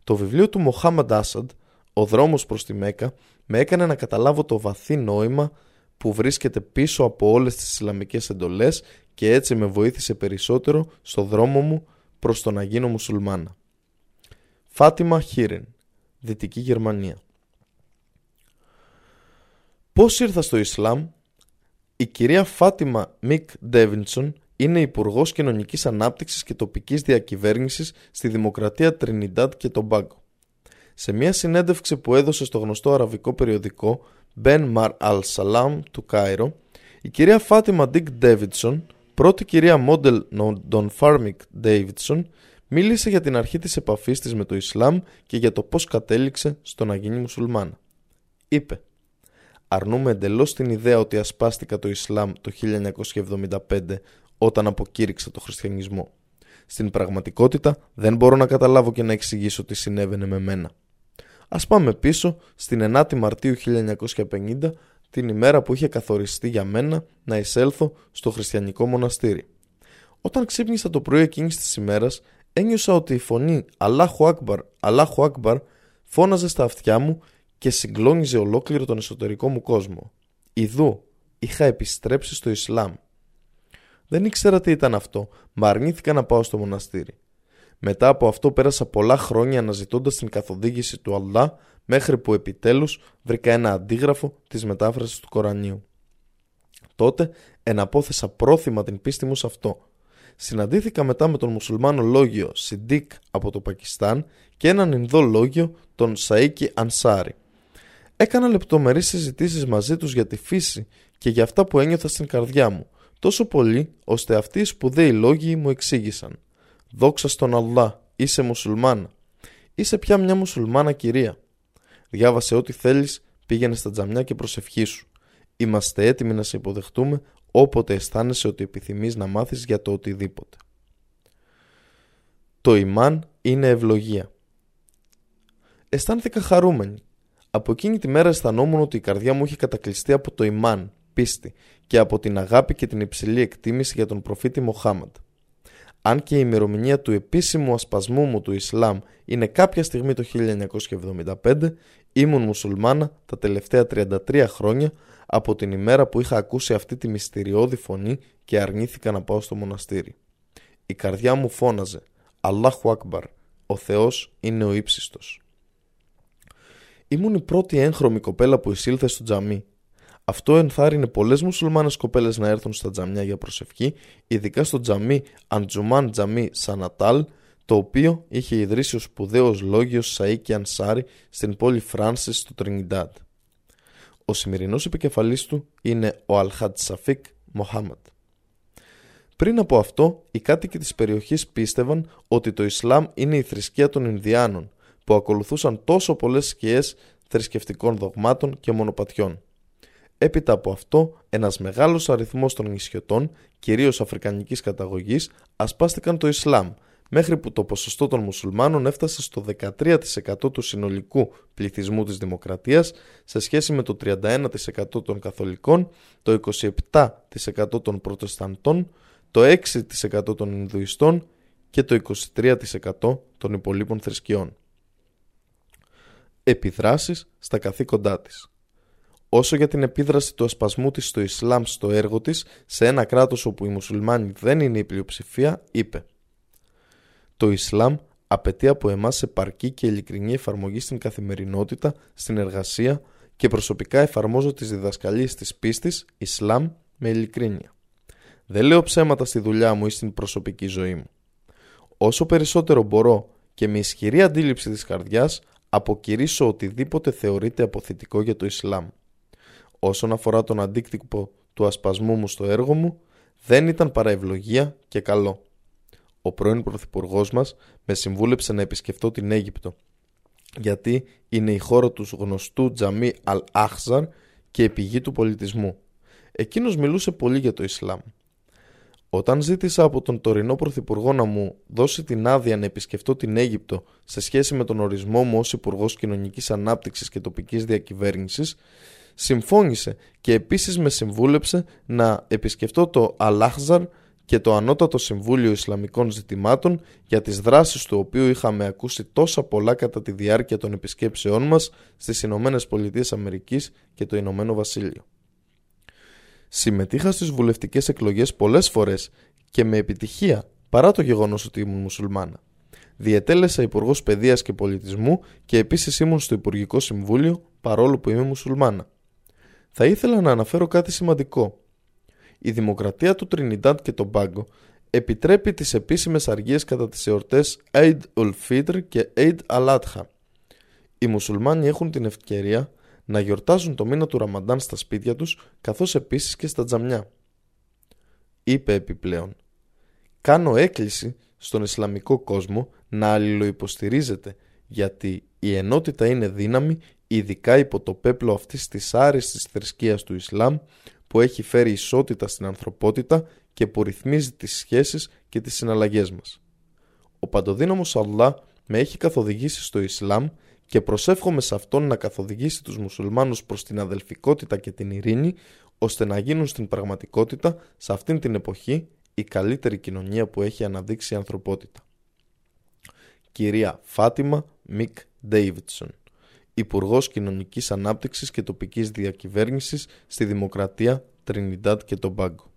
Το βιβλίο του Μοχάμαντ Άσαντ, «Ο δρόμος προς τη Μέκα», με έκανε να καταλάβω το βαθύ νόημα που βρίσκεται πίσω από όλες τις Ισλαμικές εντολές και έτσι με βοήθησε περισσότερο στο δρόμο μου προς το να γίνω μουσουλμάνα. Φάτιμα Χίρεν, Δυτική Γερμανία Πώς ήρθα στο Ισλάμ; Η κυρία Φάτιμα Μικ Ντέβινσον είναι Υπουργός Κοινωνικής Ανάπτυξης και Τοπικής Διακυβέρνησης στη Δημοκρατία Τρινιντάντ και Τομπάγκο. Σε μια συνέντευξη που έδωσε στο γνωστό αραβικό περιοδικό Minbar Al Islam του Καΐρου, η κυρία Φάτιμα Ντίκ Ντέβινσον, πρώην κυρία Μόντελ Ντοναφάμικ Ντέιβιντσον, μίλησε για την αρχή της επαφής της με το Ισλάμ και για το πώς κατέληξε στο να γίνει μουσουλμάνα. Είπε αρνούμε εντελώς την ιδέα ότι ασπάστηκα το Ισλάμ το 1975 όταν αποκήρυξα το χριστιανισμό. Στην πραγματικότητα δεν μπορώ να καταλάβω και να εξηγήσω τι συνέβαινε με μένα. Ας πάμε πίσω στην 9η Μαρτίου 1950 την ημέρα που είχε καθοριστεί για μένα να εισέλθω στο χριστιανικό μοναστήρι. Όταν ξύπνησα το πρωί εκείνης της ημέρας, ένιωσα ότι η φωνή Αλάχου Ακμπαρ, Αλάχου Ακμπαρ φώναζε στα αυτιά μου και συγκλώνιζε ολόκληρο τον εσωτερικό μου κόσμο. Ιδού, είχα επιστρέψει στο Ισλάμ. Δεν ήξερα τι ήταν αυτό, μα αρνήθηκα να πάω στο μοναστήρι. Μετά από αυτό πέρασα πολλά χρόνια αναζητώντας την καθοδήγηση του Αλλά μέχρι που επιτέλους βρήκα ένα αντίγραφο της μετάφρασης του Κορανίου. Τότε εναπόθεσα πρόθυμα την πίστη μου σε αυτό. Συναντήθηκα μετά με τον μουσουλμάνο λόγιο Σιντίκ από το Πακιστάν και έναν Ινδό λόγιο τον Σαΐκι Ανσάρι. Έκανα λεπτομερείς συζητήσεις μαζί τους για τη φύση και για αυτά που ένιωθα στην καρδιά μου, τόσο πολύ ώστε αυτοί οι σπουδαίοι λόγοι μου εξήγησαν. Δόξα στον Αλλά, είσαι μουσουλμάνα. Είσαι πια μια μουσουλμάνα κυρία. Διάβασε ό,τι θέλεις, πήγαινε στα τζαμιά και προσευχήσου. Είμαστε έτοιμοι να σε υποδεχτούμε όποτε αισθάνεσαι ότι επιθυμείς να μάθεις για το οτιδήποτε. Το ημάν είναι ευλογία. Αισθάνθηκα χαρούμενη από εκείνη τη μέρα αισθανόμουν ότι η καρδιά μου είχε κατακλειστεί από το ημάν, πίστη, και από την αγάπη και την υψηλή εκτίμηση για τον προφήτη Μοχάμαντ. Αν και η ημερομηνία του επίσημου ασπασμού μου του Ισλάμ είναι κάποια στιγμή το 1975, ήμουν μουσουλμάνα τα τελευταία 33 χρόνια από την ημέρα που είχα ακούσει αυτή τη μυστηριώδη φωνή και αρνήθηκα να πάω στο μοναστήρι. Η καρδιά μου φώναζε «Αλλάχου Ακμπαρ, ο Θεός είναι ο ύψιστος». Ήμουν η πρώτη έγχρωμη κοπέλα που εισήλθε στο τζαμί. Αυτό ενθάρρυνε πολλές μουσουλμάνες κοπέλες να έρθουν στα τζαμιά για προσευχή, ειδικά στο τζαμί Αντζουμάν Τζαμί Σανατάλ, το οποίο είχε ιδρύσει ο σπουδαίος λόγιος Σαΐκη Ανσάρι στην πόλη Φράνσι στο Τρινιντάντ. Ο σημερινός επικεφαλής του είναι ο Αλχάτ Σαφίκ Μοχάμαντ. Πριν από αυτό, οι κάτοικοι της περιοχής πίστευαν ότι το Ισλάμ είναι η θρησκεία των Ινδιάνων που ακολουθούσαν τόσο πολλές σκιές θρησκευτικών δογμάτων και μονοπατιών. Έπειτα από αυτό, ένας μεγάλος αριθμός των νησιωτών, κυρίως αφρικανικής καταγωγής, ασπάστηκαν το Ισλάμ, μέχρι που το ποσοστό των μουσουλμάνων έφτασε στο 13% του συνολικού πληθυσμού της δημοκρατίας σε σχέση με το 31% των καθολικών, το 27% των προτεσταντών, το 6% των Ινδουιστών και το 23% των υπολείπων θρησκειών. Επιδράσεις στα καθήκοντά της Όσο για την επίδραση του ασπασμού της στο Ισλάμ στο έργο της σε ένα κράτος όπου οι μουσουλμάνοι δεν είναι η πλειοψηφία, είπε «Το Ισλάμ απαιτεί από εμάς επαρκή και ειλικρινή εφαρμογή στην καθημερινότητα, στην εργασία και προσωπικά εφαρμόζω τις διδασκαλίες της πίστης Ισλάμ με ειλικρίνεια. Δεν λέω ψέματα στη δουλειά μου ή στην προσωπική ζωή μου. Όσο περισσότερο μπορώ και με ισχυρή αντίληψη της καρδιάς αποκηρύσω οτιδήποτε θεωρείται αποθητικό για το Ισλάμ. Όσον αφορά τον αντίκτυπο του ασπασμού μου στο έργο μου, δεν ήταν παρά ευλογία και καλό. Ο πρώην Πρωθυπουργός μας με συμβούλεψε να επισκεφτώ την Αίγυπτο, γιατί είναι η χώρα τους γνωστού Τζαμί Αλ-Άχζαρ και η πηγή του πολιτισμού. Εκείνος μιλούσε πολύ για το Ισλάμ. Όταν ζήτησα από τον τωρινό Πρωθυπουργό να μου δώσει την άδεια να επισκεφτώ την Αίγυπτο σε σχέση με τον ορισμό μου ως Υπουργός Κοινωνικής Ανάπτυξης και Τοπικής Διακυβέρνησης, συμφώνησε και επίσης με συμβούλεψε να επισκεφτώ το Αλάχζαρ και το Ανώτατο Συμβούλιο Ισλαμικών Ζητημάτων για τις δράσεις του οποίου είχαμε ακούσει τόσα πολλά κατά τη διάρκεια των επισκέψεών μας στις Ηνωμένες Πολιτείες Αμερικής και το Ηνωμένο Βασίλειο. Συμμετείχα στις βουλευτικές εκλογές πολλές φορές και με επιτυχία παρά το γεγονός ότι ήμουν μουσουλμάνα. Διετέλεσα Υπουργός Παιδείας και Πολιτισμού και επίσης ήμουν στο Υπουργικό Συμβούλιο παρόλο που είμαι μουσουλμάνα. Θα ήθελα να αναφέρω κάτι σημαντικό. Η δημοκρατία του Τρινιντάντ και τον Πάγκο επιτρέπει τις επίσημες αργίες κατά τις εορτές Eid ul-Fitr και Eid al-Adha. Οι μουσουλμάνοι έχουν την ευκαιρία να γιορτάζουν το μήνα του Ραμαντάν στα σπίτια τους καθώς επίσης και στα τζαμιά. Είπε επιπλέον «Κάνω έκκληση στον Ισλαμικό κόσμο να αλληλοϊποστηρίζεται γιατί η ενότητα είναι δύναμη ειδικά υπό το πέπλο αυτής της άριστης θρησκείας του Ισλάμ που έχει φέρει ισότητα στην ανθρωπότητα και που ρυθμίζει τις σχέσεις και τις συναλλαγές μας. Ο παντοδύναμος Αλλά με έχει καθοδηγήσει στο Ισλάμ και προσεύχομαι σε αυτόν να καθοδηγήσει τους μουσουλμάνους προς την αδελφικότητα και την ειρήνη ώστε να γίνουν στην πραγματικότητα σε αυτήν την εποχή η καλύτερη κοινωνία που έχει αναδείξει η ανθρωπότητα. Κυρία Φάτιμα Μικ Ντέιβιτσον Υπουργός Κοινωνικής Ανάπτυξης και Τοπικής Διακυβέρνησης στη Δημοκρατία Τρινιντάτ και τον Πάγκο.